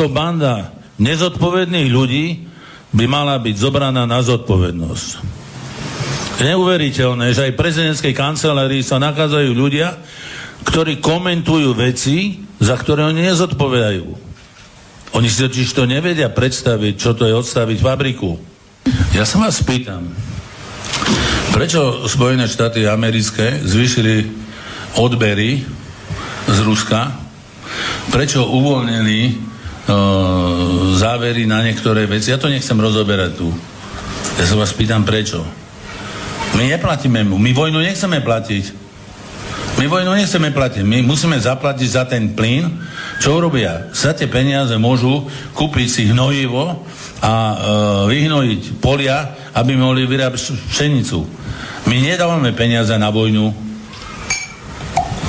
Táto banda nezodpovedných ľudí by mala byť zobraná na zodpovednosť. Je neuveriteľné, že aj prezidentskej kancelárii sa nachádzajú ľudia, ktorí komentujú veci, za ktoré oni nezodpovedajú. Oni si totiž to nevedia predstaviť, čo to je odstaviť fabriku. Ja sa vás pýtam, prečo Spojené štáty americké zvýšili odbery z Ruska, prečo uvoľnili závery na niektoré veci. Ja to nechcem rozoberať tu. Ja sa vás pýtam, prečo. My neplatíme mu. My vojnu nechceme platiť. My vojnu nechceme platiť. My musíme zaplatiť za ten plyn. Čo urobia? Za tie peniaze môžu kúpiť si hnojivo a e, vyhnojiť polia, aby mohli vyrábať pšenicu. My nedávame peniaze na vojnu.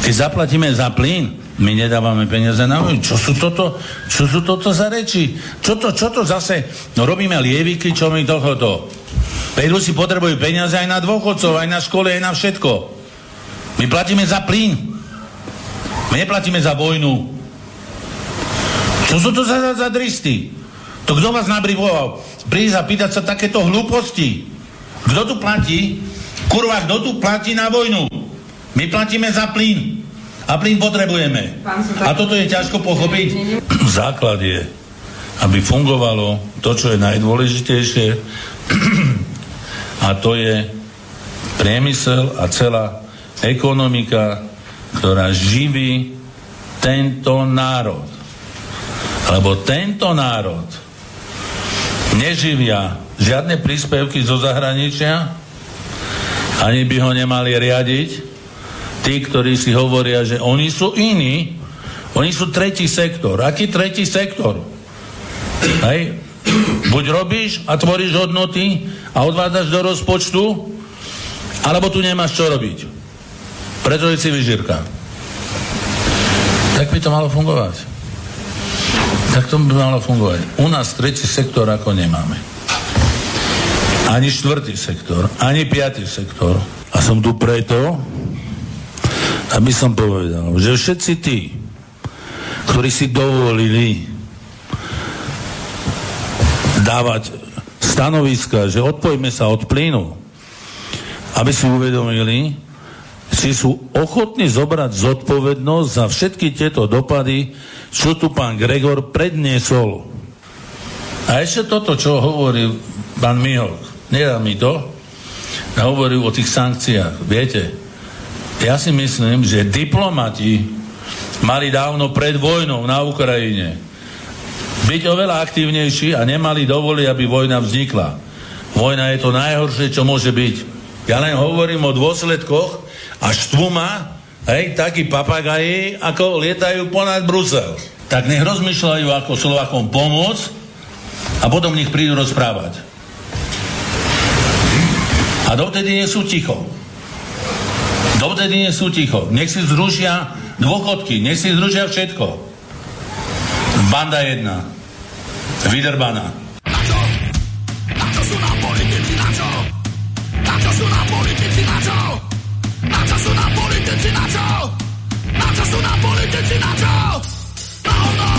Keď zaplatíme za plyn, my nedávame peniaze na vojnu. Čo sú toto, čo sú toto za reči? Čo to, čo to zase? No robíme lieviky, čo mi tohoto. Veď si potrebujú peniaze aj na dôchodcov, aj na škole, aj na všetko. My platíme za plyn. My neplatíme za vojnu. Čo sú to za, za dristy? To kto vás nabrivoval? Prísť a pýtať sa takéto hlúposti. Kto tu platí? Kurva, kto tu platí na vojnu? My platíme za plyn. A plyn potrebujeme. A toto je ťažko pochopiť. Základ je, aby fungovalo to, čo je najdôležitejšie, a to je priemysel a celá ekonomika, ktorá živí tento národ. Lebo tento národ neživia žiadne príspevky zo zahraničia, ani by ho nemali riadiť, tí, ktorí si hovoria, že oni sú iní, oni sú tretí sektor. Aký tretí sektor? Hej? Buď robíš a tvoríš hodnoty a odvádzaš do rozpočtu, alebo tu nemáš čo robiť. Preto je si vyžírka. Tak by to malo fungovať. Tak to by malo fungovať. U nás tretí sektor ako nemáme. Ani štvrtý sektor, ani piatý sektor. A som tu preto, aby som povedal, že všetci tí, ktorí si dovolili dávať stanoviska, že odpojme sa od plynu, aby si uvedomili, si sú ochotní zobrať zodpovednosť za všetky tieto dopady, čo tu pán Gregor predniesol. A ešte toto, čo hovorí pán Mihok, nedá mi to, hovoril o tých sankciách. Viete, ja si myslím, že diplomati mali dávno pred vojnou na Ukrajine byť oveľa aktívnejší a nemali dovoliť, aby vojna vznikla. Vojna je to najhoršie, čo môže byť. Ja len hovorím o dôsledkoch a štvuma, hej, takí papagaji, ako lietajú ponad Brusel. Tak nech rozmýšľajú, ako Slovakom pomôcť a potom nech prídu rozprávať. A dovtedy nie sú ticho. Dovtedy nie sú ticho. Nech si zrušia dôchodky, nech si zrušia všetko. Banda jedna. Vydrbaná. Na čo? Na sú nám politici, na čo? Na čo sú nám politici, na čo? Na čo sú nám politici, na čo? Na čo politici, na? No, no,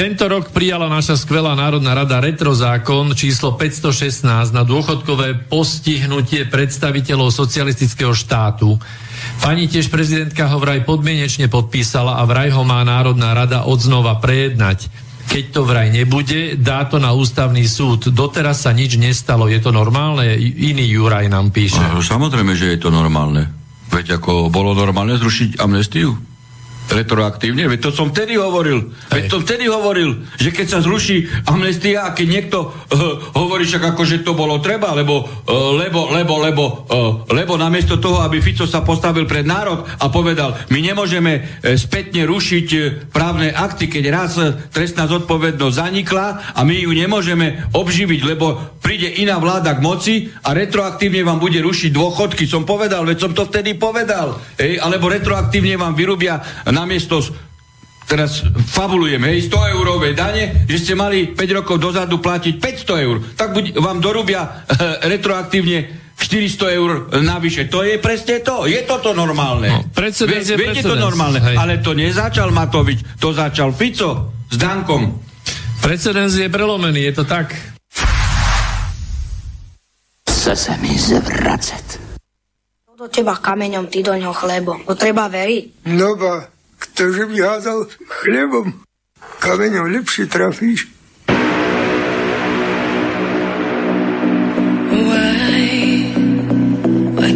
Tento rok prijala naša skvelá Národná rada retrozákon číslo 516 na dôchodkové postihnutie predstaviteľov socialistického štátu. Pani tiež prezidentka ho vraj podmienečne podpísala a vraj ho má Národná rada odznova prejednať. Keď to vraj nebude, dá to na ústavný súd. Doteraz sa nič nestalo. Je to normálne? Iný Juraj nám píše. Samozrejme, že je to normálne. Veď ako bolo normálne zrušiť amnestiu? Retroaktívne. Veď to som vtedy hovoril. Veď to vtedy hovoril, že keď sa zruší amnestia a keď niekto uh, hovorí však ako, že to bolo treba, lebo, uh, lebo, lebo, lebo, uh, lebo namiesto toho, aby Fico sa postavil pred národ a povedal, my nemôžeme uh, spätne rušiť uh, právne akty, keď raz uh, trestná zodpovednosť zanikla a my ju nemôžeme obživiť, lebo príde iná vláda k moci a retroaktívne vám bude rušiť dôchodky. Som povedal, veď som to vtedy povedal. Ej, alebo retroaktívne vám vyrubia na namiesto teraz fabulujem, hej, 100 eurové dane, že ste mali 5 rokov dozadu platiť 500 eur, tak buď vám dorúbia e, retroaktívne 400 eur navyše. To je presne to. Je toto normálne. No, precedens je Viete to normálne. Hej. Ale to nezačal Matovič, to začal Fico s Dankom. Precedens je prelomený, je to tak. Chce sa mi zvracať. Do teba kameňom, ty do ňoho chlebo. To treba veriť. No ba, Кто же вязал хлебом хлібом, каменем ліпше трафиш. Why, why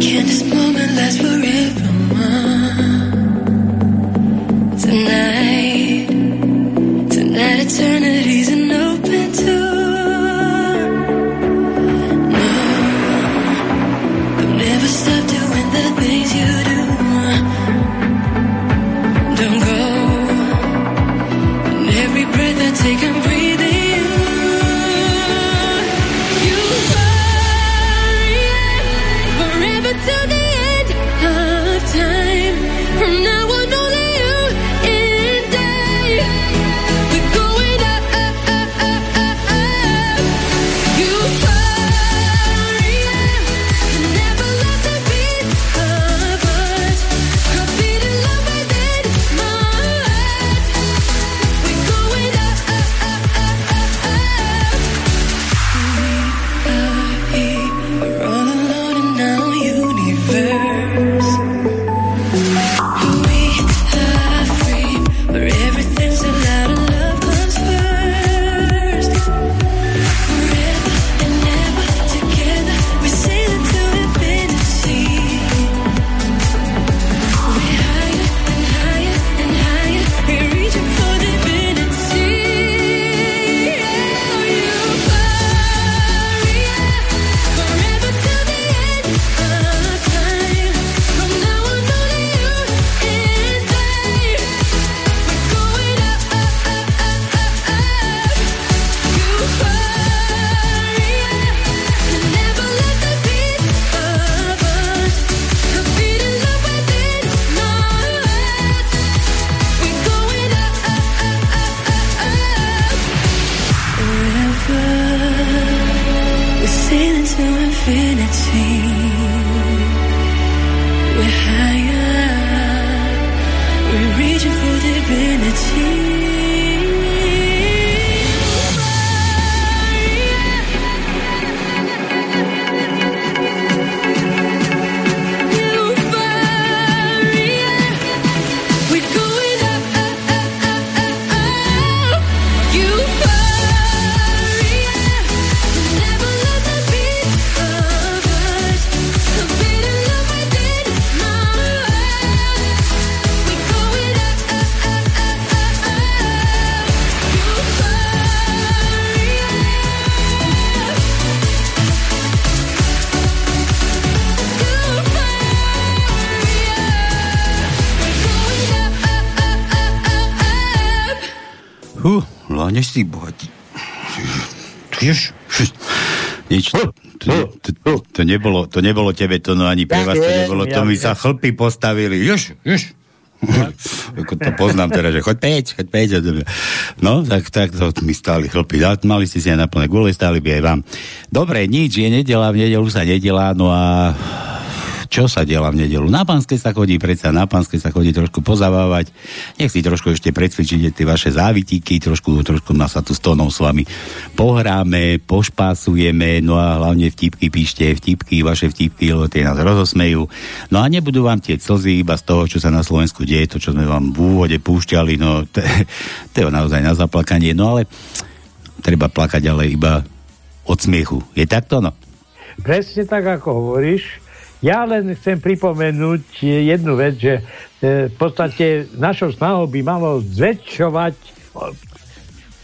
si bohatí. Jež, nič, to, to, to, to, nebolo, to nebolo tebe, to no ani pre vás to nebolo, to mi sa chlpy postavili. Jež. Ako to poznám teraz, že choď peť, choď peť. No, tak, tak to mi stáli chlpy. Mali ste si aj na plné gule, stáli by aj vám. Dobre, nič, je nedela, v nedelu sa nedelá, no a čo sa diela v nedelu? Na pánske sa chodí, predsa na pánske sa chodí trošku pozabávať. Nech si trošku ešte precvičíte tie vaše závitíky, trošku, trošku na sa tu s tónou s vami pohráme, pošpásujeme, no a hlavne vtipky píšte, vtipky, vaše vtipky, lebo tie nás rozosmejú. No a nebudú vám tie slzy iba z toho, čo sa na Slovensku deje, to, čo sme vám v úvode púšťali, no to, to je naozaj na zaplakanie, no ale treba plakať ale iba od smiechu. Je takto, no? Presne tak, ako hovoríš. Ja len chcem pripomenúť jednu vec, že e, v podstate našou snahou by malo zväčšovať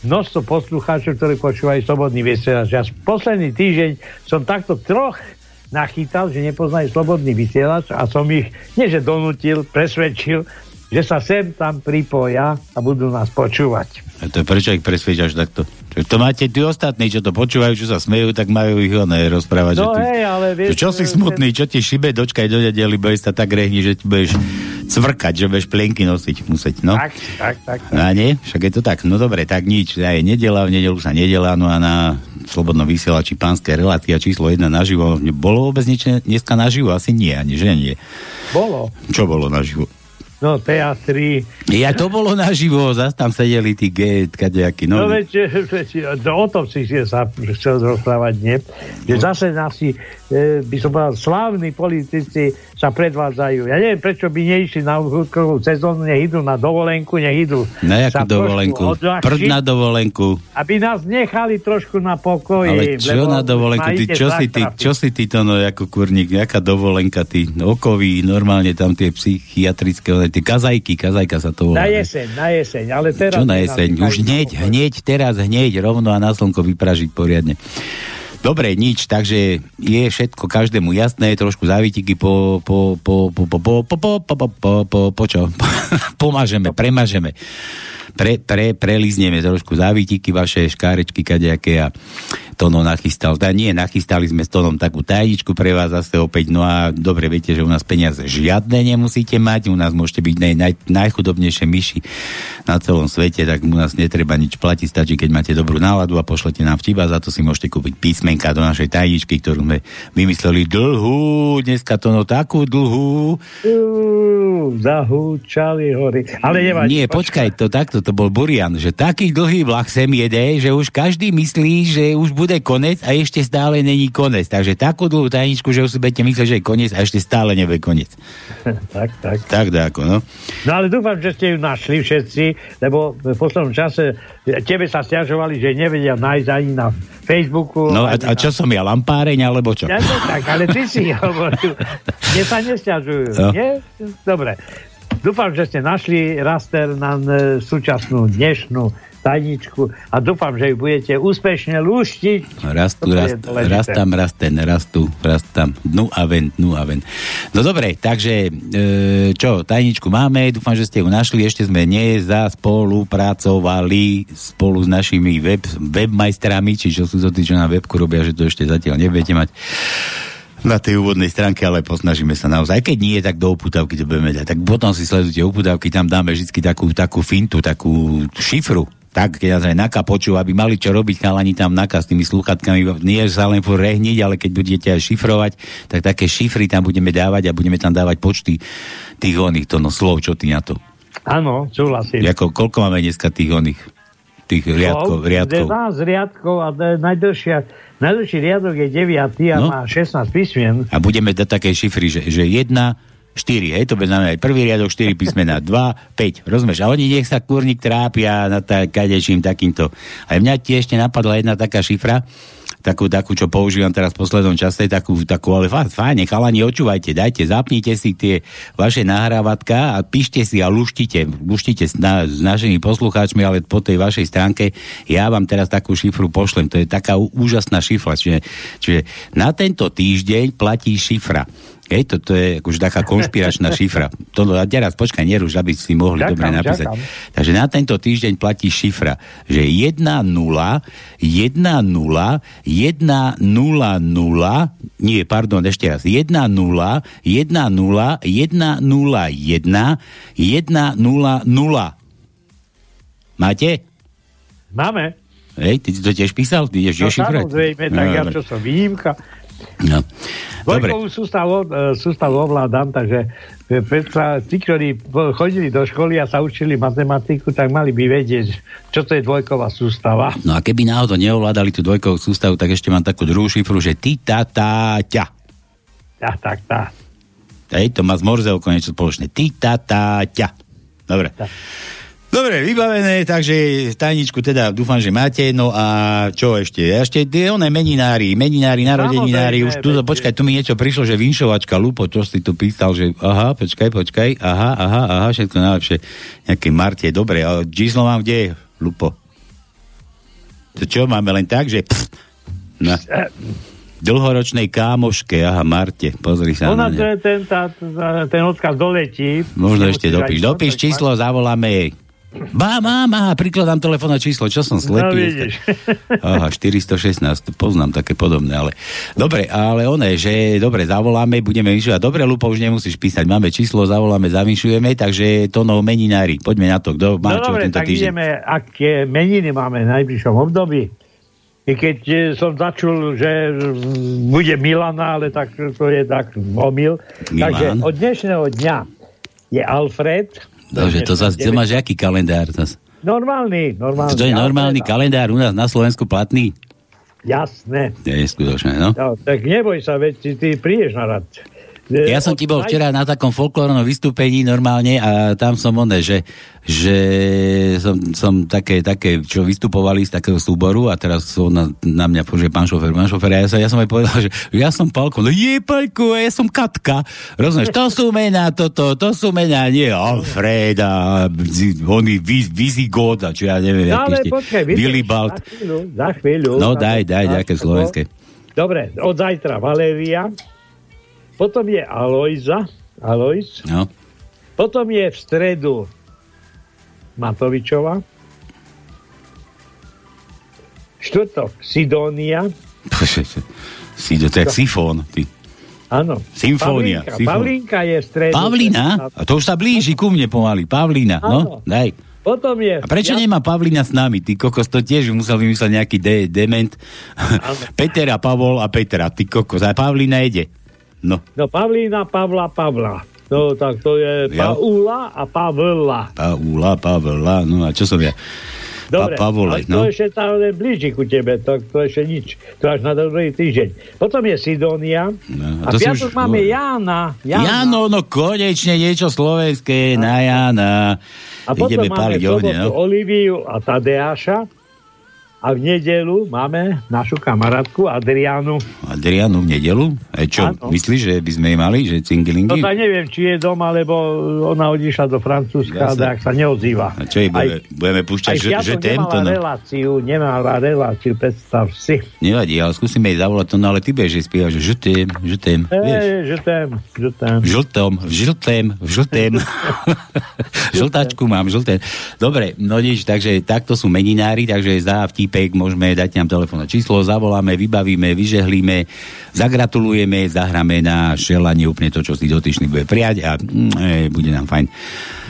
množstvo poslucháčov, ktorí počúvajú Slobodný vysielač. Ja posledný týždeň som takto troch nachytal, že nepoznajú Slobodný vysielač a som ich, nie že donútil, presvedčil, že sa sem tam pripoja a budú nás počúvať. A to prečo ich presvedčaš takto? To máte tí ostatní, čo to počúvajú, čo sa smejú, tak majú ich oné rozprávať. No že ty, hej, ale vieš... Čo si smutný, čo ti šibe, dočkaj do nedeli, budeš sa tak rehni, že ti budeš cvrkať, že budeš plienky nosiť musieť, no. Tak, tak, tak. tak. No a nie? Však je to tak. No dobre, tak nič. Aj nedela, v nedelu sa nedela, no a na Slobodnom vysielači pánske relácia číslo 1 naživo. Bolo vôbec niečo dneska naživo? Asi nie, ani že nie. Bolo. Čo bolo naživo? No, teatri. Ja to bolo naživo, zase tam sedeli tí gay, kadejakí. No, No, veď, veď, no, o tom si si sa chcel rozprávať, nie? Že zase nasi, e, by som povedal, slávni politici sa predvádzajú. Ja neviem, prečo by neišli na úchodkovú sezónu, nech idú na dovolenku, nech idú na jakú dovolenku? Prd na dovolenku. aby nás nechali trošku na pokoji. Ale čo na dovolenku? Ty, čo, si ty, čo si ty to, no, ako kurník, nejaká dovolenka, ty okový, normálne tam tie psychiatrické, tie kazajky, kazajka sa to volá. Na jeseň, na jeseň, ale teraz... Čo na jeseň? Už hneď, hneď, teraz, hneď, rovno a na slnko vypražiť poriadne. Dobre, nič, takže je všetko každému jasné, trošku závitiky po, po, po, po, po, po, po, po, po, po, po, po, čo? Pomažeme, premažeme. Pre, pre, prelizneme trošku závitiky, vaše škárečky kadejaké a Tono nachystal. Tá nie, nachystali sme s Tonom takú tajničku pre vás zase opäť. No a dobre, viete, že u nás peniaze žiadne nemusíte mať, u nás môžete byť naj, naj, najchudobnejšie myši na celom svete, tak u nás netreba nič platiť, stačí, keď máte dobrú náladu a pošlete nám vtip a za to si môžete kúpiť písmenka do našej tajničky, ktorú sme vymysleli dlhú, dneska to no takú dlhú. Uú, Zahúčali hory. Ale nevadí. Nie, počkaj, to takto, to bol Burian, že taký dlhý vlak sem jede, že už každý myslí, že už bude konec a ešte stále není konec. Takže takú dlhú tajničku, že už si budete myslieť, že je koniec a ešte stále nebude koniec. tak, tak. Tak dáko, no. No ale dúfam, že ste ju našli všetci, lebo v poslednom čase tebe sa stiažovali, že nevedia nájsť ani na Facebooku. No a, a čo som ja, lampáreň alebo čo? Ja, no, tak, ale ty si hovoril. Mne sa nestiažujú. No. Nie? Dobre. Dúfam, že ste našli raster na súčasnú dnešnú tajničku a dúfam, že ju budete úspešne lúštiť. Rastú, rast, rast tam, rast ten, rastú, rast tam, dnu a ven, dnu a ven. No dobre, takže e, čo, tajničku máme, dúfam, že ste ju našli, ešte sme nezaspolupracovali spolu s našimi web, webmajstrami, či čo sú to tí, čo na webku robia, že to ešte zatiaľ nebudete mať na tej úvodnej stránke, ale posnažíme sa naozaj. Keď nie, tak do uputavky to budeme dať. Tak potom si sledujte uputavky, tam dáme vždy takú, takú fintu, takú šifru. Tak, keď nás aj naka počú, aby mali čo robiť chalani tam naka s tými sluchatkami, nie sa len furt rehniť, ale keď budete aj šifrovať, tak také šifry tam budeme dávať a budeme tam dávať počty tých oných to, no, slov, čo ty na to. Áno, súhlasím. Ako, koľko máme dneska tých oných tých riadkov, riadkov? 11 riadkov a najdlhšia, najdlhší riadok je 9 a No. má 16 písmien. A budeme dať také šifry, že, že 1, 4, hej, to bude znamená prvý riadok, 4 písmená, 2, 5, rozumieš? A oni nech sa kurník trápia na kadečím takýmto. A mňa tiež ešte napadla jedna taká šifra, takú, takú, čo používam teraz v poslednom čase, takú, takú ale fakt, fajne, chalani, očúvajte, dajte, zapnite si tie vaše nahrávatka a píšte si a luštite, luštite s, na, s našimi poslucháčmi, ale po tej vašej stránke ja vám teraz takú šifru pošlem. To je taká úžasná šifra. Čiže, čiže na tento týždeň platí šifra. Hej, toto je už taká konšpiračná šifra. To, teraz počkaj, neruš, aby si mohli Ďakám, dobre napísať. ďakám. Takže na tento týždeň platí šifra, že 1 0, 1 0, 1 0 0, nie, pardon, ešte raz, 1 0, 1 0, 1 0, 1, 1, 1 0, 0. Máte? Máme. Hej, ty si to tiež písal? Ty ideš No šifrovať? samozrejme, tak ja dobre. čo som výnimka. No. Dvojkovú sústavu, e, sústavu ovládam, takže e, predsa, tí, ktorí chodili do školy a sa učili matematiku, tak mali by vedieť, čo to je dvojková sústava. No a keby náhodou neovládali tú dvojkovú sústavu, tak ešte mám takú druhú šifru, že ty, tá, tá, ťa. Ja, tak, tá. Hej, to má z Morzeovkou niečo spoločné. Ty, tá, tá, ťa. Dobre. Tak. Dobre, vybavené, takže tajničku teda dúfam, že máte. No a čo ešte? Ešte tie one meninári, meninári, narodeninári. Už tu, počkaj, tu mi niečo prišlo, že vinšovačka, Lupo, čo si tu písal, že aha, počkaj, počkaj, aha, aha, aha, všetko najlepšie. Nejaké Marte, dobre, a číslo mám kde? Lupo. To čo, máme len tak, že pff, na dlhoročnej kámoške, aha, Marte, pozri sa Ona na je ten, tá, ten odkaz doletí. Možno ešte dopíš. Dopíš číslo, zavoláme jej. Má, má, má, prikladám telefónne číslo, čo som No slepý. vidíš. Aha, 416, to poznám také podobné, ale... Dobre, ale oné, že dobre, zavoláme, budeme vyšovať. Dobre, Lupo, už nemusíš písať, máme číslo, zavoláme, zavinšujeme, takže to no meninári, poďme na to, kto má No čo dobre, tento tak týždeň. ideme, aké meniny máme v najbližšom období. I keď e, som začul, že mm, bude Milana, ale tak to je tak omyl. Milan. Takže od dnešného dňa je Alfred. Dobre, to zase, máš aký kalendár? zas? Normálny, normálny. To je normálny Alfred. kalendár u nás na Slovensku platný? Jasné. Je skutočné, no. No, tak neboj sa, veď ty, ty prídeš na rad. Ja som ti bol včera na takom folklórnom vystúpení normálne a tam som oné, že, že som, som také, také, čo vystupovali z takého súboru a teraz sú na, na mňa že pán šofer, pán šofer, a ja som, ja som aj povedal, že ja som Palko, no je Palko, ja som Katka. Rozumieš, to sú mená toto, to sú mená, nie Alfred a oný Visigot a čo ja neviem, No, ale počkaj, Willibald. Za chvíľu, za chvíľu. No daj, daj, nejaké slovenské. Dobre, od zajtra Valéria, potom je Alojza, Alojz, No. potom je v stredu Matovičova, štvrtok Sidónia, Si to je sifón, ty. áno. Symfónia, Pavlínka, symfónia. Je v stredu. Pavlina? A to už sa blíži ku mne pomaly. Pavlina, no, daj. Potom je... A prečo nemá Pavlina s nami? Ty kokos, to tiež musel vymysleť nejaký de- dement. Peter a Pavol a Petra, ty kokos. A Pavlina ide. No, No Pavlína, Pavla, Pavla. No tak to je Ja. Paula a Pavla. Paula, Pavla, no a čo som ja? Dobre, Pa- Pavole, ale to no. ešte stále blíži ku tebe, to, to ešte nič. To až na druhý týždeň. Potom je Sidónia. No, a si piatok už máme hovoril. Jána. Jano, no konečne niečo slovenské na Jana. A potom Ideme máme paliť sobotu no. Oliviu a Tadeáša. A v nedelu máme našu kamarátku Adriánu. Adrianu v nedelu? E čo, Áno. myslíš, že by sme jej mali, že No cingilingy? tak neviem, či je doma, lebo ona odišla do Francúzska, Jasne. tak sa neozýva. A čo jej budeme, budeme púšťať, Aj že, že tento, nemala no. reláciu, nemala reláciu, predstav si. Nevadí, ale skúsime jej zavolať to, no ale ty budeš jej spievať, že žutém, žutém, vieš. Ej, že tém, že tém. V žltom, v žltém, v žltém. Žltačku mám, žlté. Dobre, no nič, takže takto sú meninári, takže za vtípek môžeme dať nám telefónne číslo, zavoláme, vybavíme, vyžehlíme, zagratulujeme, zahráme na želanie úplne to, čo si dotyčný bude prijať a mm, e, bude nám fajn.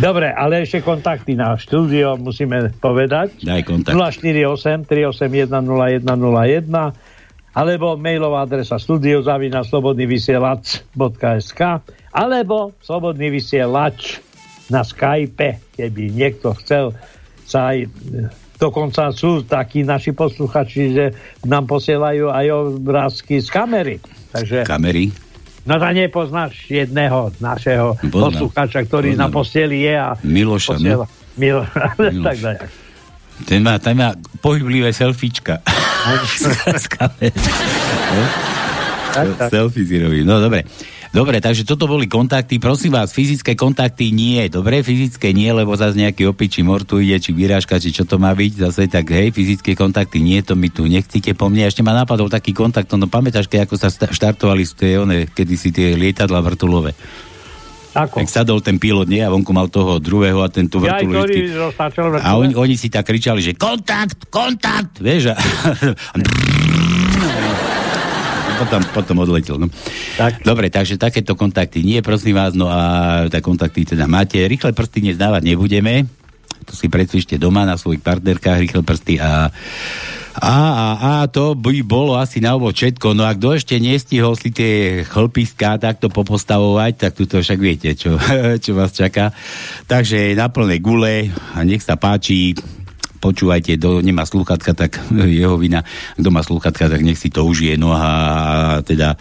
Dobre, ale ešte kontakty na štúdio musíme povedať. Daj kontakt. 048 381 0101 alebo mailová adresa studiozavinaslobodnyvysielac.sk alebo slobodný vysielač na Skype, keby niekto chcel sa aj dokonca sú takí naši posluchači, že nám posielajú aj obrázky z kamery. Takže Kamery. no to nepoznáš jedného našeho Poznám. posluchača, ktorý Poznám. na posteli je a Miloša, posiela. no? Milo, Miloš. tak dajak. Ten má, ten má pohyblivé selfiečka. Tak, tak. Selfie si robí. No dobre. Dobre, takže toto boli kontakty. Prosím vás, fyzické kontakty nie. Dobre, fyzické nie, lebo zase nejaký opičí mortu ide, či vyrážka, či čo to má byť. Zase tak, hej, fyzické kontakty nie, to mi tu nechcíte po mne. Ešte ma napadol taký kontakt, no pamätáš, keď ako sa štartovali z tie, one, kedy si tie lietadla vrtulové. Ako? Tak sadol ten pilot, nie? A vonku mal toho druhého a ten tu Ja ktorý vždy- roztáčal a oni, oni si tak kričali, že kontakt, kontakt, vieš, a potom, potom odletel. No. Tak. Dobre, takže takéto kontakty nie, prosím vás, no a tak kontakty teda máte. Rýchle prsty dnes dávať nebudeme, to si predpíšte doma na svojich partnerkách, rýchle prsty a a, a, a to by bolo asi na úvod všetko. No a kto ešte nestihol si tie chlpiská takto popostavovať, tak tuto však viete, čo, čo vás čaká. Takže na plné gule a nech sa páči, počúvajte, kto nemá slúchatka, tak jeho vina. Kto má slúchatka, tak nech si to užije. No a teda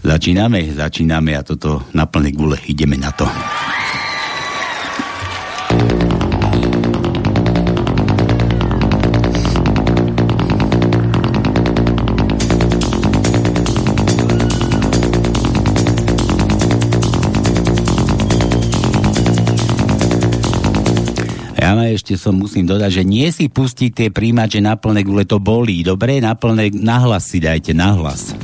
začíname, začíname a toto na plné gule, ideme na to. Ma ešte som musím dodať, že nie si pustiť tie príjimače na plné gule, to bolí. Dobre, na plné, nahlas si dajte, nahlas.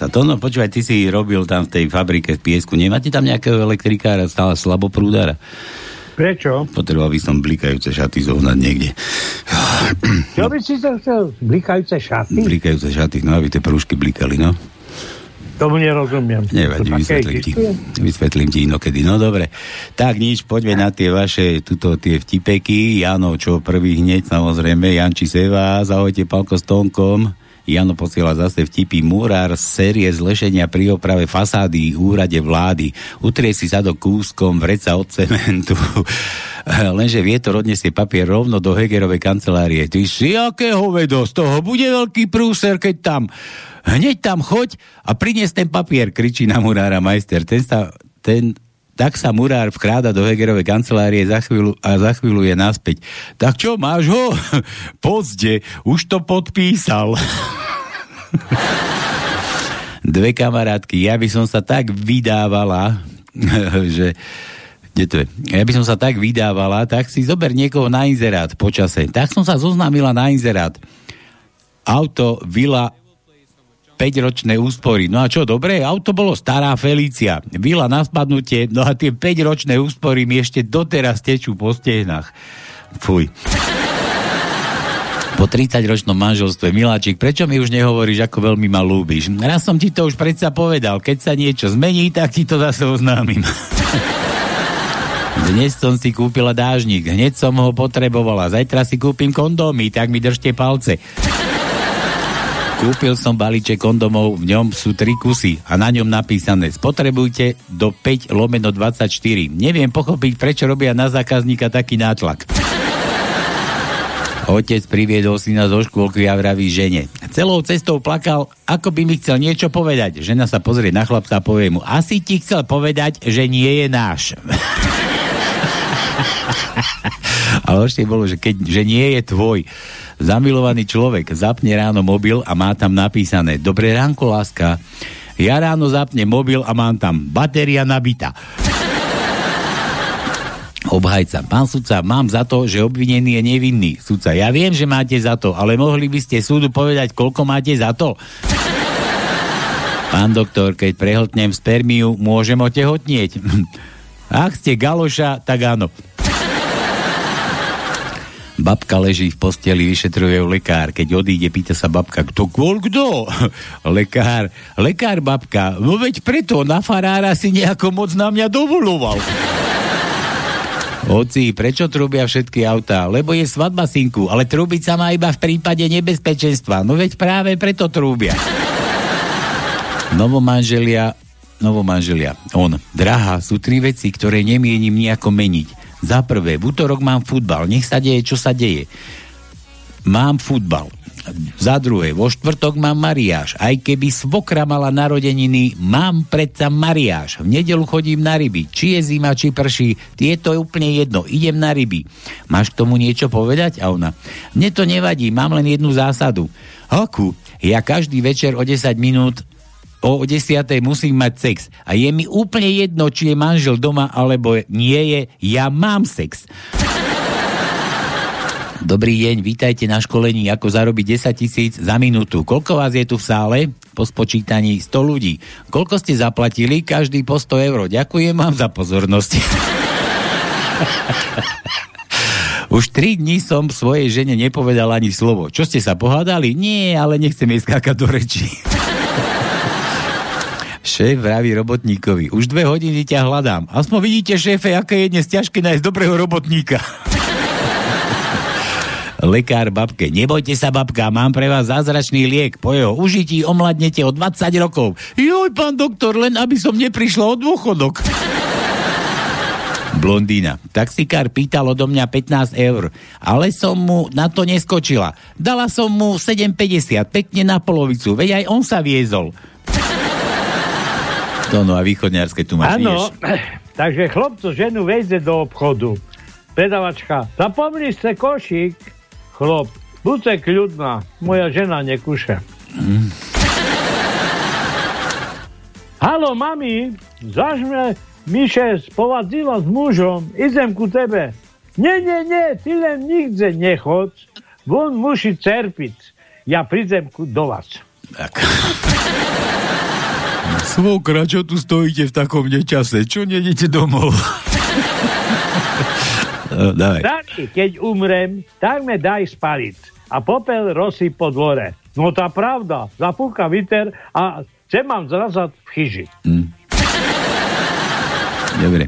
Krása. To no, počúvaj, ty si robil tam v tej fabrike v piesku. Nemáte tam nejakého elektrikára, stále slaboprúdara? Prečo? Potreboval by som blikajúce šaty zohnať niekde. Čo by si sa chcel? Blikajúce šaty? Blikajúce šaty, no aby tie prúžky blikali, no. Tomu nerozumiem. Nevadí, To vysvetlím ti. Vysvetlím ti inokedy. No dobre. Tak nič, poďme na tie vaše, tuto tie vtipeky. Jano, čo prvý hneď, samozrejme. Janči Seva, ahojte, Palko s Tonkom. Jano posiela zase vtipy. Múrár z série zlešenia pri oprave fasády v úrade vlády. Utrie si sa do kúskom vreca od cementu. Lenže vietor odniesie papier rovno do Hegerovej kancelárie. Ty si akého vedo? Z toho bude veľký prúser, keď tam hneď tam choď a prinies ten papier, kričí na murára majster. Ten sa, ten, tak sa murár vkráda do Hegerovej kancelárie za chvíľu, a za chvíľu je naspäť. Tak čo, máš ho? Pozde, už to podpísal. Dve kamarátky, ja by som sa tak vydávala, že kde to je? Ja by som sa tak vydávala, tak si zober niekoho na inzerát počase. Tak som sa zoznámila na inzerát. Auto, vila, 5-ročné úspory. No a čo, dobre, auto bolo stará Felícia. Vila na spadnutie, no a tie 5-ročné úspory mi ešte doteraz tečú po stehnách. Fuj. Po 30-ročnom manželstve, Miláčik, prečo mi už nehovoríš, ako veľmi ma ľúbiš? Raz som ti to už predsa povedal, keď sa niečo zmení, tak ti to zase oznámim. Dnes som si kúpila dážnik, hneď som ho potrebovala, zajtra si kúpim kondómy, tak mi držte palce. Kúpil som balíček kondomov, v ňom sú tri kusy a na ňom napísané spotrebujte do 5 lomeno 24. Neviem pochopiť, prečo robia na zákazníka taký nátlak. Otec priviedol syna zo škôlky a vraví žene. Celou cestou plakal, ako by mi chcel niečo povedať. Žena sa pozrie na chlapca a povie mu, asi ti chcel povedať, že nie je náš. Ale ešte bolo, že, keď, že nie je tvoj. Zamilovaný človek zapne ráno mobil a má tam napísané Dobré ránko, láska. Ja ráno zapnem mobil a mám tam batéria nabitá. Obhajca. Pán sudca, mám za to, že obvinený je nevinný. Sudca, ja viem, že máte za to, ale mohli by ste súdu povedať, koľko máte za to? Pán doktor, keď prehltnem spermiu, môžem otehotnieť? Ak ste galoša, tak áno. Babka leží v posteli, vyšetruje ju lekár. Keď odíde, pýta sa babka, kto kvôl kto? lekár, lekár babka, no veď preto na farára si nejako moc na mňa dovoloval. Oci, prečo trúbia všetky autá? Lebo je svadba, synku, ale trúbiť sa má iba v prípade nebezpečenstva. No veď práve preto trúbia. Novomanželia, novomanželia. On, drahá, sú tri veci, ktoré nemienim nejako meniť. Za prvé, v útorok mám futbal, nech sa deje, čo sa deje. Mám futbal. Za druhé, vo štvrtok mám mariáš. Aj keby svokra mala narodeniny, mám predsa mariáš. V nedelu chodím na ryby. Či je zima, či prší, je to úplne jedno. Idem na ryby. Máš k tomu niečo povedať? A ona, mne to nevadí, mám len jednu zásadu. Akú? Ja každý večer o 10 minút o 10. musím mať sex. A je mi úplne jedno, či je manžel doma, alebo nie je. Ja mám sex. Dobrý deň, vítajte na školení, ako zarobiť 10 tisíc za minútu. Koľko vás je tu v sále? Po spočítaní 100 ľudí. Koľko ste zaplatili? Každý po 100 eur. Ďakujem vám za pozornosť. Už 3 dní som svojej žene nepovedal ani slovo. Čo ste sa pohádali? Nie, ale nechcem jej skákať do reči. Šéf vraví robotníkovi, už dve hodiny ťa hľadám. Aspoň vidíte, šéfe, aké je dnes ťažké nájsť dobrého robotníka. Lekár babke, nebojte sa babka, mám pre vás zázračný liek. Po jeho užití omladnete o 20 rokov. Joj, pán doktor, len aby som neprišla o dôchodok. Blondína. Taxikár pýtal odo mňa 15 eur, ale som mu na to neskočila. Dala som mu 7,50, pekne na polovicu, veď aj on sa viezol. No, no a východňarské tu máš, Áno, takže chlopco ženu vejde do obchodu. Predavačka, zapomni ste košík. Chlop, buďte kľudná, moja žena nekuše. Mm. Halo, mami, zažme Miše spovadzila s mužom, idem ku tebe. Nie, nie, nie, ty len nikde nechod, von muši cerpiť. Ja prídem do vás. Tak. Svokra, čo tu stojíte v takom nečase? Čo nedete domov? no, dávaj. Keď umrem, tak me daj spaliť. A popel rosy po dvore. No tá pravda. Zapúka viter a chcem mám zrazať v chyži. Dobre,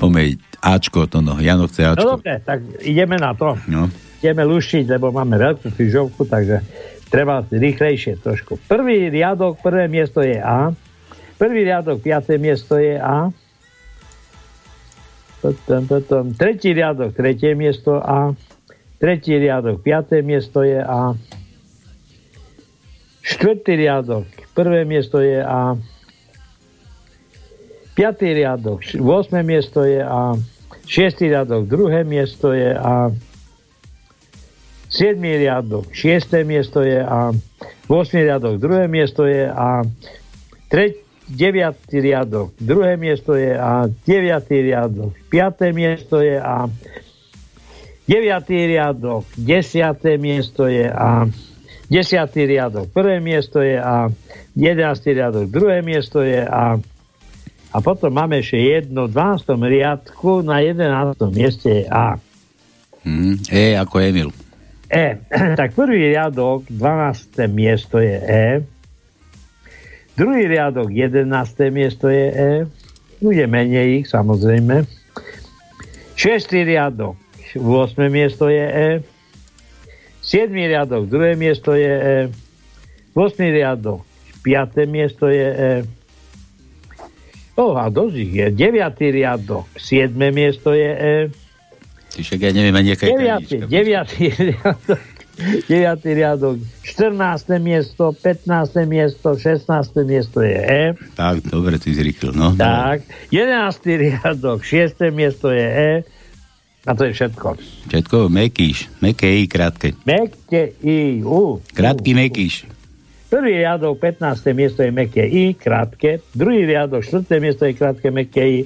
poďme Ačko, to no. Jano chce No Ačko. dobre, tak ideme na to. No. Ideme lušiť, lebo máme veľkú fyžovku, takže treba rýchlejšie trošku. Prvý riadok, prvé miesto je A. Prvý riadok, piaté miesto je A. Potom, potom, tretí riadok, tretie miesto A. Tretí riadok, piaté miesto je A. Štvrtý riadok, prvé miesto je A. Piatý riadok, š- 8. miesto je A. Šiestý riadok, druhé miesto je A. 7. riadok, 6. miesto je A. 8. riadok, druhé miesto je A. 3. 9. riadok, druhé miesto je A. 9. riadok, 5. miesto je A. 9. riadok, 10. miesto je A. 10. riadok, prvé miesto je A. 11. riadok, druhé miesto je A. A potom máme ešte jedno v 12. riadku, na 11. mieste je A. Hm, e, ako Emil. E. Tak prvý riadok, 12. miesto je E. Druhý riadok, 11. miesto je E. Bude menej ich, samozrejme. Šestý riadok, 8. miesto je E. 7. riadok, druhé miesto je E. 8. riadok, 5. miesto je E. Oh, a dosť ich je. 9. riadok, 7. miesto je E. Ty však ja neviem ani aká je 9. 9. riadok, 9. riadok, 14. miesto, 15. miesto, 16. miesto je E. Tak, dobre, ty zrýchlil, no. Tak, 11. riadok, 6. miesto je E. A to je všetko. Všetko mekíš, meké i krátke. Mekte I, U. Krátky mekíš. Prvý riadok, 15. miesto je meké I, krátke. Druhý riadok, 4. miesto je krátke meké I.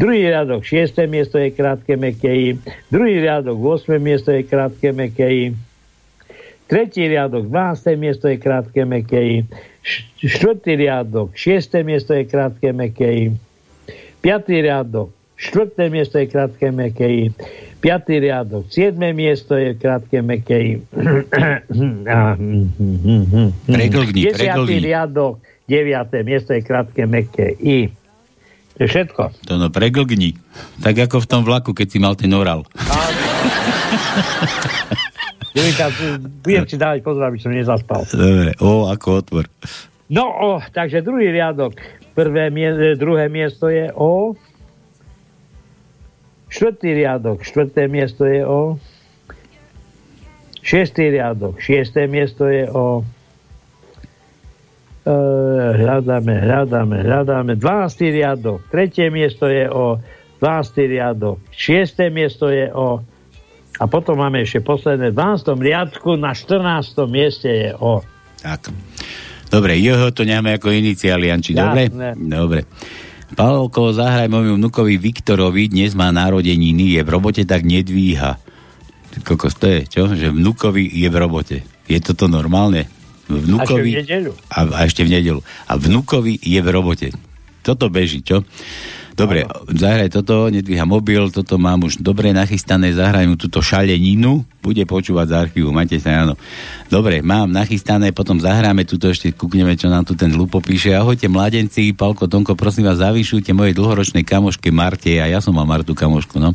Druhý riadok, 6. miesto je krátke meké I. Druhý riadok, 8. miesto je krátke meké I. Tretí riadok, 12. miesto je krátke meké I. Š- Štvrtý riadok, 6. miesto je krátke meké I. Piatý riadok, štvrté miesto je krátke meké I. Piatý riadok, 7. miesto je krátke meké I. A, hm. Preglgni, Desiatý preglgni. riadok, 9. miesto je krátke meké I. To je všetko. To no, preglgni. Tak ako v tom vlaku, keď si mal ten oral. Jelinka, budem si dávať pozor, aby som nezaspal. Dobre, o, ako otvor. No, o, takže druhý riadok. Prvé, mie- e, druhé miesto je O. Štvrtý riadok. Štvrté miesto je O. Šiestý riadok. Šiesté miesto je O. E, hľadáme, hľadáme, hľadáme. 12. riadok. Tretie miesto je O. 12. riadok. Šiesté miesto je O. A potom máme ešte posledné v 12. riadku na 14. mieste je O. Tak. Dobre, jeho to necháme ako iniciály, Janči, dobre? Jasné. Dobre. Pavlovko, zahraj môjmu vnukovi Viktorovi, dnes má narodeniny, je v robote, tak nedvíha. Kokos, to je, čo? Že vnukovi je v robote. Je toto normálne? Vnukovi... A ešte v nedeľu. A, a ešte v nedelu. A vnukovi je v robote. Toto beží, čo? Dobre, zahraj toto, nedvíha mobil, toto mám už dobre nachystané, zahraj mu túto šaleninu, bude počúvať z archívu, majte sa, áno. Dobre, mám nachystané, potom zahráme túto, ešte kúkneme, čo nám tu ten Lupo píše. Ahojte, mladenci, Palko, Tonko, prosím vás, zavyšujte mojej dlhoročnej kamoške Marte, a ja som mal Martu kamošku, no.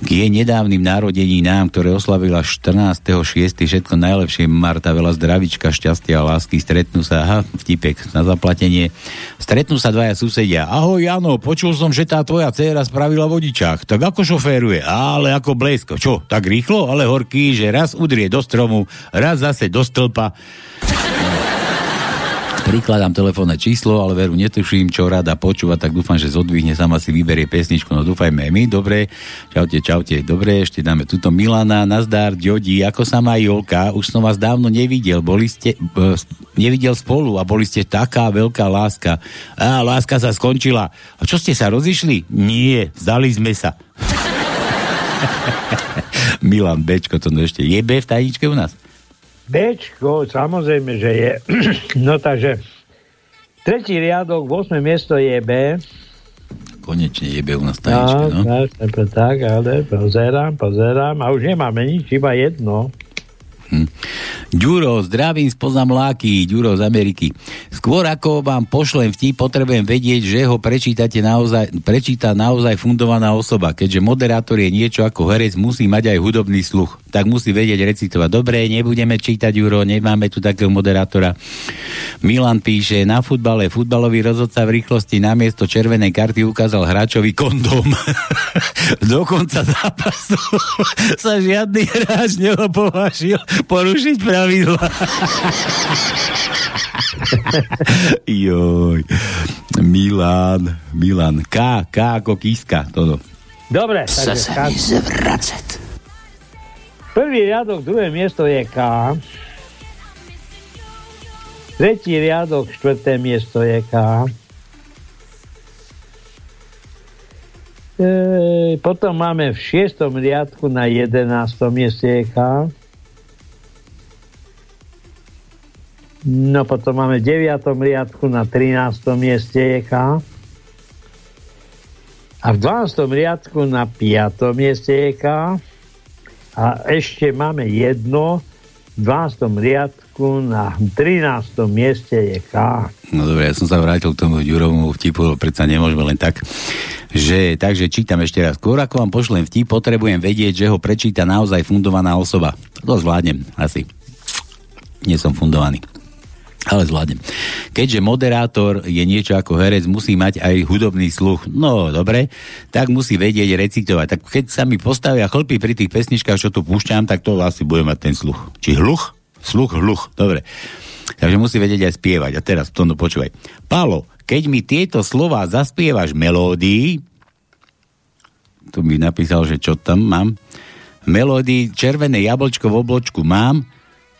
K jej nedávnym narodeninám, ktoré oslavila 14.6. Všetko najlepšie, Marta, veľa zdravička, šťastia a lásky, stretnú sa, aha, vtipek na zaplatenie. Stretnú sa dvaja susedia. Ahoj, Jano, počul som, že tá tvoja dcéra spravila vodičák. Tak ako šoféruje? Ale ako blesko. Čo, tak rýchlo? Ale horký, že raz udrie do stromu, raz zase do stĺpa. Prikladám telefónne číslo, ale veru netuším, čo rada počúva, tak dúfam, že zodvihne, sama si vyberie pesničku. No dúfajme aj my, dobre. Čaute, čaute, dobre, ešte dáme tuto Milana, nazdar, Ďodi, ako sa má Jolka, už som vás dávno nevidel, boli ste, b, nevidel spolu a boli ste taká veľká láska. A láska sa skončila. A čo ste sa rozišli? Nie, zdali sme sa. Milan Bečko, to ešte je B v tajničke u nás? Bčko, samozrejme, že je. No takže Tretí riadok, 8. miesto je B. Konečne jebe u nás tajnička, no. tak, tak, tak, ale pozerám, pozerám a už nemáme nič, iba jedno. Hm. Ďuro, zdravím spoza mláky, Ďuro z Ameriky. Skôr ako vám pošlem vtip, potrebujem vedieť, že ho prečítate naozaj, prečíta naozaj fundovaná osoba. Keďže moderátor je niečo ako herec, musí mať aj hudobný sluch. Tak musí vedieť recitovať. Dobre, nebudeme čítať, Ďuro, nemáme tu takého moderátora. Milan píše, na futbale futbalový rozhodca v rýchlosti namiesto červenej karty ukázal hráčovi kondóm. Do konca zápasu sa žiadny hráč neopovážil porušiť pravidla. Joj. Milan, Milan. K, K ako kíska. Toto. Dobre, Chce takže se K. mi prvý riadok, druhé miesto je K. Tretí riadok, štvrté miesto je K. E, potom máme v šiestom riadku na jedenástom mieste je K. No potom máme v deviatom riadku na 13. mieste je K. A v 12. riadku na 5. mieste je K. A ešte máme jedno v 12. riadku na 13. mieste je K. No dobre, ja som sa vrátil k tomu Ďurovomu vtipu, predsa nemôžeme len tak. Že, takže čítam ešte raz. Skôr ako vám pošlem vtip, potrebujem vedieť, že ho prečíta naozaj fundovaná osoba. To zvládnem, asi. Nie som fundovaný. Ale zvládnem. Keďže moderátor je niečo ako herec, musí mať aj hudobný sluch. No, dobre, tak musí vedieť recitovať. Tak keď sa mi postavia chlpy pri tých pesničkách, čo tu púšťam, tak to asi bude mať ten sluch. Či hluch? Sluch, hluch. Dobre. Takže musí vedieť aj spievať. A teraz to no počúvaj. Pálo, keď mi tieto slova zaspievaš melódii, tu mi napísal, že čo tam mám, melódii červené jablčko v obločku mám,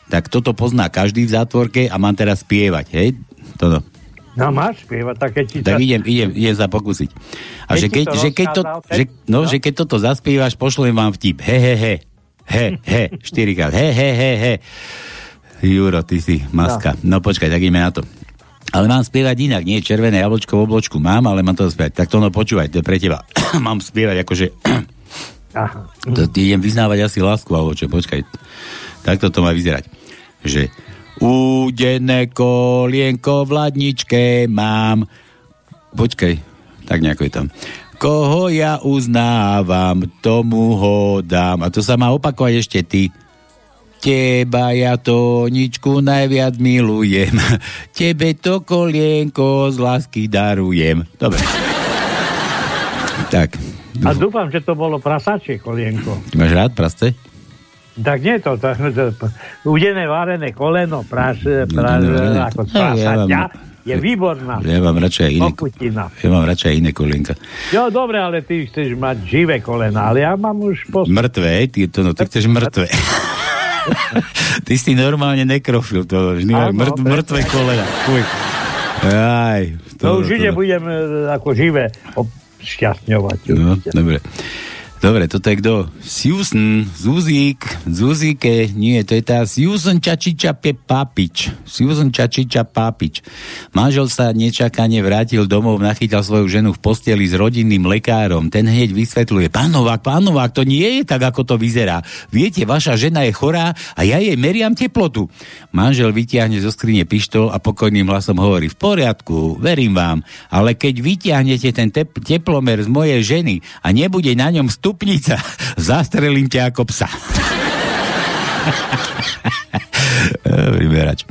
tak toto pozná každý v zátvorke a mám teraz spievať, hej? Toto. No máš spievať, tak keď ti Tak idem, idem, idem sa pokúsiť. A Keď že keď, že keď to, že, no, no? že keď toto zaspievaš, pošlem vám vtip. He, he, he. He, he. Štyrikrát. He, he, he, he. Juro, ty si maska. No počkaj, tak ideme na to. Ale mám spievať inak, nie červené jablčko v obločku mám, ale mám to spievať. Tak to no počúvaj, to je pre teba. mám spievať akože... Aha. to, idem vyznávať asi lásku, alebo čo, počkaj. Takto to má vyzerať. Že údené kolienko v ladničke mám. Počkaj, tak nejako je tam. Koho ja uznávam, tomu ho dám. A to sa má opakovať ešte ty. Teba ja to ničku najviac milujem. Tebe to kolienko z lásky darujem. Dobre. tak. A dúfam, že to bolo prasačie kolienko. Ty máš rád prasce? Tak nie to, to, to, to udené varené koleno, praš, praš, Udené ako z No, ja je výborná. Ja mám radšej iné, Pokutina. ja mám radšej iné kolienka. Jo, dobre, ale ty chceš mať živé kolena, ale ja mám už post... Mŕtve, ty, to, no, ty chceš mŕtve. ty si normálne nekrofil to, vždy Áno, mŕtve, kolena. Fuj. Aj, To, už ide budem e, ako živé šťastňovať. No, dobre. Dobre, toto je kto? Susan, Zuzík, Zuzíke, nie, to je tá Susan Čačiča Papič. Susan Čačiča Papič. Manžel sa nečakane vrátil domov, nachytal svoju ženu v posteli s rodinným lekárom. Ten hneď vysvetľuje, pán Novák, pán Novák, to nie je tak, ako to vyzerá. Viete, vaša žena je chorá a ja jej meriam teplotu. Manžel vytiahne zo skrine pištol a pokojným hlasom hovorí, v poriadku, verím vám, ale keď vytiahnete ten tep- teplomer z mojej ženy a nebude na ňom stupnica, zastrelím ťa ako psa. Vyberač.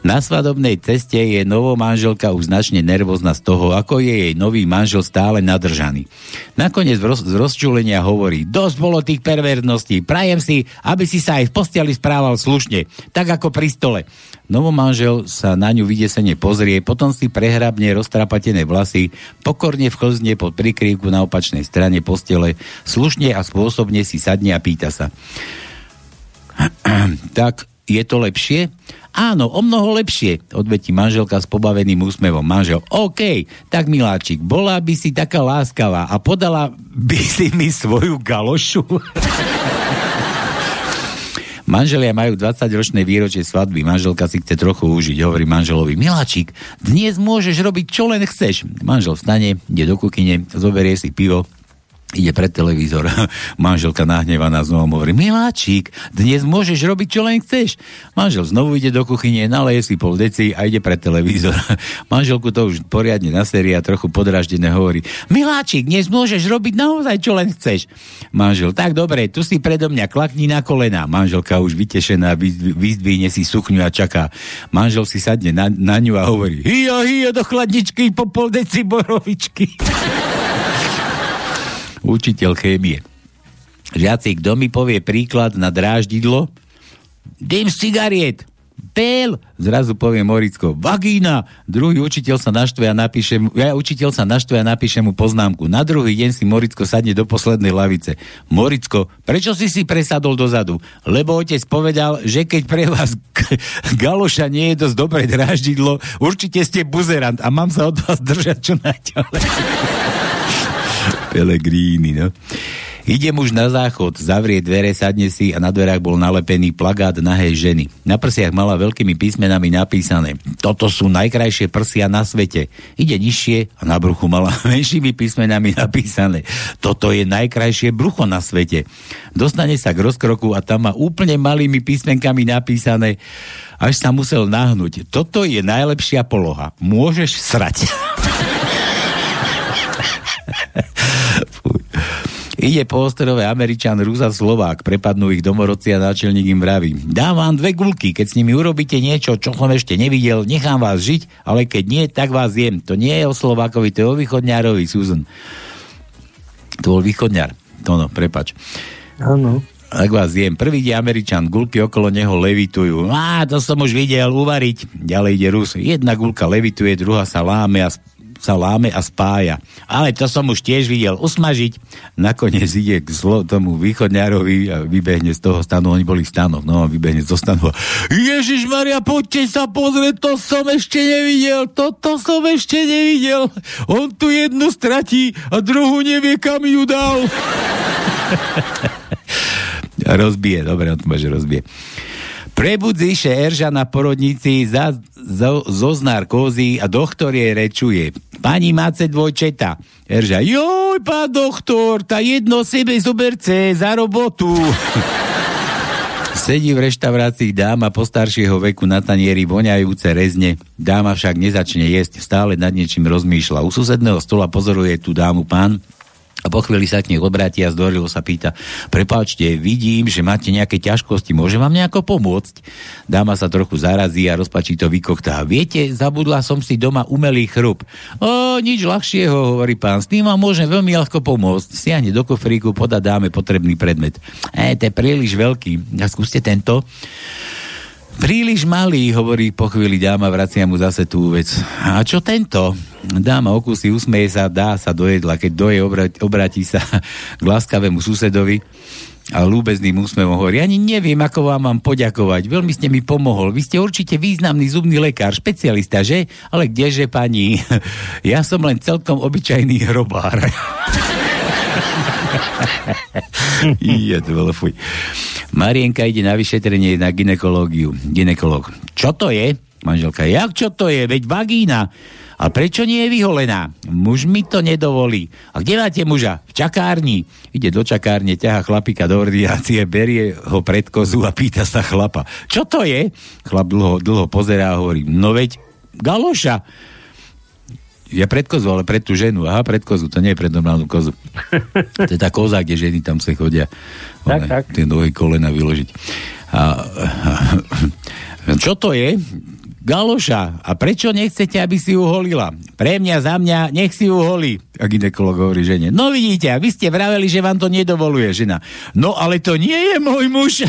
Na svadobnej ceste je novomanželka už značne nervózna z toho, ako je jej nový manžel stále nadržaný. Nakoniec roz, z rozčulenia hovorí, dosť bolo tých perverností, prajem si, aby si sa aj v posteli správal slušne, tak ako pri stole. Novomanžel sa na ňu vydesene pozrie, potom si prehrabne roztrapatené vlasy, pokorne vchlzne pod prikrývku na opačnej strane postele, slušne a spôsobne si sadne a pýta sa. tak je to lepšie? Áno, o mnoho lepšie, odvetí manželka s pobaveným úsmevom. Manžel, OK, tak miláčik, bola by si taká láskavá a podala by si mi svoju galošu? Manželia majú 20-ročné výročie svadby. Manželka si chce trochu užiť. Hovorí manželovi, Miláčik, dnes môžeš robiť čo len chceš. Manžel vstane, ide do kuchyne, zoberie si pivo, ide pred televízor. Manželka nahnevaná znovu hovorí, Miláčik, dnes môžeš robiť čo len chceš. Manžel znovu ide do kuchyne, naleje si pol deci a ide pred televízor. Manželku to už poriadne na sérii a trochu podraždené hovorí, Miláčik, dnes môžeš robiť naozaj čo len chceš. Manžel, tak dobre, tu si predo mňa klakni na kolena. Manželka už vytešená, vyzdv- vyzdvihne si sukňu a čaká. Manžel si sadne na, na ňu a hovorí, hijo, hijo, do chladničky po pol deci borovičky učiteľ chémie. Žiaci, kto mi povie príklad na dráždidlo? Dým z cigariet. Pel, zrazu povie Moricko, vagína. Druhý učiteľ sa naštve a napíše mu, ja učiteľ sa naštve a napíše mu poznámku. Na druhý deň si Moricko sadne do poslednej lavice. Moricko, prečo si si presadol dozadu? Lebo otec povedal, že keď pre vás g- galoša nie je dosť dobré dráždidlo, určite ste buzerant a mám sa od vás držať čo najďalej. Pelegrini, no. Ide muž na záchod, zavrie dvere, sadne si a na dverách bol nalepený plagát nahej ženy. Na prsiach mala veľkými písmenami napísané Toto sú najkrajšie prsia na svete. Ide nižšie a na bruchu mala menšími písmenami napísané Toto je najkrajšie brucho na svete. Dostane sa k rozkroku a tam má úplne malými písmenkami napísané až sa musel nahnúť. Toto je najlepšia poloha. Môžeš srať. Ide po ostrove Američan, Rúza, Slovák, prepadnú ich domorodci a náčelník im vraví. Dám vám dve gulky, keď s nimi urobíte niečo, čo som ešte nevidel, nechám vás žiť, ale keď nie, tak vás jem. To nie je o Slovákovi, to je o východňárovi, Susan. To bol východňar. To no, prepač. Áno. Tak vás jem. Prvý ide Američan, gulky okolo neho levitujú. Á, to som už videl, uvariť. Ďalej ide Rus. Jedna gulka levituje, druhá sa láme a sa láme a spája. Ale to som už tiež videl usmažiť. Nakoniec ide k zlo, tomu východňárovi a vybehne z toho stanu, oni boli v stanoch, no a vybehne zo stanu. Ježiš Maria, poďte sa pozrieť, to som ešte nevidel, toto som ešte nevidel. On tu jednu stratí a druhú nevie, kam ju dal. rozbije, dobre, on to môže rozbije. Prebudzíše Erža na porodnici za, zo, zoznár kozy a doktor jej rečuje. Pani máte dvojčeta. Erža, joj, pán doktor, tá jedno sebe zoberce za robotu. Sedí v reštaurácii dáma postaršieho veku na tanieri voňajúce rezne. Dáma však nezačne jesť, stále nad niečím rozmýšľa. U susedného stola pozoruje tú dámu pán, a po chvíli sa k nej obráti a zdorilo sa pýta, prepáčte, vidím, že máte nejaké ťažkosti, môže vám nejako pomôcť? Dáma sa trochu zarazí a rozpačí to vykochtá. Viete, zabudla som si doma umelý chrup. O, nič ľahšieho, hovorí pán, s tým vám môžem veľmi ľahko pomôcť. Siahne do kofríku, podá dáme potrebný predmet. E, to je príliš veľký. A skúste tento. Príliš malý, hovorí po chvíli dáma, vracia mu zase tú vec. A čo tento? Dáma okusí, usmeje sa, dá sa do jedla. Keď doje, obrat, obratí sa k láskavému susedovi a lúbezným úsmevom hovorí, ani neviem, ako vám mám poďakovať. Veľmi ste mi pomohol. Vy ste určite významný zubný lekár, špecialista, že? Ale kdeže, pani? Ja som len celkom obyčajný hrobár. Je to bolo fuj. Marienka ide na vyšetrenie na ginekológiu. Ginekolog. Čo to je? Manželka. Jak čo to je? Veď vagína. A prečo nie je vyholená? Muž mi to nedovolí. A kde máte muža? V čakárni. Ide do čakárne, ťaha chlapika do ordinácie, berie ho pred kozu a pýta sa chlapa. Čo to je? Chlap dlho, dlho pozerá a hovorí, no veď galoša. Ja pred kozu, ale pred tú ženu. Aha, pred kozu, to nie je pred normálnu kozu. To je tá koza, kde ženy tam sa chodia. Tak, tak. Tie nohy kolena vyložiť. A, a, čo to je? Galoša. A prečo nechcete, aby si ju holila? Pre mňa, za mňa, nech si ju holí. A ginekolog hovorí žene. No vidíte, a vy ste vraveli, že vám to nedovoluje žena. No ale to nie je môj muž.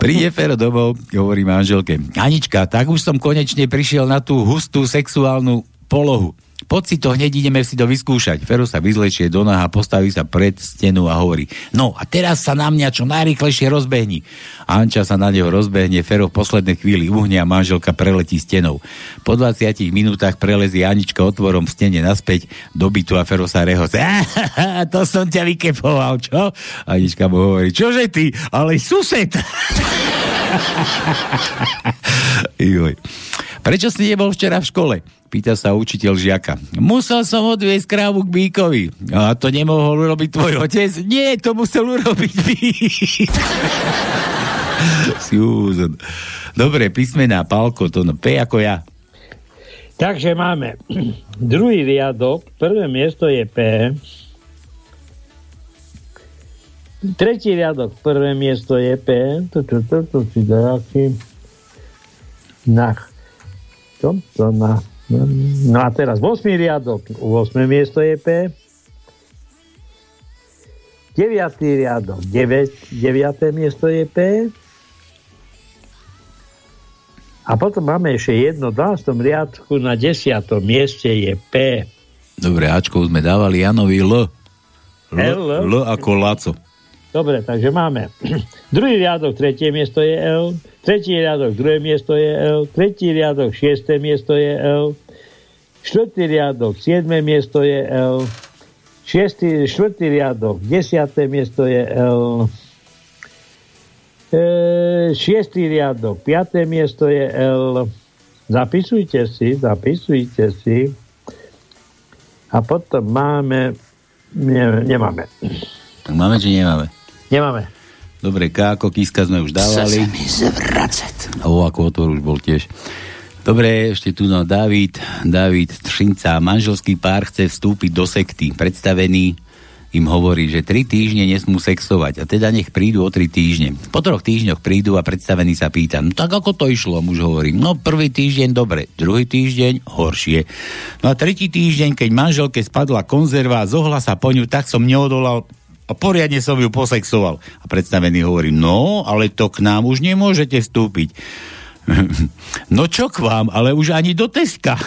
Príde Fero domov, hovorí manželke. Anička, tak už som konečne prišiel na tú hustú sexuálnu polohu. Poď si to hneď ideme si to vyskúšať. Fero sa vyzlečie do naha, postaví sa pred stenu a hovorí, no a teraz sa na mňa čo najrýchlejšie rozbehni. Anča sa na neho rozbehne, Fero v poslednej chvíli uhne a manželka preletí stenou. Po 20 minútach prelezie Anička otvorom v stene naspäť do bytu a Fero sa reho. to som ťa vykepoval, čo? Anička mu hovorí, čože ty, ale sused. Joj. Prečo si nebol včera v škole? Pýta sa učiteľ žiaka. Musel som odviesť krávu k bíkovi. A to nemohol urobiť tvoj otec? Nie, to musel urobiť bík. Susan. Dobre, písmená, Pálko, to no, P ako ja. Takže máme druhý riadok, prvé miesto je P. Tretí riadok, prvé miesto je P. To, to, to, to, si dajaký. Na. To, to na. No a teraz 8. riadok, 8. miesto je P. 9. riadok, 9, 9. miesto je P. A potom máme ešte jedno, v 12. riadku na 10. mieste je P. Dobre, Ačko sme dávali Janovi L. L, L. L ako Laco. Dobre, takže máme druhý riadok, tretie miesto je L, tretí riadok, druhé miesto je L, tretí riadok, šiesté miesto je L, štvrtý riadok, siedme miesto je L, šiestý, štvrtý riadok, desiaté miesto je L, e, šiestý riadok, piaté miesto je L, zapisujte si, zapisujte si, a potom máme, ne, nemáme, Tak máme, či nemáme? nemáme. Dobre, K ako kíska sme už dávali. Chce sa O ako otvor už bol tiež. Dobre, ešte tu no David, David Tržinca. Manželský pár chce vstúpiť do sekty. Predstavený im hovorí, že tri týždne nesmú sexovať a teda nech prídu o tri týždne. Po troch týždňoch prídu a predstavený sa pýta, no tak ako to išlo? Muž hovorí, no prvý týždeň dobre, druhý týždeň horšie. No a tretí týždeň, keď manželke spadla konzerva a zohla sa po ňu, tak som neodolal a poriadne som ju posexoval. A predstavený hovorí, no, ale to k nám už nemôžete vstúpiť. No čo k vám, ale už ani do Teska.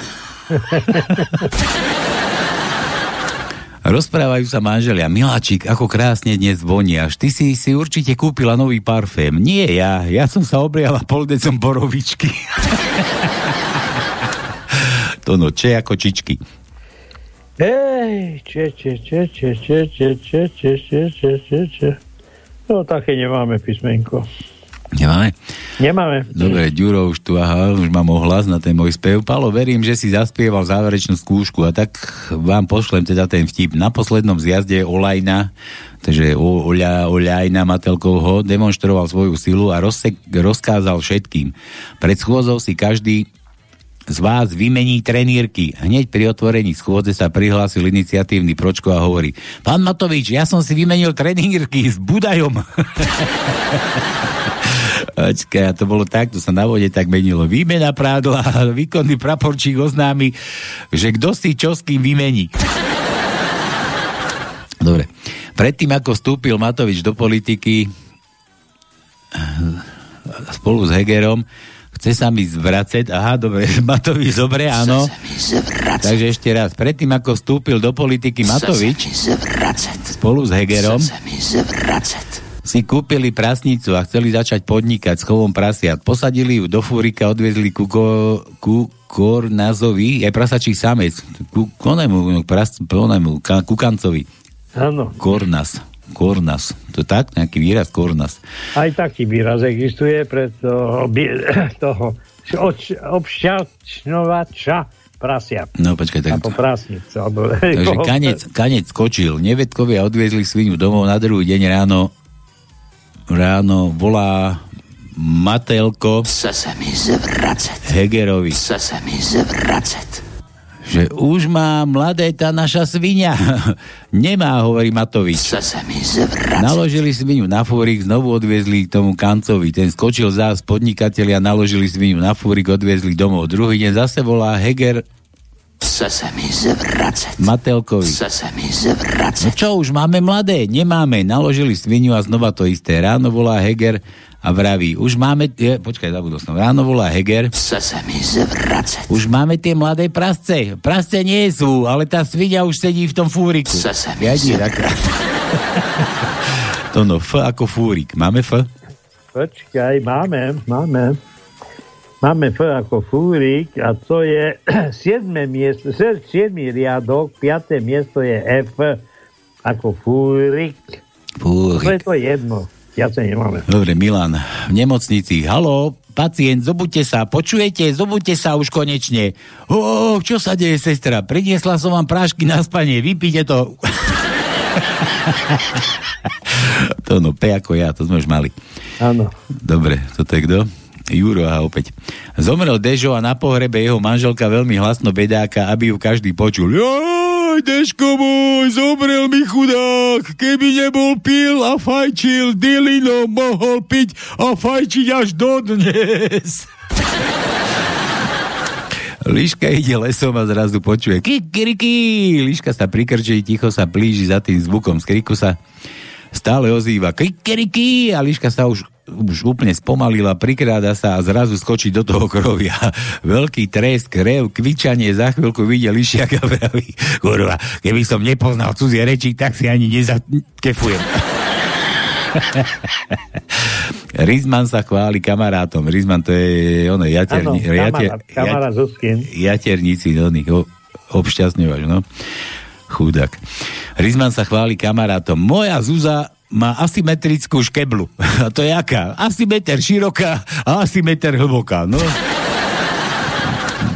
Rozprávajú sa manželia. Miláčik, ako krásne dnes voníaš. Ty si si určite kúpila nový parfém. Nie ja. Ja som sa obliala poldecom borovičky. to no, če ako čičky. Ej, če, če, če, če, če, če, če, če, če, če, če, če. No, také nemáme písmenko. Nemáme? Nemáme. Dobre, Ďuro už tu, aha, už mám ohlas na ten môj spev. Palo, verím, že si zaspieval záverečnú skúšku a tak vám pošlem teda ten vtip. Na poslednom zjazde Olajna, takže Oľa, Oľajna Matelkovho demonstroval svoju silu a rozsek, rozkázal všetkým. Pred schôzou si každý z vás vymení trenírky. Hneď pri otvorení schôdze sa prihlásil iniciatívny Pročko a hovorí Pán Matovič, ja som si vymenil trenírky s Budajom. Počkaj, a to bolo tak, to sa na vode tak menilo. Výmena prádla a výkonný praporčík oznámi, že kto si čo s kým vymení. Dobre. Predtým, ako vstúpil Matovič do politiky spolu s Hegerom, chce sa mi zvracať. Aha, dobre, Matovič, dobre, áno. Chce sa mi zvracet. Takže ešte raz. Predtým, ako vstúpil do politiky Matovič spolu s Hegerom, Chce sa mi zvracet. si kúpili prasnicu a chceli začať podnikať s chovom prasiat. Posadili ju do fúrika, odviezli ku, ko, ku Kornazovi, aj prasačí samec, ku konemu, pras, onemu, ka, kukancovi. Áno. Kornas. Kornas. To je tak? Nejaký výraz Kornas. Aj taký výraz existuje pre toho, toho obš- obšťačnovača prasia. No počkaj, tak... Alebo prasnicu. Alebo, Takže kanec, kanec skočil. Nevedkovia odviezli svinu domov na druhý deň ráno ráno volá Matelko Chce sa mi zvracet. Hegerovi, Chce sa mi zvracet. Že už má mladé tá naša svinia. Nemá, hovorí Matovič. Chce sa mi. Naložili svinu na fúrik, znovu odviezli k tomu kancovi. Ten skočil zás, podnikatelia naložili svinu na fúrik, odviezli domov. Druhý deň zase volá Heger Chce se mi zvracet. Matelkovi. Chce se mi No zvracet. čo, už máme mladé? Nemáme. Naložili svinu a znova to isté. Ráno volá Heger a vraví, už máme... Je, počkaj, zabudol som. Ráno volá Heger, Chce se mi zvracet. už máme tie mladé prasce. Prasce nie sú, ale tá svinia už sedí v tom fúriku. Chce se mi Ja to no, F ako fúrik. Máme F? Počkaj, máme, máme. Máme F ako fúrik a to je 7. miesto, 7. riadok, 5. miesto je F ako fúrik. To je Fúrik. to jedno. Sa nemáme. Dobre, Milan, v nemocnici. Haló, pacient, zobudte sa, počujete, zobudte sa už konečne. O, čo sa deje, sestra? Priniesla som vám prášky na spanie, vypíte to. to no, P ako ja, to sme už mali. Áno. Dobre, toto je kto? Juro a opäť. Zomrel Dežo a na pohrebe jeho manželka veľmi hlasno bedáka, aby ju každý počul. Joj, Deško môj, zomrel mi chudák. Keby nebol pil a fajčil, Dilino mohol piť a fajčiť až dodnes. Liška ide lesom a zrazu počuje kikiriki. Liška sa prikrčí, ticho sa blíži za tým zvukom. Z kriku sa stále ozýva kikiriki a Liška sa už, už úplne spomalila, prikráda sa a zrazu skočí do toho krovia. Veľký tresk, rev, kvičanie, za chvíľku vidie Lišiak a vraví, kurva, keby som nepoznal cudzie reči, tak si ani nezakefujem. Rizman sa chváli kamarátom. Rizman to je ono, jaterni, kamarát, kamarát Zuzkin. jaterníci, no, nich o- obšťastňovaš, no. Chudák. Rizman sa chváli kamarátom. Moja Zuza má asymetrickú škeblu. A to je aká? Asi široká a asi meter hlboká. No.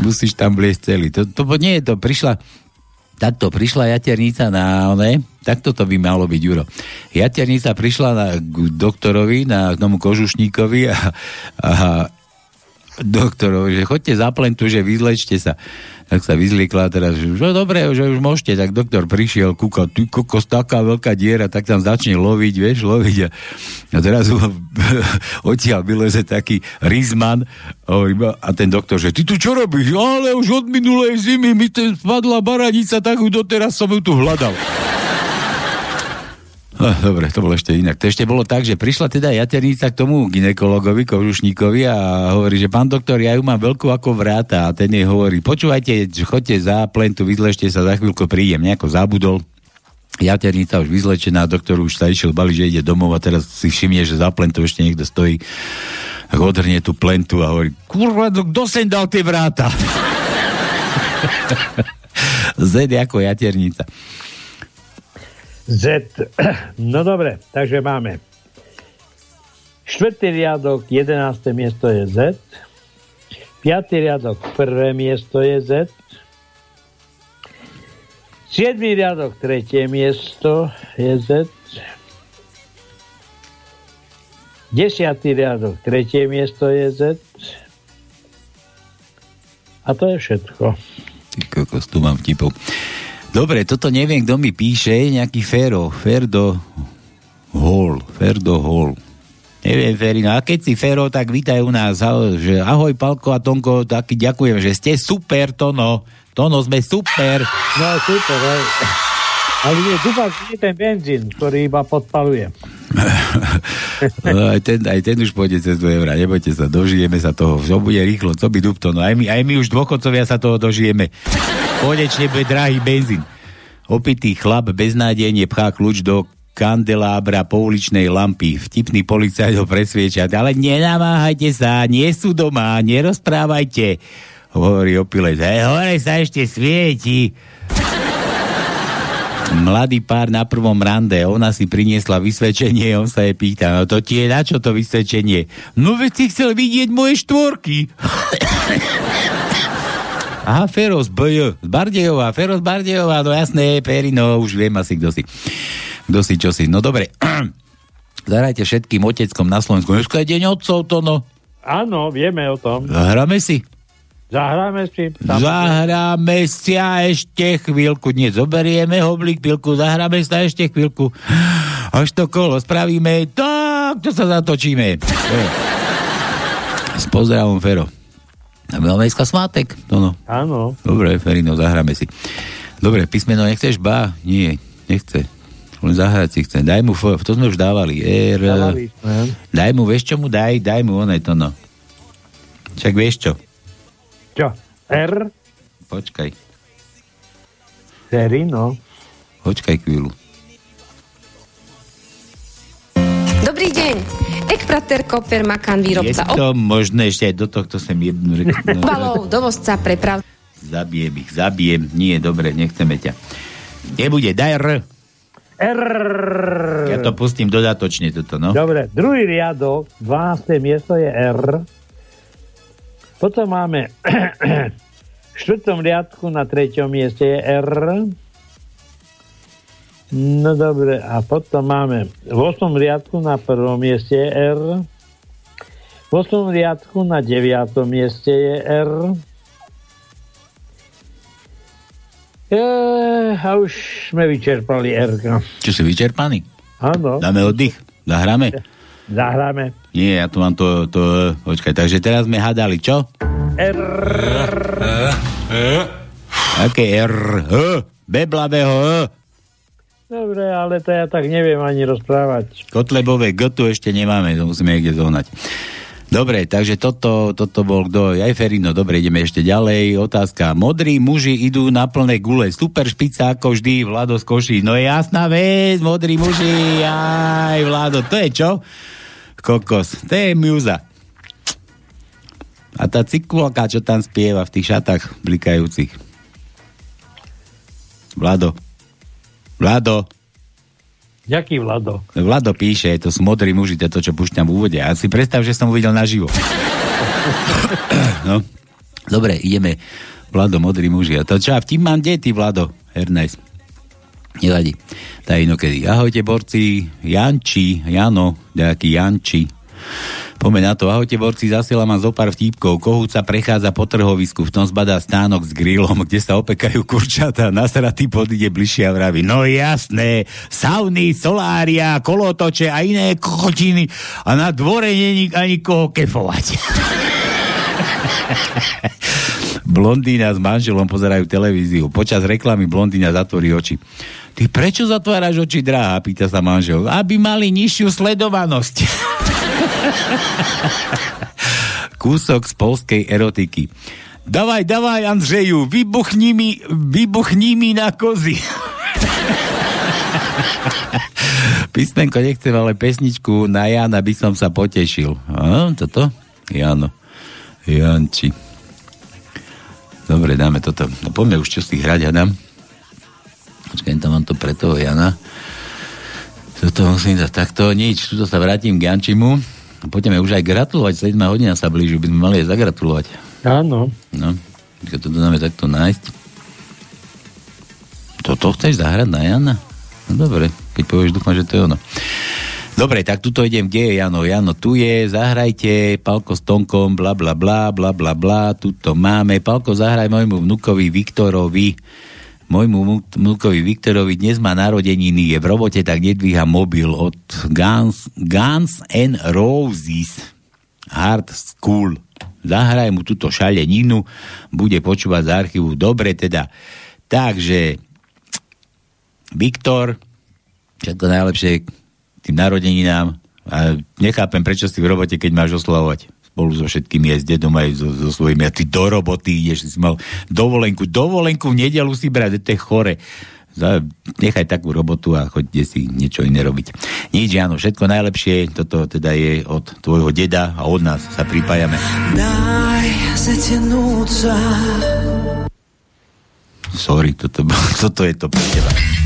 Musíš tam bliesť celý. To, to nie je to. Prišla, takto prišla jaternica na one, takto to by malo byť, Juro. Jaternica prišla na, k doktorovi, na k tomu kožušníkovi a, a doktorovi, že chodte za plentu, že vyzlečte sa. Tak sa vyzliekla a teraz, že no dobre, že už môžete. Tak doktor prišiel, kúkal, ty kokos, taká veľká diera, tak tam začne loviť, vieš, loviť. A, a teraz odtiaľ vyleze taký rizman hovorí, a ten doktor, že ty tu čo robíš? Ale už od minulej zimy mi ten spadla baranica, tak ju doteraz som ju tu hľadal. Ah, dobre, to bolo ešte inak. To ešte bolo tak, že prišla teda jaternica k tomu ginekologovi, kožušníkovi a hovorí, že pán doktor, ja ju mám veľkú ako vráta a ten jej hovorí, počúvajte, chodte za plentu, vyzlešte sa, za chvíľku prídem, nejako zabudol. Jaternica už vyzlečená, doktor už sa išiel bali, že ide domov a teraz si všimne, že za plentu ešte niekto stojí tak odhrnie tú plentu a hovorí, kurva, no kto sem dal tie vráta? Z je ako jaternica. Z. No dobre, takže máme. Štvrtý riadok, 11. miesto je Z. Piatý riadok, prvé miesto je Z. Siedmý riadok, tretie miesto je Z. Desiatý riadok, tretie miesto je Z. A to je všetko. Ty tu mám vtipov. Dobre, toto neviem, kto mi píše, nejaký Fero, Ferdo Hall, Ferdo Hall. Neviem, Ferino, a keď si Fero, tak vítaj u nás, že ahoj Palko a Tonko, taky ďakujem, že ste super, Tono. Tono, sme super. No super, aj. Ale nie, že nie ten benzín, ktorý iba podpaluje. No, aj, ten, aj ten už pôjde cez 2 eurá, nebojte sa, dožijeme sa toho, to bude rýchlo, co by dupto, no aj my, aj my už dôchodcovia sa toho dožijeme. Konečne bude drahý benzín. Opitý chlap beznádejne pchá kľúč do kandelábra pouličnej lampy. Vtipný policajt ho presvieča, ale nenamáhajte sa, nie sú doma, nerozprávajte. Hovorí opilec, hore sa ešte svieti. Mladý pár na prvom rande, ona si priniesla vysvedčenie, on sa jej pýta, no to ti je na čo to vysvedčenie? No veď si chcel vidieť moje štvorky. Aha, Fero z BJ, z Bardejová, Fero z Bardejová, no jasné, Peri, no už viem asi, kto si. Kto si, čo si. No dobre, zahrajte všetkým oteckom na Slovensku. Dneska je deň otcov, to no. Áno, vieme o tom. Zahráme si. Zahráme si. Zahráme si a ešte chvíľku. Nie, zoberieme hoblík chvíľku, zahráme sa ešte chvíľku. Až to kolo spravíme, tak to sa zatočíme. S pozdravom, Fero. A my máme dneska svátek. No, no. Áno. Dobre, Ferino, zahráme si. Dobre, písmeno nechceš? Ba, nie, nechce. Len zahrať si chce. Daj mu, F, to sme už dávali. R, Dávali sme. daj mu, vieš čo mu daj? Daj mu oné to no. Však vieš čo? Čo? R? Počkaj, Serino. počkaj chvíľu. Dobrý deň. Ekprater Koper Makan Je výrobca to možné ešte aj do tohto sem jednu rek- no, obalov, dovozca preprav. Zabijem ich, zabijem. Nie, dobre, nechceme ťa. Nebude, daj R. R. Ja to pustím dodatočne toto, no. Dobre, druhý riadok, 12. miesto je R. Potom máme v štvrtom riadku na treťom mieste je R. No dobre, a potom máme v 8. riadku na prvom mieste je R. V 8. riadku na 9. mieste je R. E, a už sme vyčerpali R. Čo si vyčerpaný? Áno, Dáme oddych? Zahráme? Zahráme. Nie, ja tu mám to, to, počkaj, takže teraz sme hádali, čo? R. Aké R? H? Beblavého? Dobre, ale to ja tak neviem ani rozprávať. Kotlebové G tu ešte nemáme, to musíme niekde zohnať. Dobre, takže toto, toto bol kto? Aj Ferino, dobre, ideme ešte ďalej. Otázka. Modrí muži idú na plné gule. Super špica ako vždy, Vlado z Koší. No je jasná vec, modrí muži. Aj, Vlado, to je čo? Kokos, to je muza. A tá cikulka, čo tam spieva v tých šatách blikajúcich. Vlado. Vlado. Jaký Vlado? Vlado píše, to sú modrí muži, to čo púšťam v úvode. A si predstav, že som ho videl naživo. no. Dobre, ideme. Vlado, modrí muži. A to čo, a vtip mám kde, ty Vlado? Ernest. Nevadí. Daj inokedy. Ahojte, borci. Janči, Jano, nejaký Janči. Poďme na to. Ahojte, borci, zasiela mám zo pár vtípkov. Kohút sa prechádza po trhovisku, v tom zbadá stánok s grillom, kde sa opekajú kurčatá. Nasratý podíde bližšie a vraví, no jasné, sauny, solária, kolotoče a iné kochotiny a na dvore není ani koho kefovať. Blondína s manželom pozerajú televíziu. Počas reklamy blondína zatvorí oči. Ty prečo zatváraš oči, drahá? Pýta sa manžel. Aby mali nižšiu sledovanosť. Kúsok z polskej erotiky. Davaj, davaj, Andreju, vybuchni mi, vybuchni mi na kozy. Písmenko nechcem, ale pesničku na Jana by som sa potešil. A, toto? Jano. Janči. Dobre, dáme toto. No poďme už čo si hrať, Adam. Počkaj, tam mám to pre toho Jana. Toto musím dať takto. Nič, tuto sa vrátim k Jančimu. Poďme už aj gratulovať, 7 hodina sa blíži, by sme mali aj zagratulovať. Áno. No, keď to dáme takto nájsť. Toto chceš zahrať na Jana? No dobre, keď povieš, dúfam, že to je ono. Dobre, tak tuto idem, kde je Jano? Jano tu je, zahrajte, Palko s Tonkom, bla bla bla, bla bla bla, tuto máme. Palko, zahraj môjmu vnukovi Viktorovi, môjmu mu- vnukovi Viktorovi, dnes má narodeniny, je v robote, tak nedvíha mobil od Guns, Guns and Roses. Hard School. Zahraj mu túto šaleninu, bude počúvať z archívu. Dobre teda. Takže Viktor, všetko najlepšie tým narodeninám. A nechápem, prečo si v robote, keď máš oslavovať bol so všetkými aj s dedom, aj so, so svojimi. A ty do roboty ideš, si mal dovolenku. Dovolenku v nedelu si brať, to je chore. Nechaj takú robotu a choď si niečo iné robiť. Nič, áno, všetko najlepšie. Toto teda je od tvojho deda a od nás sa pripájame. Sorry, toto, toto je to pre teba.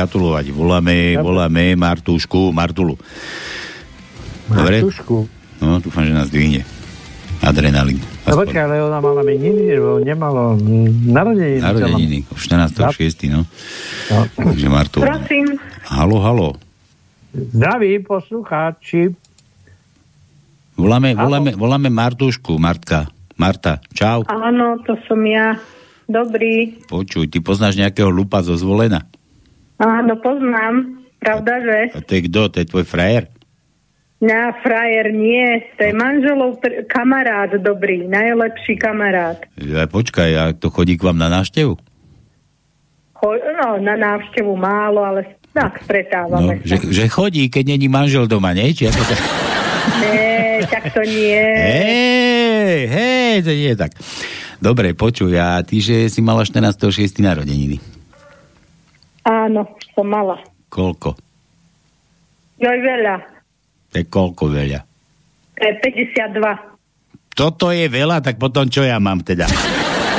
Gratulovať. Voláme, voláme Martušku, Martulu. Dobre? Martušku. No, dúfam, že nás dvihne. Adrenalín. No počkaj, ale ona mala meniny, lebo nemalo mm, narodeniny. Narodeniny, 14.6. No. No. Takže Martu. Prosím, Halo, halo. Zdraví poslucháči. Voláme, voláme, voláme Martušku, Martka. Marta, čau. áno, to som ja. Dobrý. Počuj, ty poznáš nejakého lupa zo zvolena? Áno, poznám. Pravda, že? A to je kto? To je tvoj frajer? Na frajer nie. To je manželov pr- kamarát dobrý. Najlepší kamarát. Ja, počkaj, a to chodí k vám na návštevu? Cho- no, na návštevu málo, ale tak No, stretávame že, sa. že chodí, keď není manžel doma, nie? Či ako to... Nie, tak to nie. Hej, hej, to nie je tak. Dobre, počuj, a ty, že si mala 14.6. narodeniny. Áno, som mala. Koľko? Joj, veľa. Je koľko veľa? To je 52. Toto je veľa, tak potom čo ja mám teda?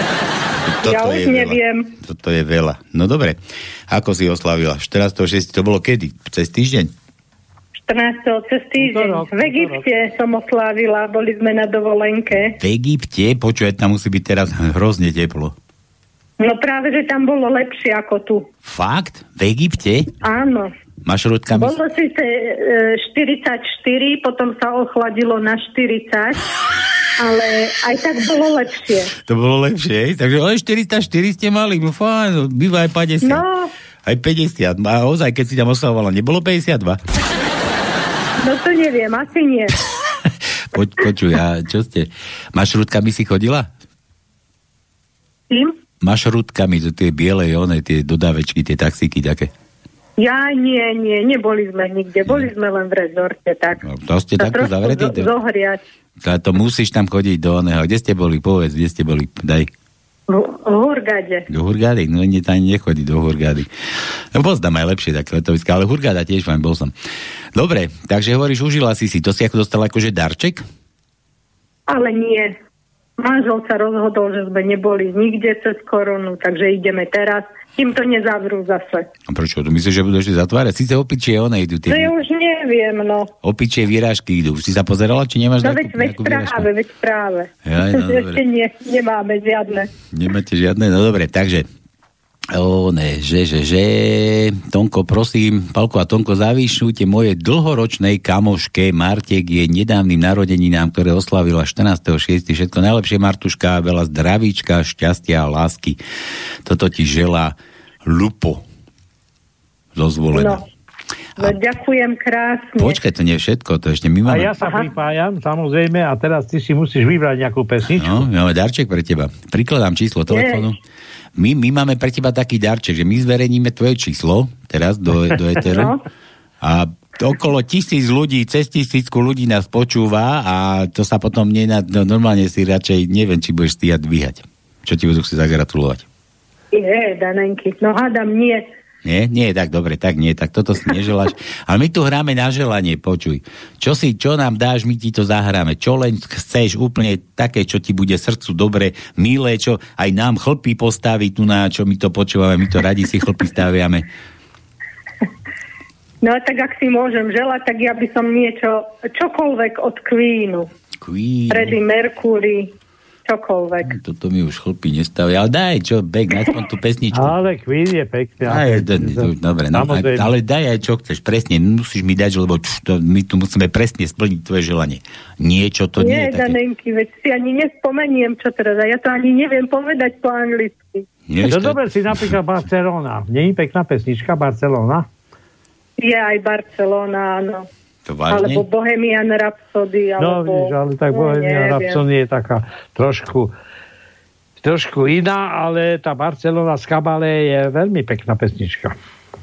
ja už je veľa. neviem. Toto je veľa. No dobre. Ako si oslavila? 14.6. to bolo kedy? Cez týždeň? 14. cez týždeň. V Egypte som oslávila, boli sme na dovolenke. V Egypte? Počuj, tam musí byť teraz hrozne teplo. No práve, že tam bolo lepšie ako tu. Fakt? V Egypte? Áno. Máš rúdkami? Bolo síce e, 44, potom sa ochladilo na 40, ale aj tak bolo lepšie. To bolo lepšie? Takže ale 404 ste mali, no fajn, býva aj 50. No, Aj 50. A ozaj, keď si tam oslavovala, nebolo 52? no to neviem, asi nie. Poď, počuj, a čo ste? Mašrutkami si chodila? Tým? Mašrutkami, to tie biele, one, tie dodávečky, tie taxíky také. Ja nie, nie, neboli sme nikde, boli sme len v rezorte, tak. No, to ste takto zavretí? zo- zohriať. A to musíš tam chodiť do oného. Kde ste boli? Povedz, kde ste boli? Daj. V, v Hurgade. Do Hurgády? No nie, tam nechodí do Hurgády. No poznám aj lepšie také letoviska, ale Hurgáda tiež fajn, bol som. Dobre, takže hovoríš, užila si si. To si ako dostala akože darček? Ale nie. Manžel sa rozhodol, že sme neboli nikde cez koronu, takže ideme teraz. Kým to nezavrú zase. A prečo? To myslíš, že budú ešte zatvárať? Sice opičie one idú, To ja tie už neviem, no. opičie výrážky idú. Si sa pozerala, či nemáš No nejakú, veď, nejakú práve, veď práve. Jaj, no. Ešte nie, nemáme žiadne. Nemáte žiadne? No dobre, takže O ne, že, že, že, Tonko, prosím, Palko a Tonko, zavýšujte moje dlhoročnej kamoške Marte k jej nedávnym narodeninám, ktoré oslavila 14.6. Všetko najlepšie, Martuška, veľa zdravíčka, šťastia a lásky. Toto ti želá Lupo zo zvolená. No. No, ďakujem krásne. Počkaj, to nie je všetko, to ešte my A máme... ja sa pripájam, samozrejme, a teraz ty si musíš vybrať nejakú pesničku. No, máme darček pre teba. Prikladám číslo telefónu. My, my máme pre teba taký darček, že my zverejníme tvoje číslo teraz do, do Eteru. No. A okolo tisíc ľudí, cez tisícku ľudí nás počúva a to sa potom nie, no, normálne si radšej neviem, či budeš stíhať dvíhať. Čo ti budú chcieť zagratulovať. Je, Danenky, no hádam nie. Nie? Nie, tak dobre, tak nie, tak toto si neželáš. Ale my tu hráme na želanie, počuj. Čo si, čo nám dáš, my ti to zahráme. Čo len chceš, úplne také, čo ti bude srdcu dobre, milé, čo aj nám chlpy postaví tu na, čo my to počúvame, my to radi si chlpy staviame. No tak ak si môžem želať, tak ja by som niečo, čokoľvek od Queenu. Queen. Freddie Mercury, čokoľvek. Toto mi už chlpy nestavia. Ale daj, čo, Bek, aspoň tú pesničku. Ale Queen je pekný. Aj, do, do, dobre, no, aj, ale daj aj čo chceš, presne, musíš mi dať, lebo čš, to, my tu musíme presne splniť tvoje želanie. Niečo to nie, nie, je. Danenky, veď si ani nespomeniem, čo teraz. A ja to ani neviem povedať po anglicky. Nie, ešte- dobre, si napríklad Barcelona. Je pekná pesnička Barcelona? Je aj Barcelona, áno. To vážne? Alebo Bohemian Rhapsody, No, alebo... vidíš, ale tak no, Bohemian. Rhapsody je taká trošku trošku iná, ale tá Barcelona z Kabale je veľmi pekná pesnička.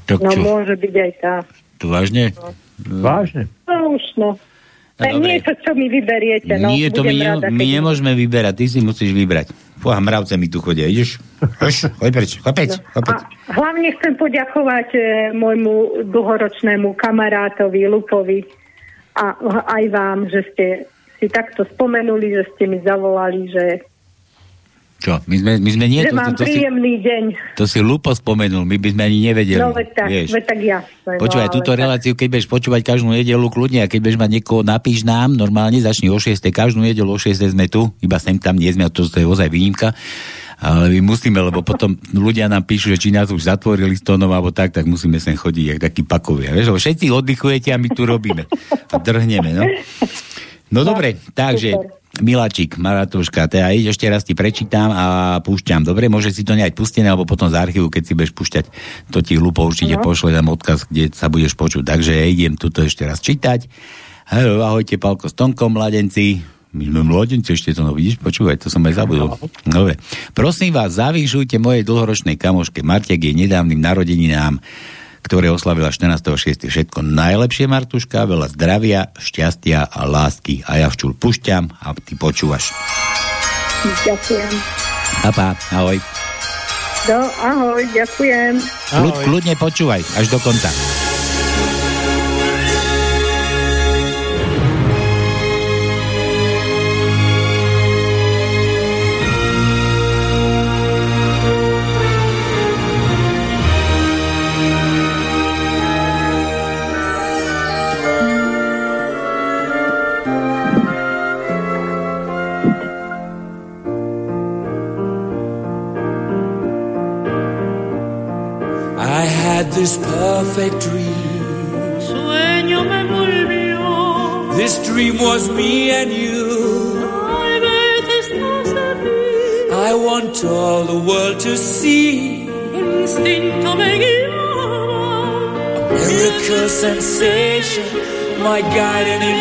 Tak No čo, môže byť aj tá. to vážne? Vážne. No už no. No, dobre. niečo, čo mi vyberiete. No, Nie, to my, rada, my nemôžeme vyberať, ty si musíš vybrať. Fúha, mravce mi tu chodia, ideš? Choď preč, choď preč, choď preč. A hlavne chcem poďakovať e, môjmu dlhoročnému kamarátovi Lupovi a aj vám, že ste si takto spomenuli, že ste mi zavolali, že Čo? My sme, my sme nie... že To, mám to, to, si, príjemný deň. to si lupo spomenul, my by sme ani nevedeli. No veď tak, vieš. veď tak jasné. Počúvaj, no, túto reláciu, keď budeš počúvať každú nedelu kľudne a keď budeš mať niekoho, napíš nám, normálne začni o 6. Každú nedelu o 6. sme tu, iba sem tam nie sme, to, to je ozaj výnimka. Ale my musíme, lebo potom ľudia nám píšu, že či nás už zatvorili s tónom alebo tak, tak musíme sem chodiť, jak takí pakovia. Vieš, všetci oddychujete a my tu robíme. A drhneme, no. No dobre, takže Miláčik, Maratoška, teda ešte raz ti prečítam a púšťam. Dobre, môže si to nejať pustené, alebo potom z archívu, keď si budeš púšťať, to ti Lupo určite No. pošle tam odkaz, kde sa budeš počuť. Takže idem tuto ešte raz čítať. Ahojte, Palko s Tonkom, mladenci. My sme mladenci, ešte to no vidíš, počúvaj, to som aj zabudol. Dobre. Prosím vás, zavíšujte mojej dlhoročnej kamoške Marte k jej nedávnym narodeninám ktoré oslavila 14.6. Všetko najlepšie, Martuška, veľa zdravia, šťastia a lásky. A ja včul pušťam a ty počúvaš. Ďakujem. Papa, ahoj. No, ahoj, ďakujem. Kľud, kľudne počúvaj, až do konca. My guide and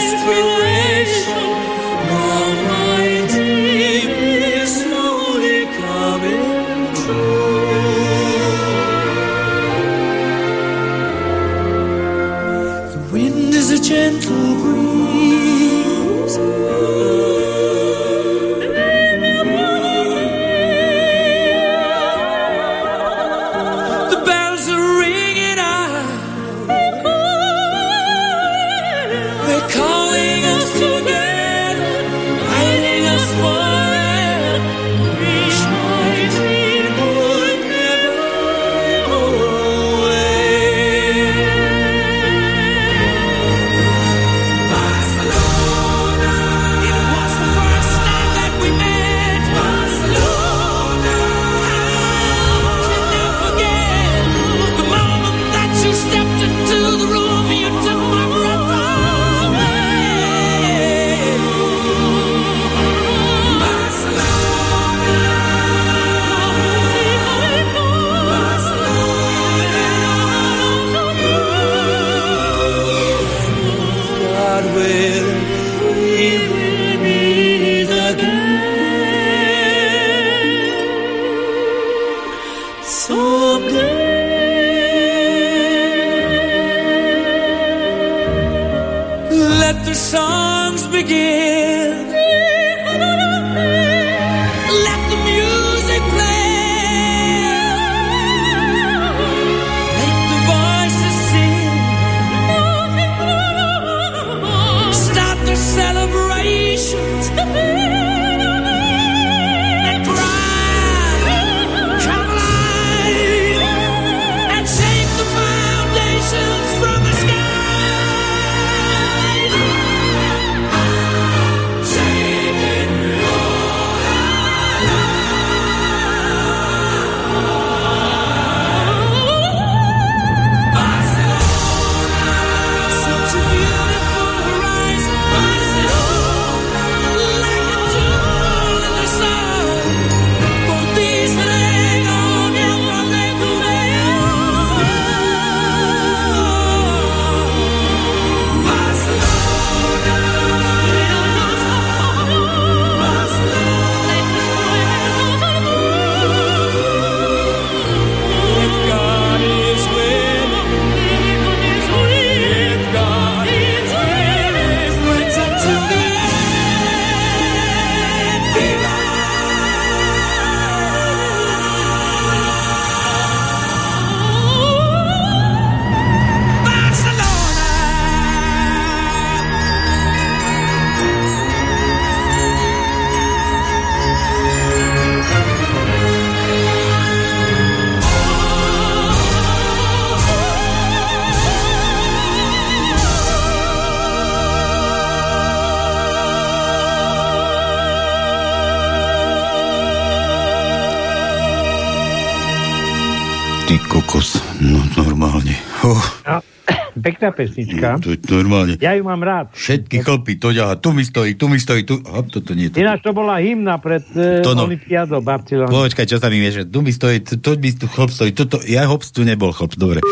Ty kokos, no normálne. Oh, No, pekná pesnička. to je normálne. Ja ju mám rád. Všetky chlpy, to ďaha, tu mi stojí, tu mi stojí, tu... A toto nie, to... Ináč to bola hymna pred uh, To no. Olympiádou Barcelona. Počkaj, čo sa mi mieša? Tu mi stojí, tu, tu mi tu chlp stojí, toto, ja hops, tu nebol chlp, dobre.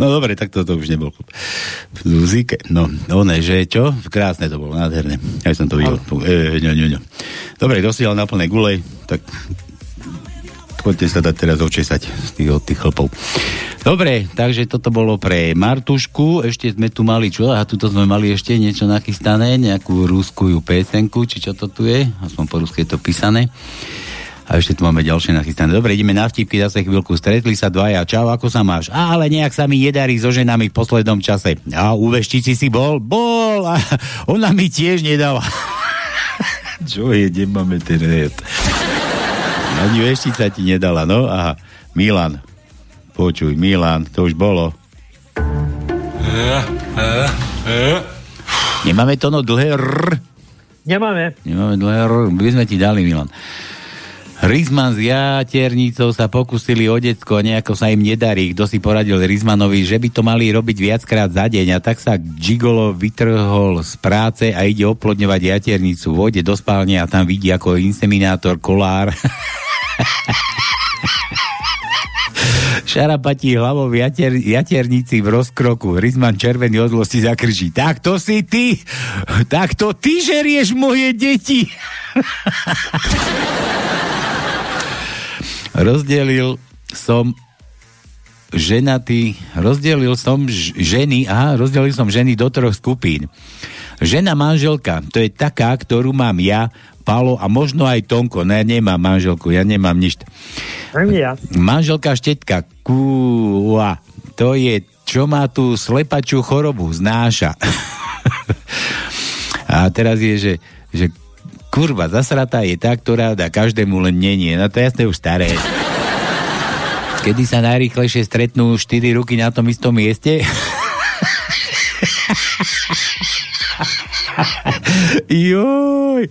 No dobre, tak toto už nebol chlp. Zuzike, no, one, že čo? Krásne to bolo, nádherné. Ja som to videl. E, ňo, ňo, ňo. Dobre, dosiahol na plnej gulej, tak poďte sa dať teraz očesať z tých, od tých chlpov. Dobre, takže toto bolo pre Martušku, ešte sme tu mali čo? A tuto sme mali ešte niečo nachystané, nejakú rúskую pésenku, či čo to tu je, aspoň po rusky je to písané. A ešte tu máme ďalšie nachystané. Dobre, ideme na vtipky, zase chvíľku. Stretli sa dvaja. Čau, ako sa máš? A, ale nejak sa mi nedarí so ženami v poslednom čase. A u veštici si bol? Bol. A ona mi tiež nedala. čo je, kde máme ten red? Ani veštica ti nedala, no? Aha. Milan. Počuj, Milan, to už bolo. Nemáme to no dlhé rr. Nemáme. Nemáme dlhé rr. By sme ti dali, Milan. Rizman s jaternicou sa pokusili o decko, nejako sa im nedarí. Kto si poradil Rizmanovi, že by to mali robiť viackrát za deň a tak sa Gigolo vytrhol z práce a ide oplodňovať jaternicu. Vojde do spálne a tam vidí ako inseminátor kolár. Šarapatí hlavou jater, jaternici v rozkroku. Rizman červený od zlosti zakrží. Tak to si ty! Tak to ty žerieš moje deti! rozdelil som ženatý, rozdelil som ženy, aha, rozdelil som ženy do troch skupín. Žena manželka, to je taká, ktorú mám ja, Palo a možno aj Tonko. No ja nemám manželku, ja nemám nič. Ja. Manželka štetka, kúa, to je, čo má tú slepačú chorobu, znáša. a teraz je, že, že kurva, zasratá je tá, ktorá dá každému len nenie. No to je jasné už staré. Kedy sa najrýchlejšie stretnú štyri ruky na tom istom mieste? Joj,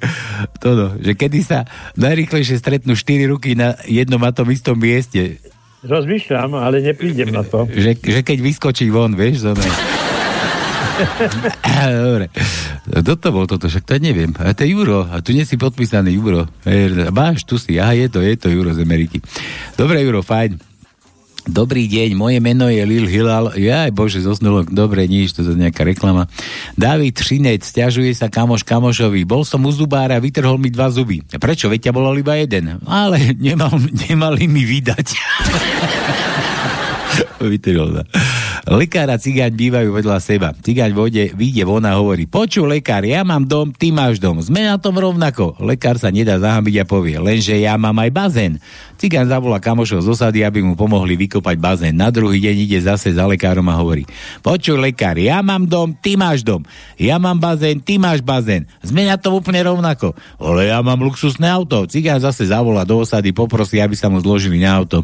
toto, že kedy sa najrýchlejšie stretnú štyri ruky na jednom a tom istom mieste. Rozmýšľam, ale neprídem na to. Že, že keď vyskočí von, vieš, to ne. Dobre. Kto to bol toto? Však to neviem. A to je Juro. A tu nie si podpísaný Juro. Máš, tu si. Aha, je to, je to Juro z Ameriky. Dobre, Juro, fajn. Dobrý deň, moje meno je Lil Hilal. Jaj, bože, zosnulo. Dobre, nič, to je nejaká reklama. David Šinec, stiažuje sa kamoš kamošovi. Bol som u zubára, vytrhol mi dva zuby. Prečo? Veď ťa bolo iba jeden. Ale nemal, nemali mi vydať. Vytrhol sa. Lekár a cigáň bývajú vedľa seba. Cigáň vode, vyjde von a hovorí, poču lekár, ja mám dom, ty máš dom. Sme na tom rovnako. Lekár sa nedá zahambiť a povie, lenže ja mám aj bazén. Cigáň zavolá kamošov z osady, aby mu pomohli vykopať bazén. Na druhý deň ide zase za lekárom a hovorí, počuj lekár, ja mám dom, ty máš dom. Ja mám bazén, ty máš bazén. Sme na tom úplne rovnako. Ale ja mám luxusné auto. Cigáň zase zavolá do osady, poprosí, aby sa mu zložili na auto.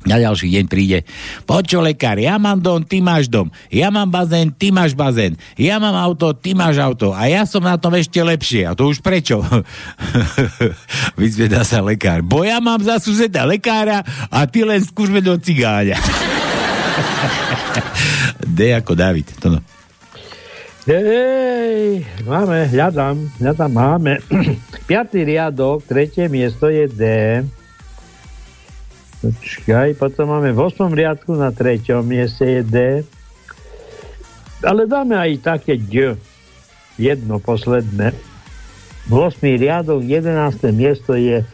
Na ďalší deň príde, počo lekár, ja mám dom, ty máš dom, ja mám bazén, ty máš bazén, ja mám auto, ty máš auto a ja som na tom ešte lepšie. A to už prečo? Vyzvedá sa lekár, bo ja mám za suseda lekára a ty len skúšme do cigáňa. D ako David, to no. Hej, máme, hľadám, hľadám, máme. Piatý riadok, tretie miesto je D. Počkaj, potom máme v 8. riadku na treťom mieste je D. Ale dáme aj také D. Jedno posledné. V 8. riadok, 11. miesto je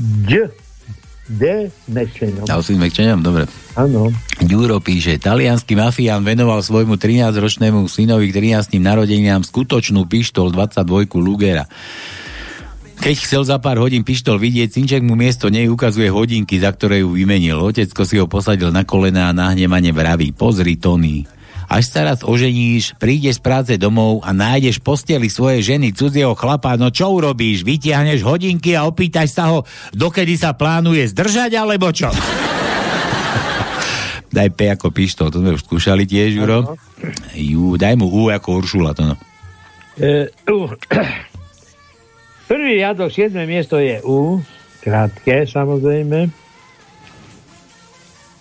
D. D s mekčenom. Dal si s mekčenom, dobre. Áno. Ďuro píše, talianský mafián venoval svojmu 13-ročnému synovi k 13. narodeniam skutočnú pištol 22 Lugera. Keď chcel za pár hodín pištol vidieť, synček mu miesto nej ukazuje hodinky, za ktoré ju vymenil. Otecko si ho posadil na kolena a nahnemane vraví, pozri Tony, až sa raz oženíš, prídeš z práce domov a nájdeš posteli svojej ženy cudzieho chlapa, no čo urobíš? Vytiahneš hodinky a opýtaš sa ho, dokedy sa plánuje zdržať, alebo čo? daj P ako pištol, to sme už skúšali tiež, Juro. Jú, daj mu U ako Uršula, to no. E, U. Prvý riadok, 7. miesto je U. krátke, samozrejme.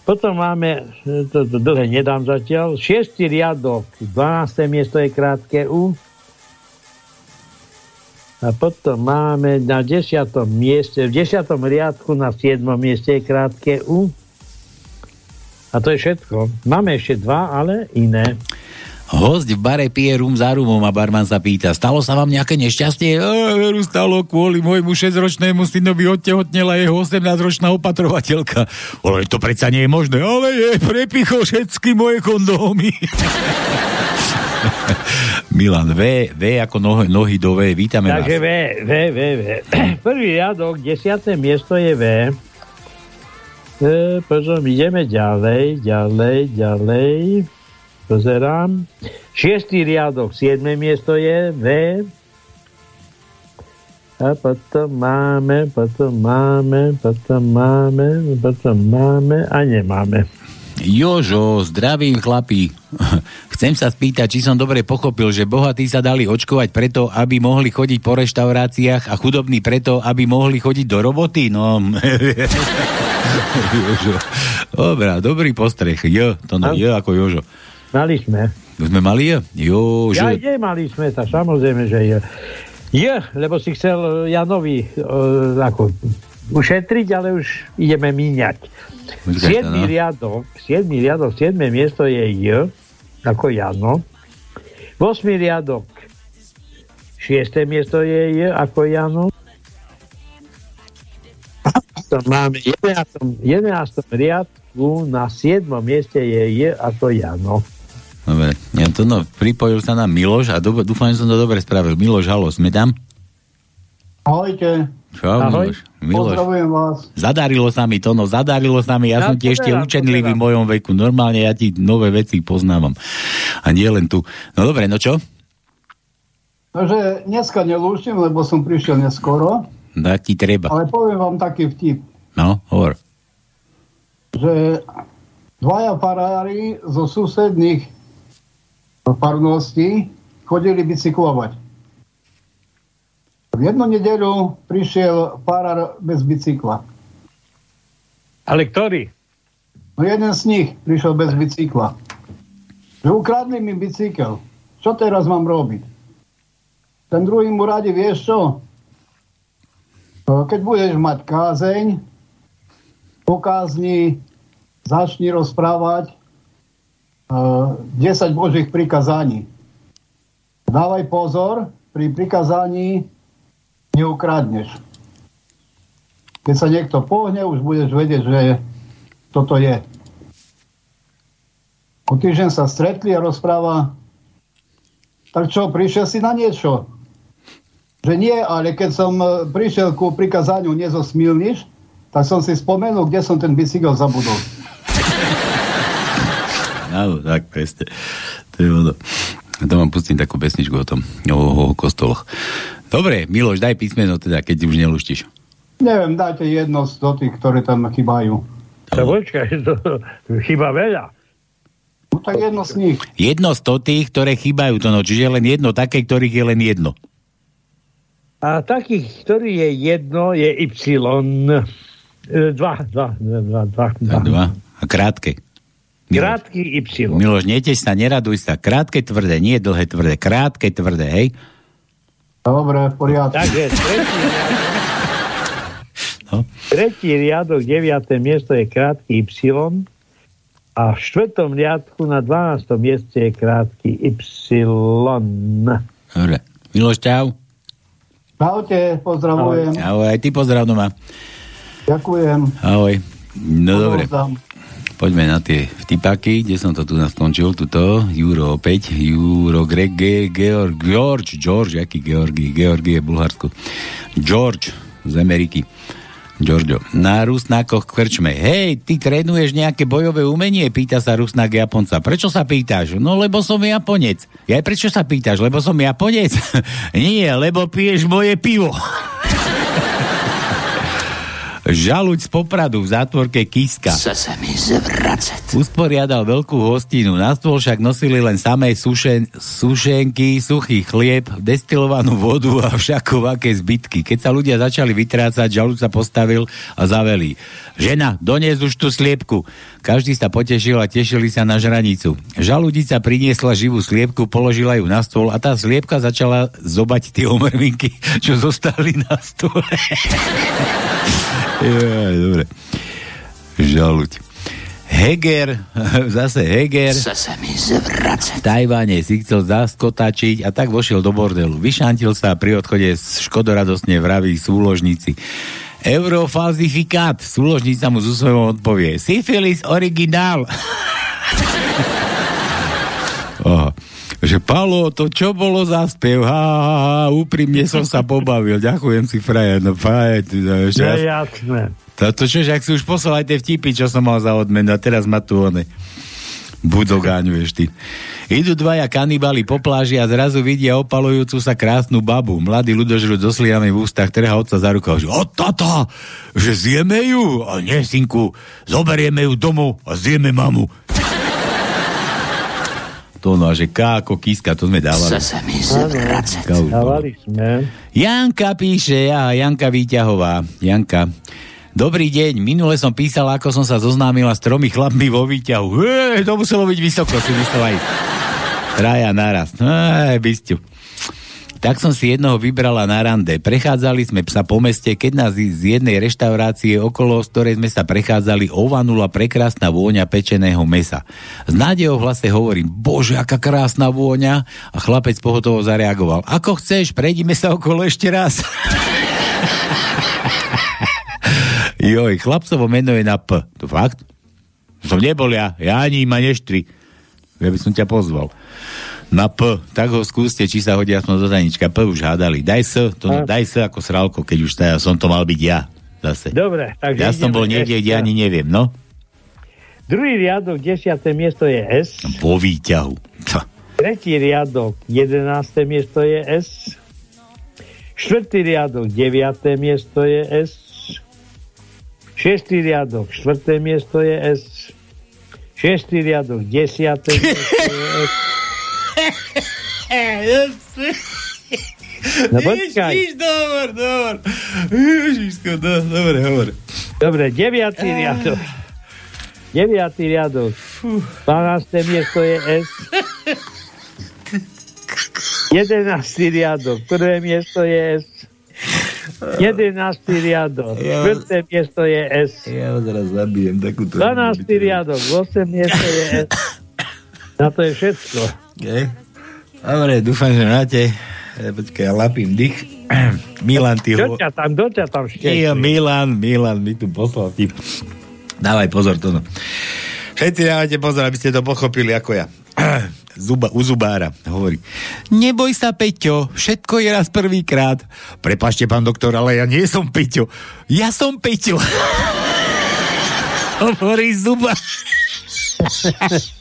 Potom máme, to, to dlhé nedám zatiaľ, šiestý riadok, 12. miesto je krátke U. A potom máme na 10. mieste, v 10. riadku na 7. mieste je krátke U. A to je všetko. Máme ešte dva, ale iné. Host v bare pije rum za rumom a barman sa pýta, stalo sa vám nejaké nešťastie? Veru stalo kvôli môjmu 6-ročnému synovi odtehotnela jeho 18-ročná opatrovateľka. Ale to predsa nie je možné. Ale je, prepichol všetky moje kondómy. Milan, V, V ako nohy, nohy do V, vítame Takže vás. V, V, V, V. Prvý riadok, desiaté miesto je V. E, potom ideme ďalej, ďalej, ďalej. Pozerám. Šiestý riadok, siedme miesto je V. A potom máme, potom máme, potom máme, potom máme a nemáme. Jožo, zdravím chlapí. Chcem sa spýtať, či som dobre pochopil, že bohatí sa dali očkovať preto, aby mohli chodiť po reštauráciách a chudobní preto, aby mohli chodiť do roboty? No... Jožo. Dobrá, dobrý postreh. Jo, to no, jo ako Jožo. Mali sme. Sme mali jo? Jožo. Ja ide, mali sme to, samozrejme, že je. Je, lebo si chcel Janovi uh, ako, ušetriť, ale už ideme míňať. Počkaj, Siedmý no. riadok, siedmý riadok, siedme miesto je J, ako Jano. Osmý riadok, šiesté miesto je J, ako Jano. To máme 11. 11. riadku na 7. mieste je J, ako Jano. Dobre, ja to no, pripojil sa nám Miloš a do, dúfam, že som to dobre spravil. Miloš, halo, sme tam? Ahojte. Čo, Ahoj. Miloš? Miloš. Pozdravujem vás. Zadarilo sa mi to, no zadarilo sa mi, ja, Ja som ti ešte učenlivý v mojom veku. Normálne ja ti nové veci poznávam. A nie len tu. No dobre, no čo? Takže dneska nelúšim, lebo som prišiel neskoro, Tak ti treba. ale poviem vám taký vtip, No, hovor. že dvaja farári zo susedných farností chodili bicyklovať. V jednu nedeľu prišiel farár bez bicykla. Ale ktorý? No jeden z nich prišiel bez bicykla. Že ukradli mi bicykel. Čo teraz mám robiť? Ten druhý mu radi, vieš čo? Keď budeš mať kázeň, po kázni začni rozprávať 10 božích prikazaní. Dávaj pozor, pri prikazaní neukradneš. Keď sa niekto pohne, už budeš vedieť, že toto je. O týždeň sa stretli a rozpráva, tak čo, prišiel si na niečo? Že nie, ale keď som e, prišiel ku prikazaniu nezosmilniš, tak som si spomenul, kde som ten bicykel zabudol. Áno, tak presne. To je ono. To vám pustím takú pesničku o tom, o, o kostoloch. Dobre, Miloš, daj písmeno teda, keď už neluštíš. Neviem, dajte jedno z do tých, ktoré tam chýbajú. To počkaj, to chyba veľa. No tak jedno z nich. Jedno z tých, ktoré chýbajú to, no, čiže len jedno také, ktorých je len jedno. A takých, ktorý je jedno, je Y. E, Dva, dva, dva, dva, dva. Dva. A krátke. Krátky Y. Miloš, netež sa, neraduj sa. Krátke, tvrdé, nie dlhé, tvrdé. Krátke, tvrdé, hej? Dobre, v poriadku. Takže tretí riadok, No. tretí riadok, deviaté miesto je krátky Y a v štvrtom riadku na 12. mieste je krátky Y. Dobre. Miloš, čau. Čaute, pozdravujem. Ahoj, aj ty pozdrav doma. Ďakujem. Ahoj. No dobre. Poďme na tie vtipáky, kde som to tu naskončil, tuto, Euro 5, Euro Greg, Ge, Georg, George, George, aký Georgi, Georgi je Bulharsko. George z Ameriky. Giorgio. Na Rusnákoch krčme. Hej, ty trénuješ nejaké bojové umenie? Pýta sa Rusnák Japonca. Prečo sa pýtaš? No, lebo som Japonec. Ja prečo sa pýtaš? Lebo som Japonec? Nie, lebo piješ moje pivo. Žaluď z Popradu v zátvorke Kiska. Chce se mi zvracet. Usporiadal veľkú hostinu. Na stôl však nosili len samé sušen, sušenky, suchý chlieb, destilovanú vodu a všakovaké zbytky. Keď sa ľudia začali vytrácať, žalúd sa postavil a zavelí. Žena, donies už tú sliepku. Každý sa potešil a tešili sa na žranicu. Žalúdica priniesla živú sliepku, položila ju na stôl a tá sliepka začala zobať tie omrvinky, čo zostali na stole. Jaj, dobre. Žaluď. Heger, zase Heger. Chce se mi zvracet. V Tajvane si chcel zaskotačiť a tak vošiel do bordelu. Vyšantil sa a pri odchode z škodoradosne vraví súložníci. Eurofalzifikát. Súložnica mu z úsmevom odpovie. Syfilis originál. Že Palo, to čo bolo za spev? Ha, ha, ha, úprimne som sa pobavil. Ďakujem si, frajer. No, frajer, no, ešte raz. jasné. To, to čo, ak si už poslal aj tie vtipy, čo som mal za odmenu a teraz ma tu one budogáňuješ ty. Idú dvaja kanibali po pláži a zrazu vidia opalujúcu sa krásnu babu. Mladý ľudožrúd so sliami v ústach trhá otca za rukou. Že, o tata, že zjeme ju? A nie, synku, zoberieme ju domov a zjeme mamu. To no, a že K ako kíska, to sme dávali. Chce se mi. Dávali sme. Janka píše, ja, Janka Výťahová. Janka. Dobrý deň, minule som písala, ako som sa zoznámila s tromi chlapmi vo výťahu. Hej, to muselo byť vysoko, si myslel aj. Traja naraz. Bysťu. Tak som si jednoho vybrala na rande. Prechádzali sme sa po meste, keď nás z jednej reštaurácie okolo, z ktorej sme sa prechádzali, ovanula prekrásna vôňa pečeného mesa. S nádejou v hlase hovorím, bože, aká krásna vôňa. A chlapec pohotovo zareagoval, ako chceš, prejdime sa okolo ešte raz. Joj, chlapcovo meno je na P. To fakt? Som nebol ja, ja ani ma neštri. Ja by som ťa pozval. Na P, tak ho skúste, či sa hodí aspoň do tanička. P už hádali. Daj S, to, A. daj S ako sralko, keď už teda som to mal byť ja. Zase. Dobre, takže Ja som bol niekde, kde ani neviem, no. Druhý riadok, desiaté miesto je S. Vo výťahu. Tch. Tretí riadok, jedenácté miesto je S. Štvrtý riadok, deviaté miesto je S. Šiestý riadok, štvrté miesto je S. Šiestý riadok, desiaté miesto je S. No počkaj. Dobre, dobre. Ježiško, do, dobre, hovor. Dobre, deviatý riadok. Deviatý riadok. 12. miesto je S. 11. riadok. Prvé miesto je S. 11. riadok. Štvrté miesto je S. Ja ho teraz zabijem takúto. 12. riadok. 8. miesto je S. Na to je všetko. Okay. Dobre, dúfam, že máte. E, Počkaj, ja lapím dých. Milan, ty ho... ťa tam, kto ťa tam štieči? Milan, Milan, mi tu poslal tip. Dávaj pozor, to no. Všetci dávajte pozor, aby ste to pochopili ako ja. Zuba, u zubára hovorí. Neboj sa, Peťo, všetko je raz prvýkrát. Prepašte, pán doktor, ale ja nie som Peťo. Ja som Peťo. hovorí zuba.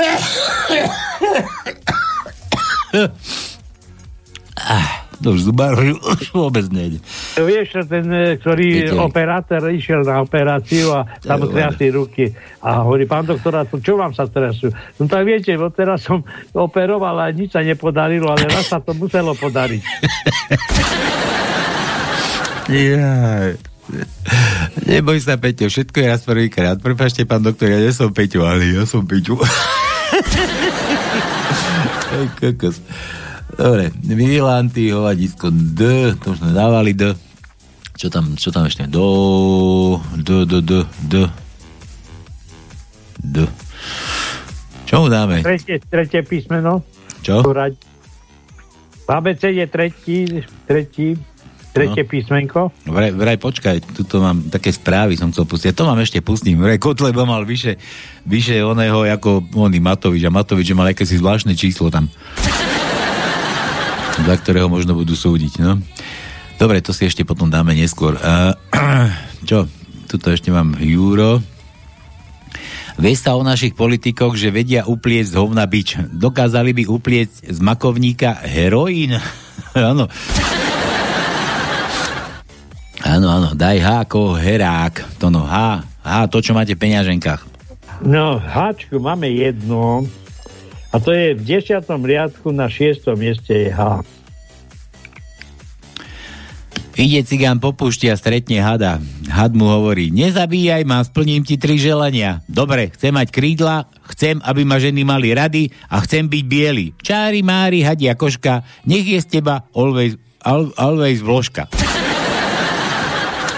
ah, to už zubárovi už vôbec nejde. To vieš, ten, e, ktorý Viete. operátor išiel na operáciu a tam triasli ruky a hovorí, pán doktor, čo vám sa trasú? No tak viete, bo teraz som operoval a nič sa nepodarilo, ale raz sa to muselo podariť. Jaj. Neboj sa, Peťo, všetko je raz prvýkrát. Prepašte, pán doktor, ja nie som Peťo, ale ja som Peťo. Kokos. Dobre, Milanty, hovadisko D, to už sme dávali D. Čo tam, čo tam ešte? Do, D, D, D, D. D. Čo mu dáme? Tretie, tretie písmeno. Čo? V ABC je tretí, tretí, tretie No. písmenko. Vraj, vraj počkaj, tuto mám také správy, som chcel pustiť. To mám ešte pustím. Vraj Kotleba mal vyše, vyše oného, ako oný Matovič. A Matovič mal akési zvláštne číslo tam. za ktorého možno budú súdiť, no. Dobre, to si ešte potom dáme neskôr. Uh, čo? Tuto ešte mám Juro. Vie sa o našich politikoch, že vedia upliecť z hovna bič. Dokázali by upliecť z makovníka heroín? Áno. Áno, áno, daj H ako herák. To no, H, H, to, čo máte v peňaženkách. No, háčku máme jedno. A to je v desiatom riadku na šiestom mieste je H. Ide cigán po púšti a stretne hada. Had mu hovorí, nezabíjaj ma, splním ti tri želania. Dobre, chcem mať krídla, chcem, aby ma ženy mali rady a chcem byť biely. Čári, mári, hadia koška, nech je z teba always, al, always vložka.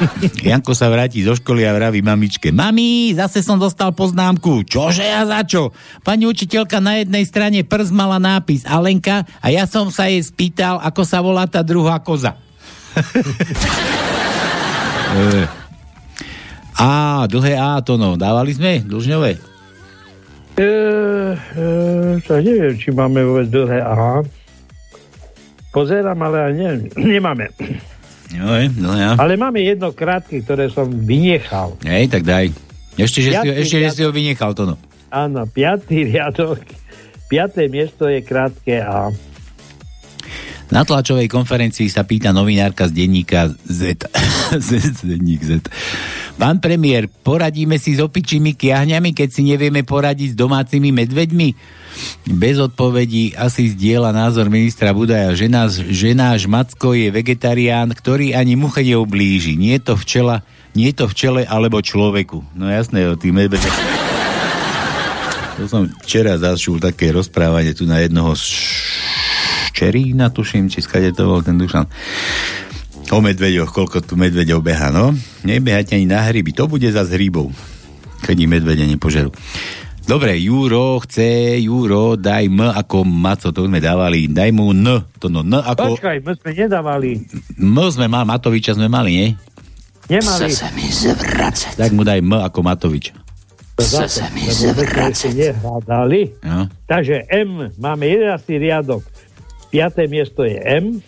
Janko sa vráti zo školy a vraví mamičke, mami, zase som dostal poznámku. Čože ja za čo? Pani učiteľka na jednej strane prst mala nápis Alenka a ja som sa jej spýtal, ako sa volá tá druhá koza. A, dlhé A to no. Dávali sme dlžňové? E, e, to neviem, či máme vôbec dlhé A. Pozerám, ale aj neviem. Nemáme. Joj, dlhé A. Ale máme jedno krátke, ktoré som vynechal. Hej, tak daj. Ešte, že si, ho- ešte, že si ho vynechal to no. Áno, piatý riadok. Piaté miesto je krátke A. Na tlačovej konferencii sa pýta novinárka z denníka Z. Z denník Z. Pán premiér, poradíme si s opičími kiahňami, keď si nevieme poradiť s domácimi medveďmi? Bez odpovedí asi zdieľa názor ministra Budaja, že, nás, že náš Macko je vegetarián, ktorý ani muche neublíži. Nie je to včela, nie je to včele alebo človeku. No jasné, o tých medveďoch. To som včera zašul také rozprávanie tu na jednoho Čerína, tuším, či skade to bol ten Dušan. O medveďoch, koľko tu medveďov beha, no. Nebehajte ani na hryby, to bude za hríbov, keď ich medvede nepožerú. Dobre, Juro chce, Juro, daj M ako Maco, to sme dávali, daj mu N, to no N ako... Počkaj, my sme nedávali. M sme mali, Matoviča sme mali, nie? Nemali. Chce sa mi zvracať. Tak mu daj M ako Matovič. Chce sa mi zvracať. No. Takže M, máme 11. riadok. 5. miesto je M.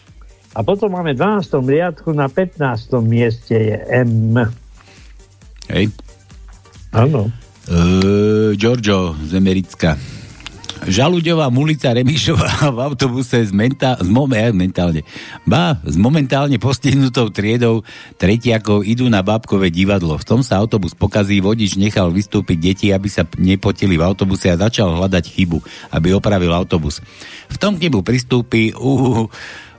A potom máme v 12. riadku na 15. mieste je M. Hej. Áno. Uh, Giorgio z Americka. Žaluďová mulica Remišová v autobuse s, mentá- s mom- eh, mentálne, ba, s momentálne postihnutou triedou tretiakov idú na bábkové divadlo. V tom sa autobus pokazí, vodič nechal vystúpiť deti, aby sa nepotili v autobuse a začal hľadať chybu, aby opravil autobus. V tom k nemu pristúpi uh,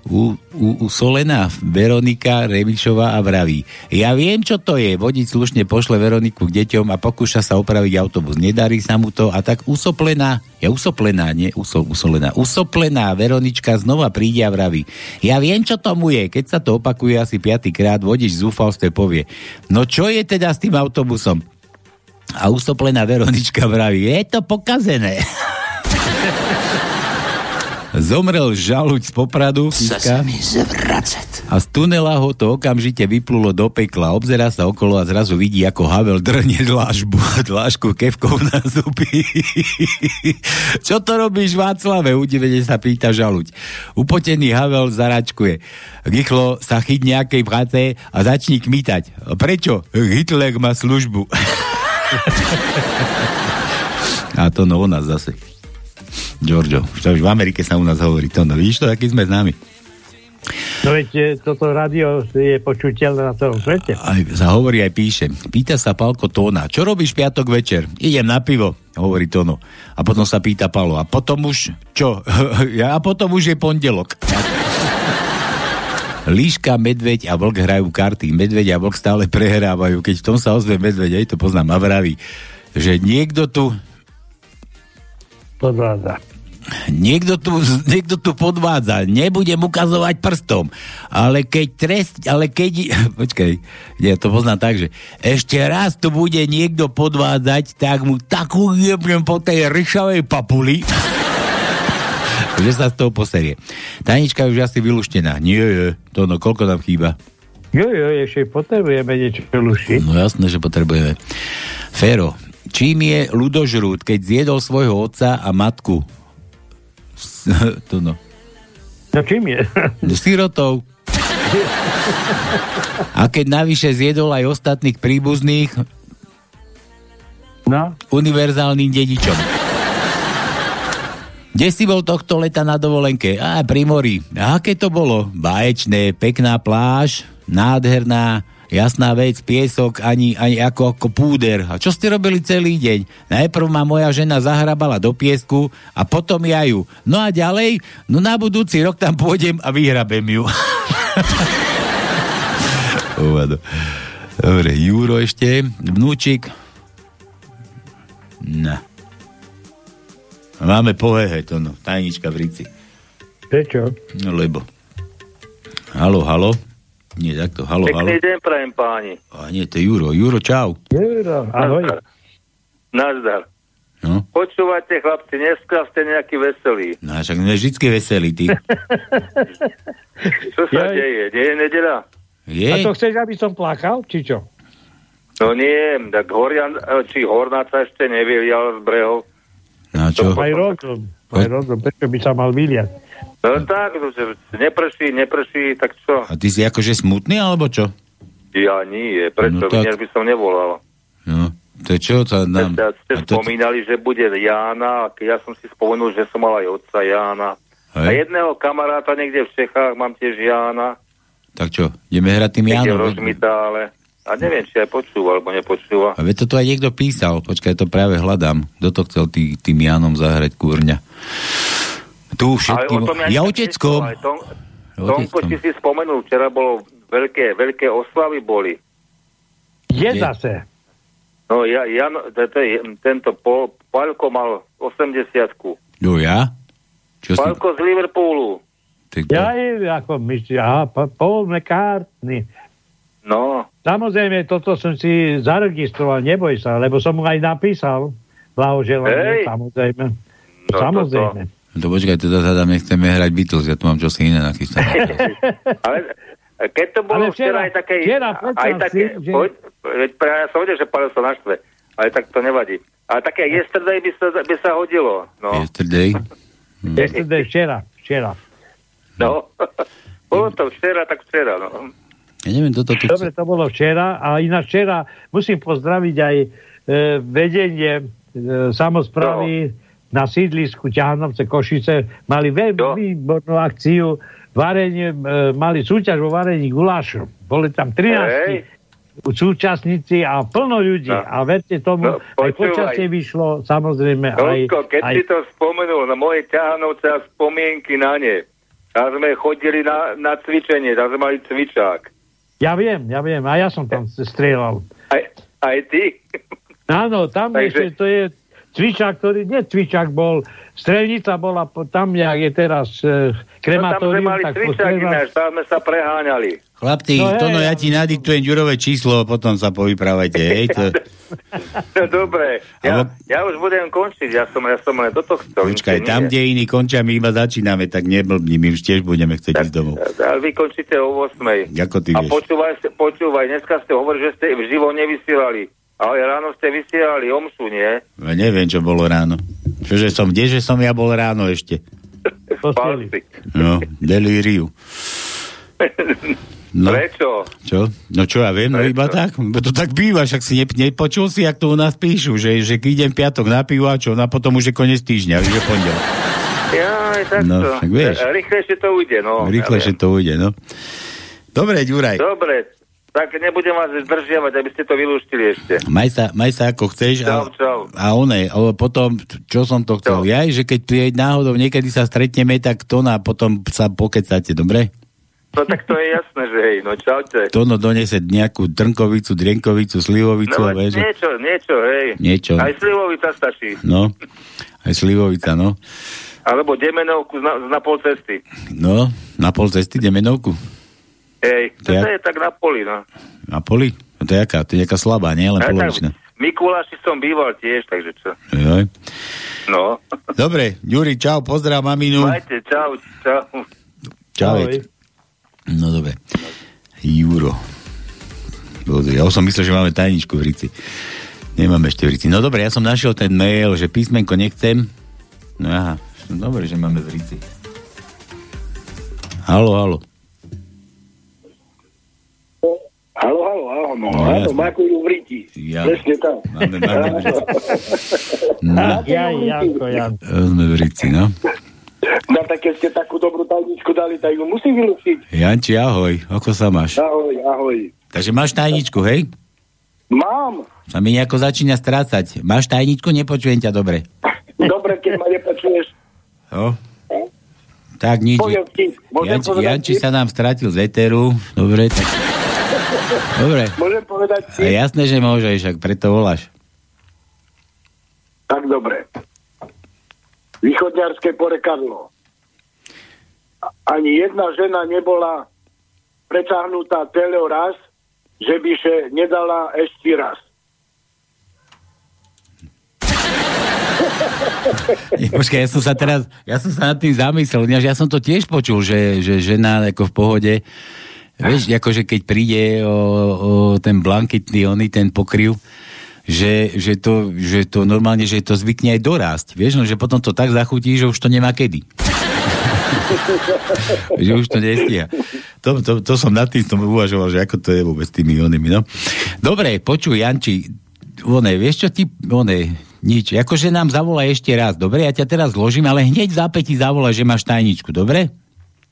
u, u, u Solena Veronika Remišová a vraví Ja viem, čo to je. Vodič slušne pošle Veroniku k deťom a pokúša sa opraviť autobus. Nedarí sa mu to a tak usoplená, ja usoplená, nie uso, usolená, usoplená Veronička znova príde a vraví Ja viem, čo tomu je. Keď sa to opakuje asi piatýkrát, vodič z úfalstve povie No čo je teda s tým autobusom? A usoplená Veronička vraví, je to pokazené. Zomrel žaluď z Popradu, zvracať. a z tunela ho to okamžite vyplulo do pekla. Obzerá sa okolo a zrazu vidí, ako Havel drne dlážbu, dlážku kevkou na zuby. Čo to robíš, Václave? Udivene sa pýta žaluď. Upotený Havel zaračkuje. Rýchlo sa chyť nejakej práce a začni kmítať. Prečo? Hitler má službu. a to no u nás zase. Giorgio, čo v Amerike sa u nás hovorí to, no vidíš to, aký sme známi. No veď e, toto rádio je počuteľné na celom svete. Aj sa hovorí, aj píše. Pýta sa Palko Tóna, čo robíš piatok večer? Idem na pivo, hovorí Tono. A potom sa pýta Palo, a potom už, čo? A potom už je pondelok. Líška, medveď a vlk hrajú karty. Medveď a vlk stále prehrávajú. Keď v tom sa ozve medveď, aj to poznám, a vraví, že niekto tu Podvádza. Niekto tu, niekto tu podvádza, nebudem ukazovať prstom, ale keď trest, ale keď, počkaj, ja to poznám tak, že ešte raz tu bude niekto podvádzať, tak mu takú jebnem po tej ryšavej papuli, že sa z toho poserie. Tanička už asi vyluštená. Nie, je, to no, koľko nám chýba? Jo, jo, ešte potrebujeme niečo lušiť. No jasné, že potrebujeme. Fero, čím je ľudožrút, keď zjedol svojho otca a matku? to no. No čím je? Sirotou. A keď navyše zjedol aj ostatných príbuzných, no? univerzálnym dedičom. Kde si bol tohto leta na dovolenke? A pri mori. A aké to bolo? Báječné, pekná pláž, nádherná, Jasná vec, piesok, ani, ani ako, ako púder. A čo ste robili celý deň? Najprv ma moja žena zahrabala do piesku a potom ja ju. No a ďalej, no na budúci rok tam pôjdem a vyhrabem ju. Dobre, Juro ešte, vnúčik. No. Máme pohehe to no, tajnička v Rici. Prečo? No lebo. Halo, halo. Nie, takto, halo, halo. Pekný deň prajem páni. A nie, to je Juro. Juro, čau. Juro, ahoj. Nazdar. No. Počúvajte, chlapci, dneska ste nejaký veselý. No, však sme vždycky veselí, ty. Čo sa Jaj. deje? Nie je nedela? Je? A to chceš, aby som plakal, či čo? No nie, tak Horian, či Hornáca ešte nevylial z brehov. Na čo? Aj rozum. Aj rozum, prečo by sa mal vyliať? No tak, no, že neprší, neprší, tak čo? A ty si akože smutný, alebo čo? Ja nie, prečo? No No, tak- by som nevolal. No, to je čo? To nám... Ste, ste a to, spomínali, že bude Jána, a ja som si spomenul, že som mal aj otca Jána. A hej? jedného kamaráta niekde v Čechách mám tiež Jána, Tak čo, ideme hrať tým Jánom? Rozmitále. A neviem, či aj počúva, alebo nepočúva. A veď to tu aj niekto písal, počkaj, to práve hľadám. Kto to chcel tý, tým Jánom zahrať, kúrňa? Tu všetkým... ja Ja nič oteckom. Tom, Ja Tomko, či si spomenul, včera bolo veľké, veľké oslavy boli. Je zase. No ja, ja tento Palko mal 80 Jo, ja? Čo si... Palko z Liverpoolu. Tak, Ja je, ako myslíš, aha, Pa- Paul McCartney. No, Samozrejme, toto som si zaregistroval, neboj sa, lebo som mu aj napísal. Blahoželanie, samozrejme. No, samozrejme. To počkaj, teda teda nechceme hrať Beatles, ja tu mám čosi iné nachystané. ale keď to bolo Ale včera- včera, aj také... včera aj také si, že- poď, ja som vedel, že Pavel sa naštve, ale tak to nevadí. Ale také yesterday by sa, by sa hodilo. No, Yesterday? Yesterday, včera, včera. no. bolo to včera, tak včera, no. Ja neviem, toto tu... Dobre, to bolo včera a ináč včera musím pozdraviť aj e, vedenie e, samozprávy na sídlisku Ťahanovce Košice. Mali veľmi výbornú akciu, varenie, e, mali súťaž vo varení gulášu. Boli tam 13 Hej. súčasníci a plno ľudí. No. A verte tomu, No, aj počúvaj. počasie vyšlo, samozrejme. aj, Toľko, keď aj, si to spomenul na moje ťahanovce a spomienky na ne, tam sme chodili na, na cvičenie, tam sme mali cvičák. ja viem, ja viem, a ja som tam strieľal. Aj, aj ty. Áno, tam Takže- ešte to je cvičák, ktorý, nie cvičák bol, strelnica bola po, tam, jak je teraz e, No, tam sme krematórium, mali tak cvičák strelách- ináč, tam sme sa preháňali. Chlapci, No to no, ja ti nadiktujem Ďurové číslo, potom sa povyprávajte, hej? To... No dobre, ja, Alebo- ja už budem končiť, ja som, ja som len toto chcel. Počkaj, tam, kde iní končia, my iba začíname, tak neblbni, my už tiež budeme chcieť ísť domov. Ale vy končíte o 8. Ako ty A vieš? počúvaj, počúvaj, dneska ste hovorili, že ste v živo nevysielali. Ale ráno ste vysielali omšu, nie? Ja neviem, čo bolo ráno. Čože som, kdeže som ja bol ráno ešte? Spal. No, delíriu. No, Prečo? čo? No čo ja viem, no iba tak. Bo To tak býva, však si ne, nepočul si, jak to u nás píšu, že, že idem piatok na pivo a čo, no a potom už je koniec týždňa, už je pondelok. Ja, takto. No, však vieš. Rýchlejšie to ujde, no. Rýchlejšie Ja to ujde, no. Dobre, Ďuraj. Dobre, tak nebudem vás zdržiavať, aby ste to vylúštili ešte. Maj sa, maj sa ako chceš. Čau, a, čau. a one, ale potom, čo som to chcel? Ja, že keď pri náhodou niekedy sa stretneme, tak to na potom sa pokecáte, dobre? No tak to je jasné, že hej, no čaute. To no donese nejakú trnkovicu, drienkovicu, slivovicu, No a vieš, niečo, niečo, hej. Niečo. Aj slivovica stačí. no, aj slivovica, no. Alebo demenovku na, z na pol cesty. No, na pol cesty demenovku. Hej, to Tak. je tak na poli, no. Na poli? No to je jaká? To je jaká slabá, nie? Len tak, polovičná. Mikuláši som býval tiež, takže čo. Joj. No. Dobre, Ďuri, čau, pozdrav maminu. Majte, čau, čau. Čau. No dobre. Juro. Ja už som myslel, že máme tajničku v Rici. Nemáme ešte v Rici. No dobre, ja som našiel ten mail, že písmenko nechcem. No aha, no dobre, že máme v Rici. Halo, halo. Halo, halo, áno, no, No, áno, makujú v riti. Ja. Presne tak. Máme, máme v. No, Ja, Janko, Janko. sme v no. No tak keď ste takú dobrú tajničku dali, tak ju musím vylúčiť. Janči, ahoj, ako sa máš? Ahoj, ahoj. Takže máš tajničku, hej? Mám. Sa mi nejako začína strácať. Máš tajničku? Nepočujem ťa dobre. Dobre, keď ma nepočuješ. Jo? Tak nič. Poviem. Môžem Janči, Janči sa nám stratil z éteru. Dobre, tak... Dobre. Môžem povedať vtip? jasné, že môžeš, ak preto voláš. Tak dobre. Východňarské porekadlo. Ani jedna žena nebola preťahnutá telo raz, že by še nedala ešte raz. Počkaj, ja som sa teraz, ja som sa nad tým zamyslel, ja som to tiež počul, že, že žena ako v pohode, vieš, akože keď príde o, o ten blankitný oný, ten pokryv, že, že, to, že to normálne, že to zvykne aj dorásť, vieš, no, že potom to tak zachutí, že už to nemá kedy. že už to nestíha. To, to, to som nad tým som uvažoval, že ako to je vôbec s tými onými, no. Dobre, počuj, Janči, one, vieš čo ti, one, nič, akože nám zavolaj ešte raz, dobre, ja ťa teraz zložím, ale hneď v zápäti zavolaj, že máš tajničku, dobre?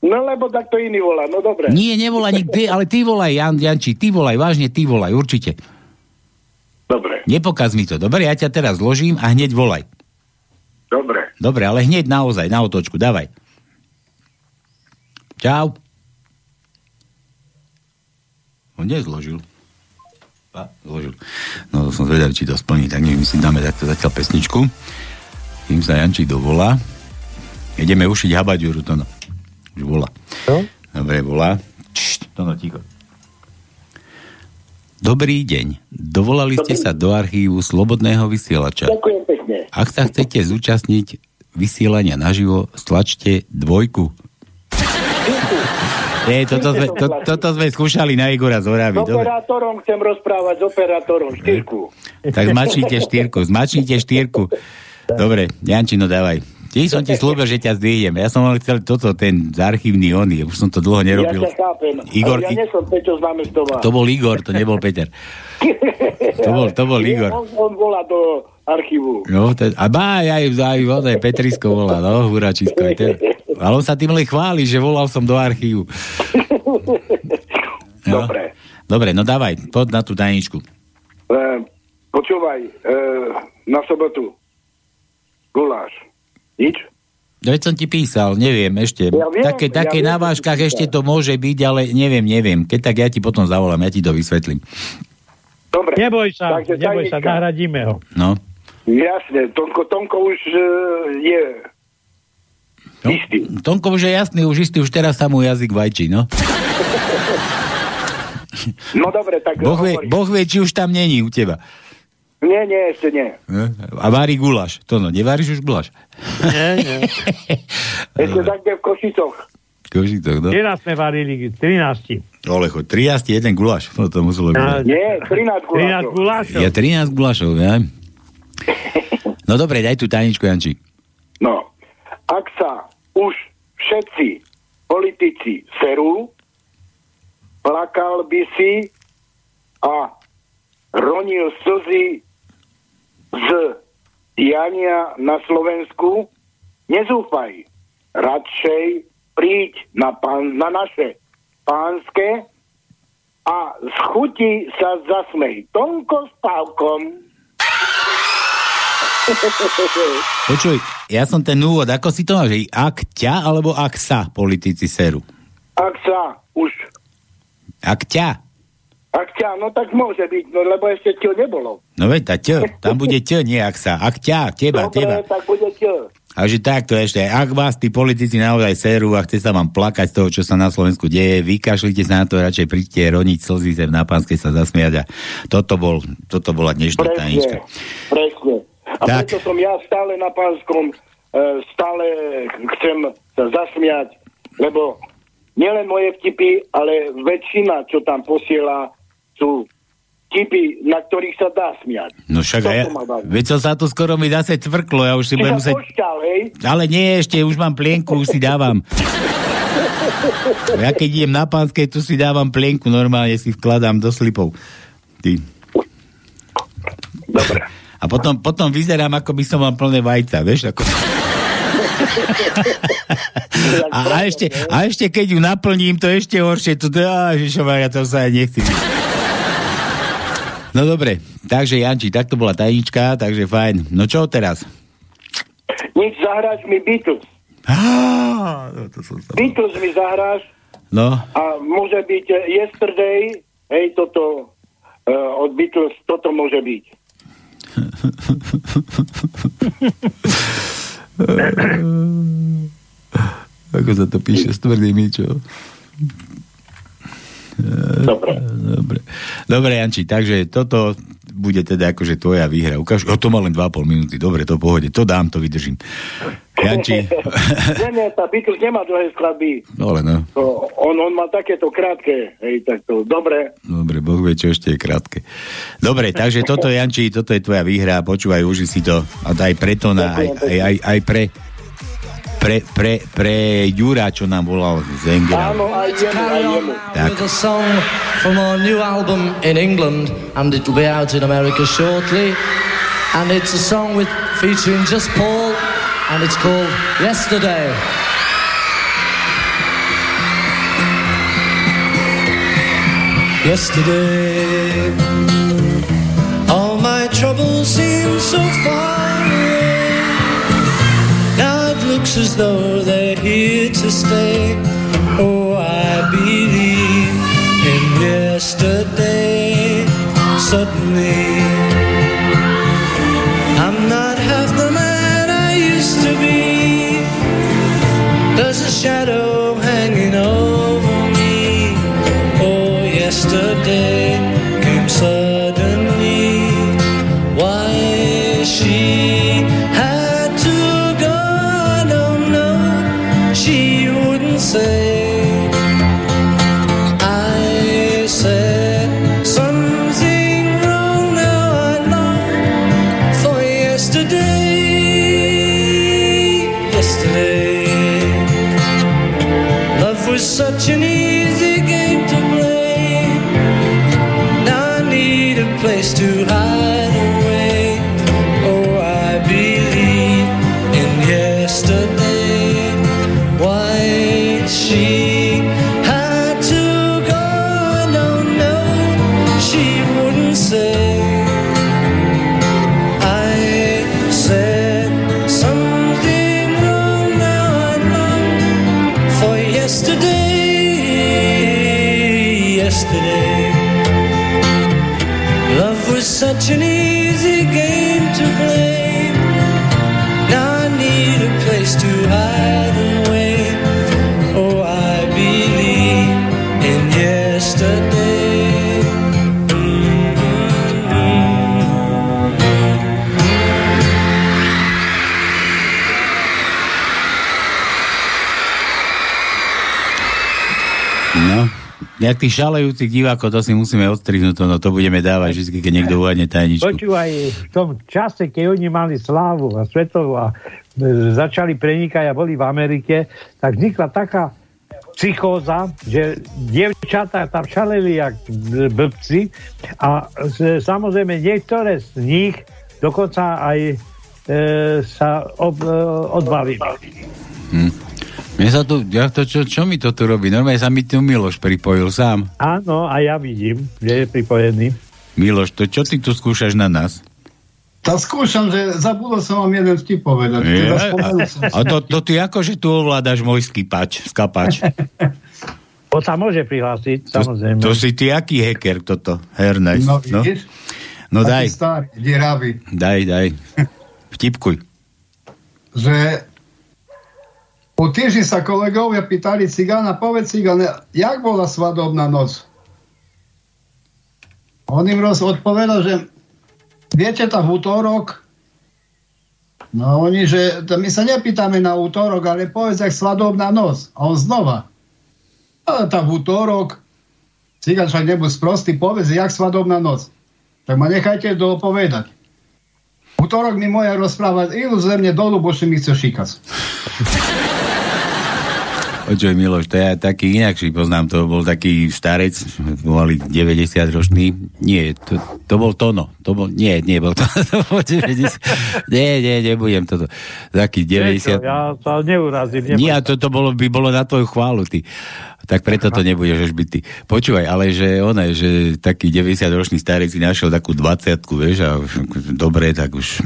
No lebo takto iný volá, no dobre. Nie, nevolaj nikdy, ale ty volaj, Jan, Janči, ty volaj, vážne, ty volaj, určite. Dobre. Nepokaz mi to, dobre, ja ťa teraz zložím a hneď volaj. Dobre. Dobre, ale hneď naozaj, na otočku, dávaj. Čau. On nezložil. A, zložil. No, som zvedavý, či to splní, tak neviem, si dáme takto zatiaľ pesničku. Kým sa Janči dovolá. Ideme ušiť habaďuru, to no. Už volá. No? Dobre, volá. Čšt, no, ticho. Dobrý deň. Dovolali ste sa do archívu Slobodného vysielača. Ďakujem pekne. Ak sa chcete zúčastniť vysielania naživo, stlačte dvojku. Nie, toto sme, to, toto sme skúšali na Igora z Oravy. S operátorom chcem rozprávať, s operátorom, štyrku. Tak zmačnite štyrku, zmačnite štyrku. Dobre, Jančino, dávaj. Ty som ti slúbil, že ťa zdvíjem. Ja som len chcel toto, ten archívny ony. Už som to dlho nerobil. Ja sa chápem. Igor, ja nie som Peťo z námestova. To bol Igor, to nebol Peter. To bol, to bol Igor. On, on volá do archívu. No, to, a bá, aj, aj, aj Petrisko volá, no, huračisko. aj ten. Ale on sa tým len chváli, že volal som do archívu. No. Dobre. Dobre, no dávaj, poď na tú tajničku. E, počúvaj, e, na sobotu. Guláš. Nič? Veď som ti písal, neviem ešte. Ja viem, také ja také viem, na čo váškach písal. ešte to môže byť, ale neviem, neviem. Keď tak ja ti potom zavolám, ja ti to vysvetlím. Dobre. Neboj sa, Takže neboj sa, nahradíme ho. No. Jasne, Tonko, Tonko už e, je no. Tonko už je jasný, už istý, už teraz sa mu jazyk vajčí, no. No dobre, tak Boh vie, boh vie, či už tam není u teba. Nie, nie, ešte nie. A varí guláš. To no, nevaríš už guláš? Nie, nie. Ešte takde v Košicoch. Kožitok, no. 11 sme varili, 13. Ale choď, 13, jeden guláš. No to muselo byť. Nie, 13 gulášov. 13 gulášov. Ja 13 gulášov, ja. No dobre, daj tú tajničku, Janči. No, ak sa už všetci politici serú, plakal by si a ronil slzy z diania na Slovensku, nezúfaj. Radšej príď na, pán, na naše pánske a z chuti sa zasmej. Tonko s pávkom. Počuj, ja som ten úvod, ako si to máš? Ak ťa, alebo ak sa politici serú? Ak sa už Ak ťa. Ak ťa, no tak môže byť, no lebo ešte ťo nebolo. No veď, tá ťa, tam bude ťa, nie ak sa. Ak ťa, teba, Dobre, teba. tak bude ťo. A že takto ešte, ak vás tí politici naozaj serú a chce sa vám plakať z toho, čo sa na Slovensku deje, vykašlite sa na to, radšej príďte roniť slzy sem na pánskej sa zasmiať a toto, bol, toto bola dnešná tajnička. Presne, presne. A Tak. preto som ja stále na pánskom, e, stále chcem sa zasmiať, lebo nielen moje vtipy, ale väčšina, čo tam posiela, sú vtipy, na ktorých sa dá smiať. No však To aj ja, veď som sa tu skoro mi zase tvrklo, ja už si Ty budem musieť... pošťal, hej? Ale nie, ešte už mám plienku, už si dávam. Ja keď idem na pánskej, tu si dávam plienku, normálne si vkladám do slipov. Ty. Dobre. A potom, potom vyzerám, ako by som mal plné vajca, vieš? Ako... A, a, ešte, a ešte keď ju naplním, to ešte horšie. To, á, Ježišovaria, to sa aj nechci. No dobre, takže Janči, tak to bola tajnička, takže fajn. No čo teraz? Nič, zahráš mi Beatles. No to som sa... Beatles mi zahráš No, a môže byť eh, Yesterday, hej, toto uh, od Beatles, toto môže byť. ako sa to píše s tvrdými, čo? Dobre. Dobre. Dobre, Janči, takže toto bude teda akože tvoja výhra. Ukáž, o, to má len 2,5 minúty. Dobre, to pohode. To dám, to vydržím. Janči, nie, nie, tá Beatles nemá dlhé skladby. no ale no. To, on, on má takéto krátke, hej, tak to, dobre. Dobre, Boh vie, čo ešte je krátke. Dobre, takže toto, Janči, toto je tvoja výhra. Počúvaj, uži si to. A to aj pre to, na, aj, aj, aj, aj pre pre, pre, pre Jura, čo nám volal z Engela. Áno, aj jemu, aj jemu. Tak. with a song from our new album in England, and it will be out in America shortly. And it's a song with featuring just Paul, and it's called Yesterday. Yesterday, as though they're here to stay. Oh, I believe in yesterday. Suddenly, nejak tých šalejúcich divákov, to si musíme odstrihnúť, no to budeme dávať vždy, keď niekto uvádne tajničku. Počúvaj, v tom čase, keď oni mali slávu a svetovú a e, začali prenikať a boli v Amerike, tak vznikla taká psychóza, že dievčatá tam šaleli jak blbci a e, samozrejme niektoré z nich dokonca aj e, sa ob, e, odvalili. Hm. Mne sa tu, ja to, čo, čo mi to tu robí? Normálne sa mi tu Miloš pripojil sám. Áno, a ja vidím, že je pripojený. Miloš, to čo ty tu skúšaš na nás? Tak skúšam, že zabudol som vám jeden vtip povedať. Je, Teda a, a to, to ty akože tu ovládaš môj skipač, skapač. On sa môže prihlásiť, To, samozrejme. to si ty aký hacker toto? Hernajs. No, vidíš? no Taký daj, starý, daj, daj. Vtipkuj. že po týždni sa kolegovia pýtali cigána, povedz cigán, jak bola svadobná noc? On im roz odpovedal, že viete, tá v útorok, no oni, že to my sa nepýtame na útorok, ale povedz, jak svadobná noc. A on znova, ale tá v útorok, cigán však nebuď sprostý, povedz, jak svadobná noc. Tak ma nechajte dopovedať. V útorok mi moja rozpráva, ilu ze mne dolu, bo si mi chce šikať. Počuj, Miloš, to je taký inakší, poznám, to bol taký starec, volali 90 ročný, nie, to, to bol Tono, to bol, nie, nie, bol to, to bol 90, nie, nie, nebudem toto, taký 90, Ja sa neurazím. nie, a to, to bolo, by bolo na tvoju chválu, ty. Tak preto to nebudeš už byť ty. Počúvaj, ale že ona, že taký 90-ročný starec si našiel takú 20 vieš, a dobre, tak už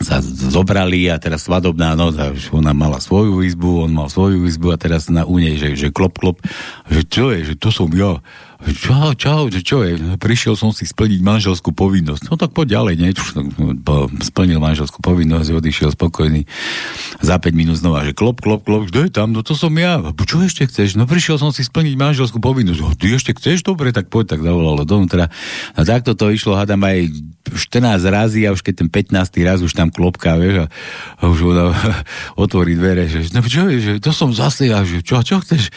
sa zobrali a teraz svadobná noc a už ona mala svoju izbu, on mal svoju izbu a teraz na u nej, že, že klop, klop, že čo je, že to som ja. Čau, čau, čo je? Prišiel som si splniť manželskú povinnosť. No tak poď ďalej, nie? Po, splnil manželskú povinnosť, odišiel spokojný. Za 5 minút znova, že klop, klop, klop, kto je tam? No to som ja. A Čo ešte chceš? No prišiel som si splniť manželskú povinnosť. No, ty ešte chceš? Dobre, tak poď, tak zavolalo dovnútra. A takto to išlo, hádam aj 14 razy a už keď ten 15. raz už tam klopká, vieš, a, a už ona otvorí dvere, že no čo že to som zase ja, že čo, a čo chceš?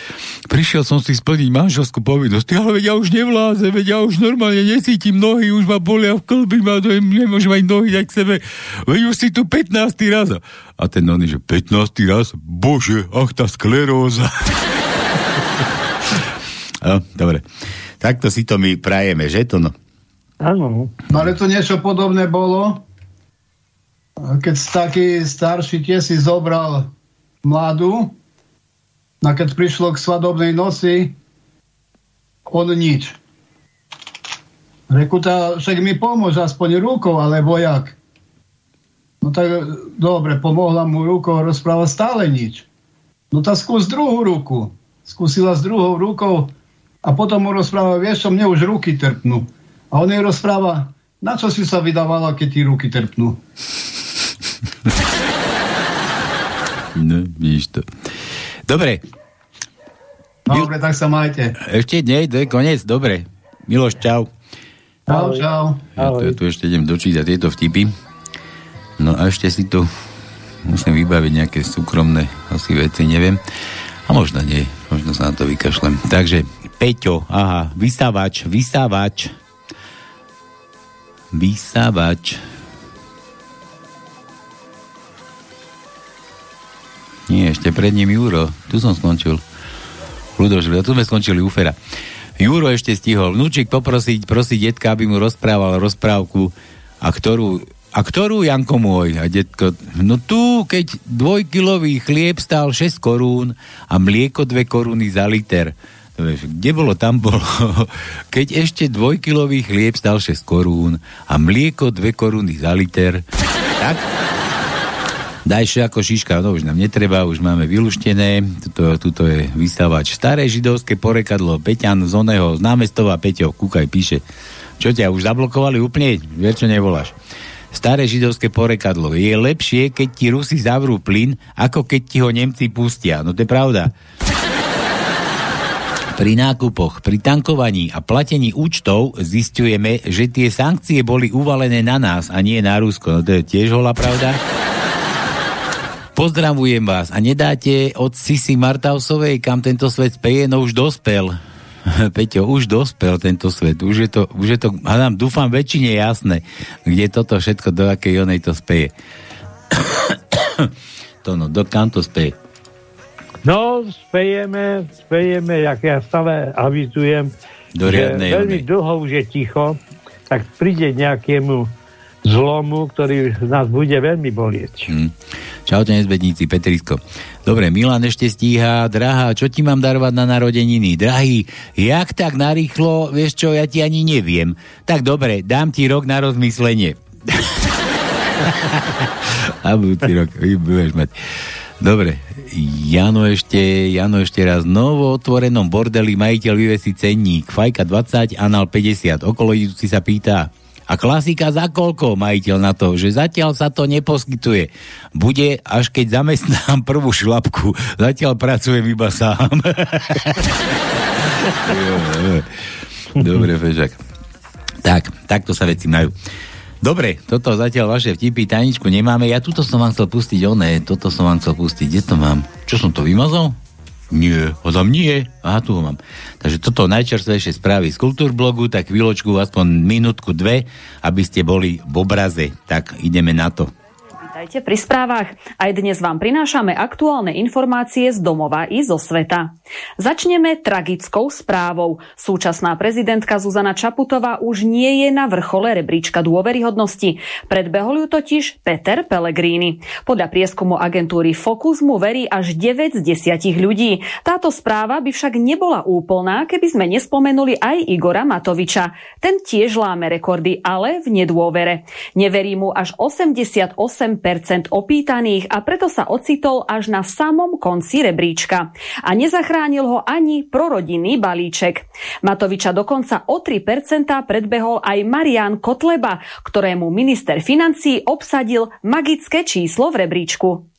Prišiel som si splniť manželskú povinnosť, Ty, ale veď ja už nevládzem, veď ja už normálne nesítim nohy, už ma bolia v klby, ma to nemôžem aj nohy dať k sebe, veď už si tu 15. raz. A ten oný, že 15. raz? Bože, ach, tá skleróza. no, dobre. Takto si to my prajeme, že to no? Áno. No ale to niečo podobné bolo, keď taký starší tie si zobral mladú, a keď prišlo k svadobnej noci, on nič. Reku, tá, však mi pomôže aspoň rukou, ale vojak. No tak dobre, pomohla mu rukou, rozpráva stále nič. No tak skús druhú ruku. Skúsila s druhou rukou a potom mu rozpráva, vieš čo, mne už ruky trpnú. A on jej rozpráva, na čo si sa vydávala, keď ti ruky trpnú? No, vidíš to. Dobre. Dobre, tak sa majte. Ešte nie, to je koniec, dobre. Miloš, čau. Čau, čau. Ja tu, tu ešte idem dočítať tieto vtipy. No a ešte si tu musím vybaviť nejaké súkromné asi veci, neviem. A možno nie, možno sa na to vykašlem. Takže, Peťo, aha, vysávač, vysávač. Vysávač. Nie, ešte pred ním Juro. Tu som skončil. Ludožil, tu sme skončili u Fera. Juro ešte stihol vnúčik poprosiť, prosiť detka, aby mu rozprával rozprávku, a ktorú, a ktorú, Janko môj? A detko, no tu, keď dvojkilový chlieb stál 6 korún a mlieko 2 koruny za liter. Kde bolo, tam bolo. Keď ešte dvojkilový chlieb stal 6 korún a mlieko 2 koruny za liter, tak Daj ako šiška, no už nám netreba, už máme vyluštené. Tuto, tuto je vysávač. Staré židovské porekadlo, Peťan z oného, z námestova Peťo, kúkaj, píše. Čo ťa, už zablokovali úplne? Vieš, čo nevoláš. Staré židovské porekadlo. Je lepšie, keď ti Rusi zavrú plyn, ako keď ti ho Nemci pustia. No to je pravda. Pri nákupoch, pri tankovaní a platení účtov zistujeme, že tie sankcie boli uvalené na nás a nie na Rusko. No to je tiež holá pravda. Pozdravujem vás a nedáte od Sisi Martausovej, kam tento svet speje, no už dospel. Peťo, už dospel tento svet. Už je to, už je to hádam, dúfam, väčšine jasné, kde toto všetko, do akej onej to speje. to no, do kam to speje? No, spejeme, spejeme, jak ja stále avizujem, Do že veľmi dlho už je ticho, tak príde nejakému zlomu, ktorý nás bude veľmi bolieť. Hm. Čaute, nezbedníci, Petrisko. Dobre, Milan ešte stíha. Drahá, čo ti mám darovať na narodeniny? Drahý, jak tak narýchlo, vieš čo, ja ti ani neviem. Tak dobre, dám ti rok na rozmyslenie. A budúci rok, budeš mať. Dobre, Jano ešte, Jano ešte raz. Novo otvorenom bordeli majiteľ vyvesí cenník. Fajka 20, anal 50. Okolo idúci sa pýta, a klasika za koľko, majiteľ na to, že zatiaľ sa to neposkytuje. Bude, až keď zamestnám prvú šlapku. Zatiaľ pracujem iba sám. Dobre, Fežak. Tak, takto sa veci majú. Dobre, toto zatiaľ vaše vtipy, tajničku nemáme. Ja tuto som vám chcel pustiť oné, toto som vám chcel pustiť. Kde to mám? Čo som to vymazal? Nie, tam nie. Aha, tu ho mám. Takže toto najčerstvejšie správy z Kultúrblogu, tak chvíľočku, aspoň minútku, dve, aby ste boli v obraze. Tak ideme na to. Vítajte pri správach. Aj dnes vám prinášame aktuálne informácie z domova i zo sveta. Začneme tragickou správou. Súčasná prezidentka Zuzana Čaputová už nie je na vrchole rebríčka dôveryhodnosti. Predbehol ju totiž Peter Pellegrini. Podľa prieskumu agentúry Focus mu verí až 9 z 10 ľudí. Táto správa by však nebola úplná, keby sme nespomenuli aj Igora Matoviča. Ten tiež láme rekordy, ale v nedôvere. Neverí mu až 88 opýtaných a preto sa ocitol až na samom konci rebríčka. A nezachránil ho ani prorodinný balíček. Matoviča dokonca o 3% predbehol aj Marian Kotleba, ktorému minister financí obsadil magické číslo v rebríčku.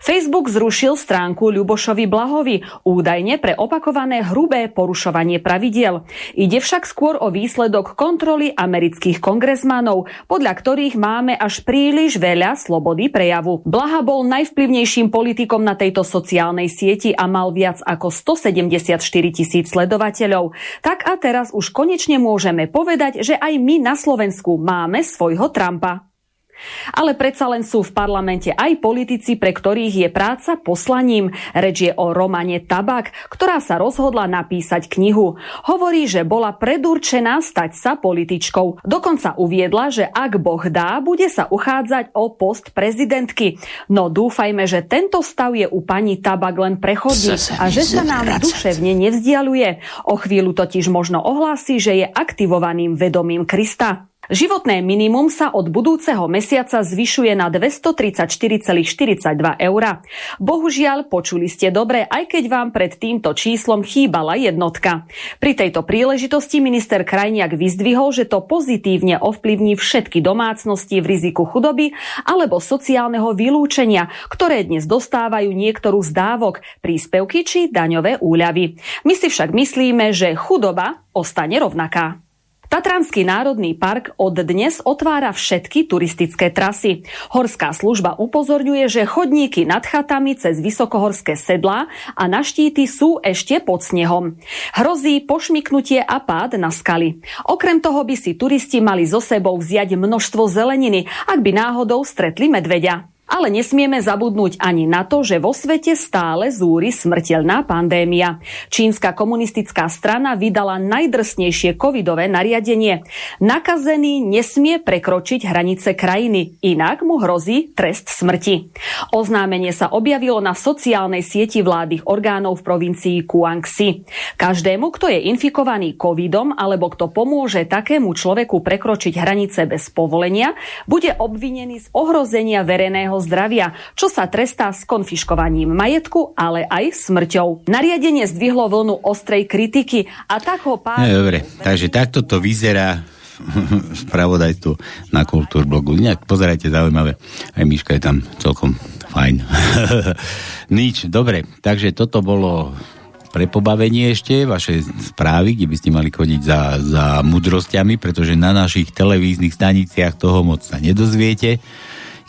Facebook zrušil stránku Ľubošovi Blahovi, údajne pre opakované hrubé porušovanie pravidiel. Ide však skôr o výsledok kontroly amerických kongresmanov, podľa ktorých máme až príliš veľa slobody prejavu. Blaha bol najvplyvnejším politikom na tejto sociálnej sieti a mal viac ako 174 tisíc sledovateľov. Tak a teraz už konečne môžeme povedať, že aj my na Slovensku máme svojho Trumpa. Ale predsa len sú v parlamente aj politici, pre ktorých je práca poslaním. Reč je o Romane Tabak, ktorá sa rozhodla napísať knihu. Hovorí, že bola predurčená stať sa političkou. Dokonca uviedla, že ak Boh dá, bude sa uchádzať o post prezidentky. No dúfajme, že tento stav je u pani Tabak len prechodný a že sa nám duševne nevzdialuje. O chvíľu totiž možno ohlási, že je aktivovaným vedomím Krista. Životné minimum sa od budúceho mesiaca zvyšuje na 234,42 eur. Bohužiaľ, počuli ste dobre, aj keď vám pred týmto číslom chýbala jednotka. Pri tejto príležitosti minister Krajniak vyzdvihol, že to pozitívne ovplyvní všetky domácnosti v riziku chudoby alebo sociálneho vylúčenia, ktoré dnes dostávajú niektorú z dávok, príspevky či daňové úľavy. My si však myslíme, že chudoba ostane rovnaká. Tatranský národný park od dnes otvára všetky turistické trasy. Horská služba upozorňuje, že chodníky nad chatami cez vysokohorské sedlá a na štíty sú ešte pod snehom. Hrozí pošmiknutie a pád na skaly. Okrem toho by si turisti mali so sebou vziať množstvo zeleniny, ak by náhodou stretli medveďa. Ale nesmieme zabudnúť ani na to, že vo svete stále zúri smrteľná pandémia. Čínska komunistická strana vydala najdrsnejšie covidové nariadenie. Nakazený nesmie prekročiť hranice krajiny, inak mu hrozí trest smrti. Oznámenie sa objavilo na sociálnej sieti vládnych orgánov v provincii Guangxi. Každému, kto je infikovaný covidom alebo kto pomôže takému človeku prekročiť hranice bez povolenia, bude obvinený z ohrozenia verejného zdravia, čo sa trestá s konfiškovaním majetku, ale aj smrťou. Nariadenie zdvihlo vlnu ostrej kritiky a tak ho pár... No, dobre, takže takto to vyzerá spravodajstvo na Kultúrblogu. Nejak pozerajte, zaujímavé. Aj Miška je tam celkom fajn. Nič, dobre, takže toto bolo pre pobavenie ešte vaše správy, kde by ste mali chodiť za, za mudrostiami, pretože na našich televíznych staniciach toho moc sa nedozviete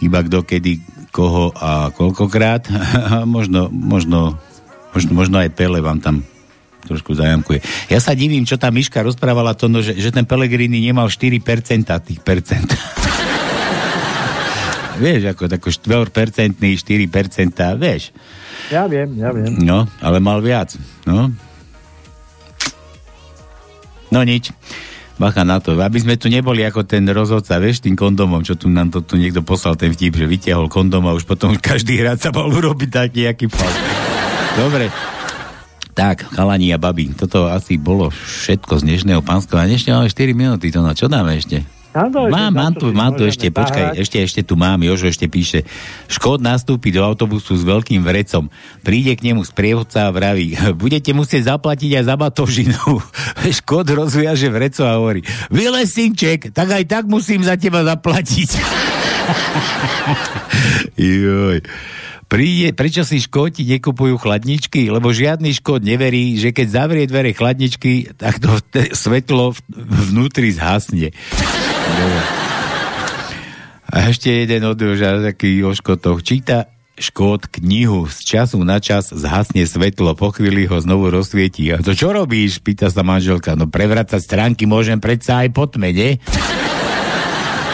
iba kto kedy koho a koľkokrát. možno, možno, možno, možno aj Pele vám tam trošku zajamkuje. Ja sa divím, čo tá Myška rozprávala to, no, že, že ten Pelegrini nemal 4% tých percent. vieš, ako tako 4%, 4%, vieš. Ja viem, ja viem. No, ale mal viac. No. No nič bacha na to, aby sme tu neboli ako ten rozhodca, vieš, tým kondomom, čo tu nám to tu niekto poslal ten vtip, že vytiahol kondom a už potom každý hrad sa mal urobiť taký, aký fal. Dobre. Tak, chalani a babi, toto asi bolo všetko z dnešného pánskeho. A dnešne máme 4 minúty, to na čo dáme ešte? Mám, mám tu, mám tu ešte, táhať. počkaj, ešte, ešte tu mám, Jožo ešte píše. Škód nastúpi do autobusu s veľkým vrecom. Príde k nemu sprievodca a vraví, budete musieť zaplatiť aj za batožinu. Škód rozviaže vreco a hovorí, Vylesinček, tak aj tak musím za teba zaplatiť. Joj. Príde, prečo si škóti nekupujú chladničky? Lebo žiadny škód neverí, že keď zavrie dvere chladničky, tak to te, svetlo vnútri zhasne. A ešte jeden odruža, taký o škotoch. Číta škód knihu, z času na čas zhasne svetlo, po chvíli ho znovu rozsvietí. A to čo robíš? Pýta sa manželka. No prevracať stránky môžem predsa aj po tme, nie?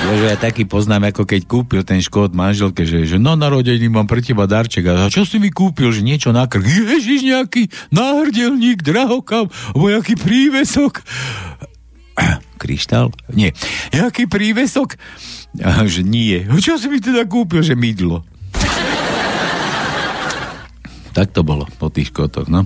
Jožo, ja taký poznám, ako keď kúpil ten škód manželke, že, že no narodení mám pre teba darček. A čo si mi kúpil? Že niečo na krk. Ježiš, nejaký náhrdelník, drahokam, nejaký prívesok. Kryštál? Nie. Nejaký prívesok? A že nie. Čo si mi teda kúpil? Že mydlo. tak to bolo po tých škotoch, no.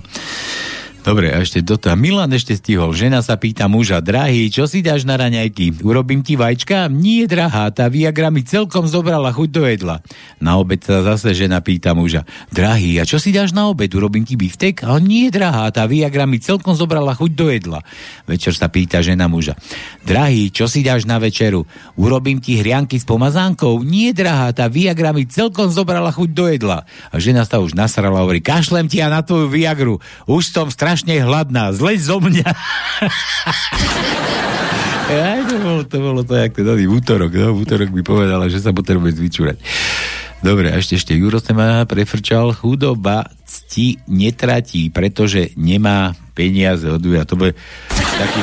Dobre, a ešte do toho. Milan ešte stihol. Žena sa pýta muža, drahý, čo si dáš na raňajky? Urobím ti vajčka? Nie, drahá, tá Viagra mi celkom zobrala chuť do jedla. Na obed sa zase žena pýta muža, drahý, a čo si dáš na obed? Urobím ti biftek? A nie, drahá, tá Viagra mi celkom zobrala chuť do jedla. Večer sa pýta žena muža, drahý, čo si dáš na večeru? Urobím ti hrianky s pomazánkou? Nie, drahá, tá Viagra mi celkom zobrala chuť do jedla. A žena sa už nasrala a hovorí, kašlem ti ja na tvoju Viagru. Už som strašne hladná, zleď zo mňa. Aj, to bolo, to bolo to, jak to v útorok, no, v útorok mi povedala, že sa potrebuje zvyčúrať. Dobre, a ešte, ešte Juro sa ma prefrčal, chudoba cti netratí, pretože nemá peniaze od A to bude taký,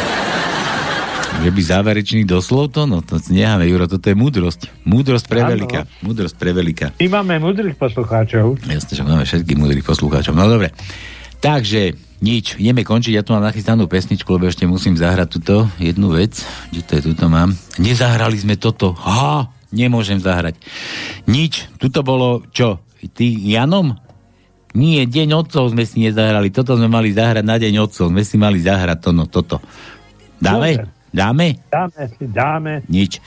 že by záverečný doslov to, no to necháme, Juro, toto je múdrosť. Múdrosť pre Áno. veľká. Múdrosť pre veľká. My máme múdrych poslucháčov. Jasne, že máme všetkých múdrych poslucháčov. No dobre. Takže, nič, ideme končiť, ja tu mám nachystanú pesničku, lebo ešte musím zahrať túto jednu vec. Kde to je, tuto mám. Nezahrali sme toto. Ha, nemôžem zahrať. Nič, tuto bolo, čo, ty Janom? Nie, Deň otcov sme si nezahrali, toto sme mali zahrať na Deň otcov, sme si mali zahrať to, no, toto. Dáme? Dáme? Dáme dáme. Nič.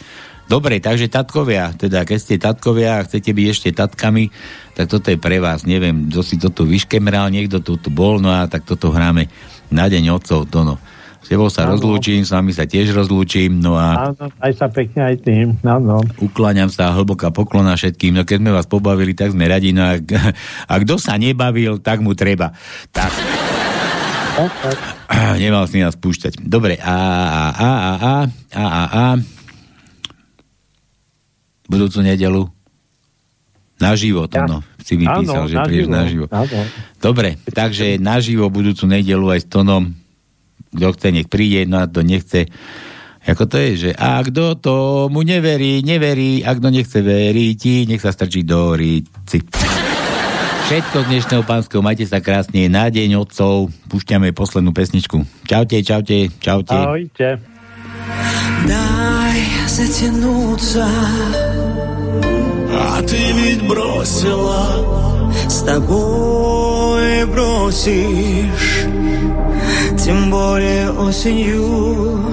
Dobre, takže tatkovia, teda keď ste tatkovia a chcete byť ešte tatkami, tak toto je pre vás, neviem, kto si toto vyškemral, niekto tu, tu bol, no a tak toto hráme na deň otcov, to no. S tebou sa Áno. rozlúčim, s vami sa tiež rozlúčim, no a Áno, aj sa pekne aj tým. Áno. ukláňam sa, hlboká poklona všetkým, no keď sme vás pobavili, tak sme radi, no a, a kto sa nebavil, tak mu treba. Tak. Nemal si nás púšťať. Dobre, a, a, a, a, a, a, a, a, budúcu nedelu naživo to, no. Si vypísal, Áno, že prídeš naživo. Áno. Dobre, takže naživo budúcu nedelu aj s Tonom, kto chce, nech príde, no a kto nechce, ako to je, že a kto tomu neverí, neverí, a kto nechce veriť, nech sa strčí do ríci. Všetko z dnešného pánskeho, majte sa krásne, na deň otcov, púšťame poslednú pesničku. Čaute, čaute, čaute. Ahojte. Затянуться. А ты ведь бросила. С тобой бросишь. Тем более осенью.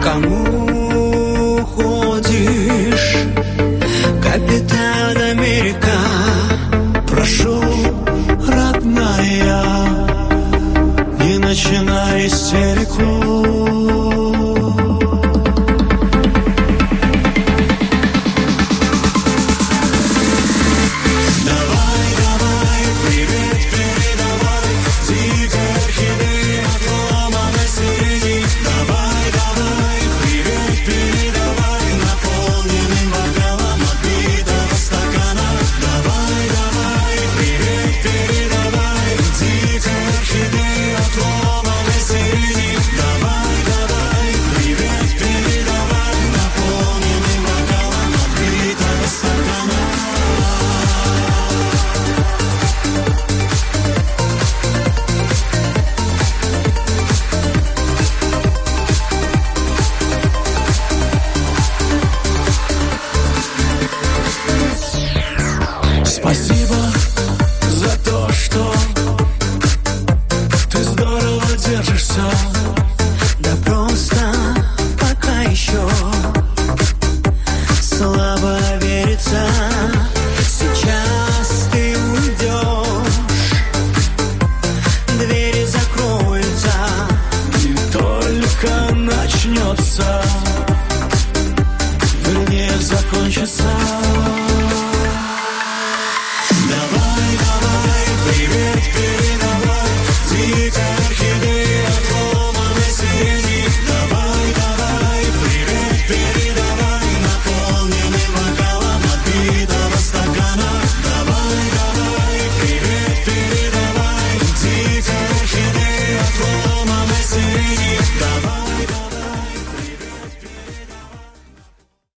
Кому ходишь Капитан Америка Прошу, родная Не начинай истерику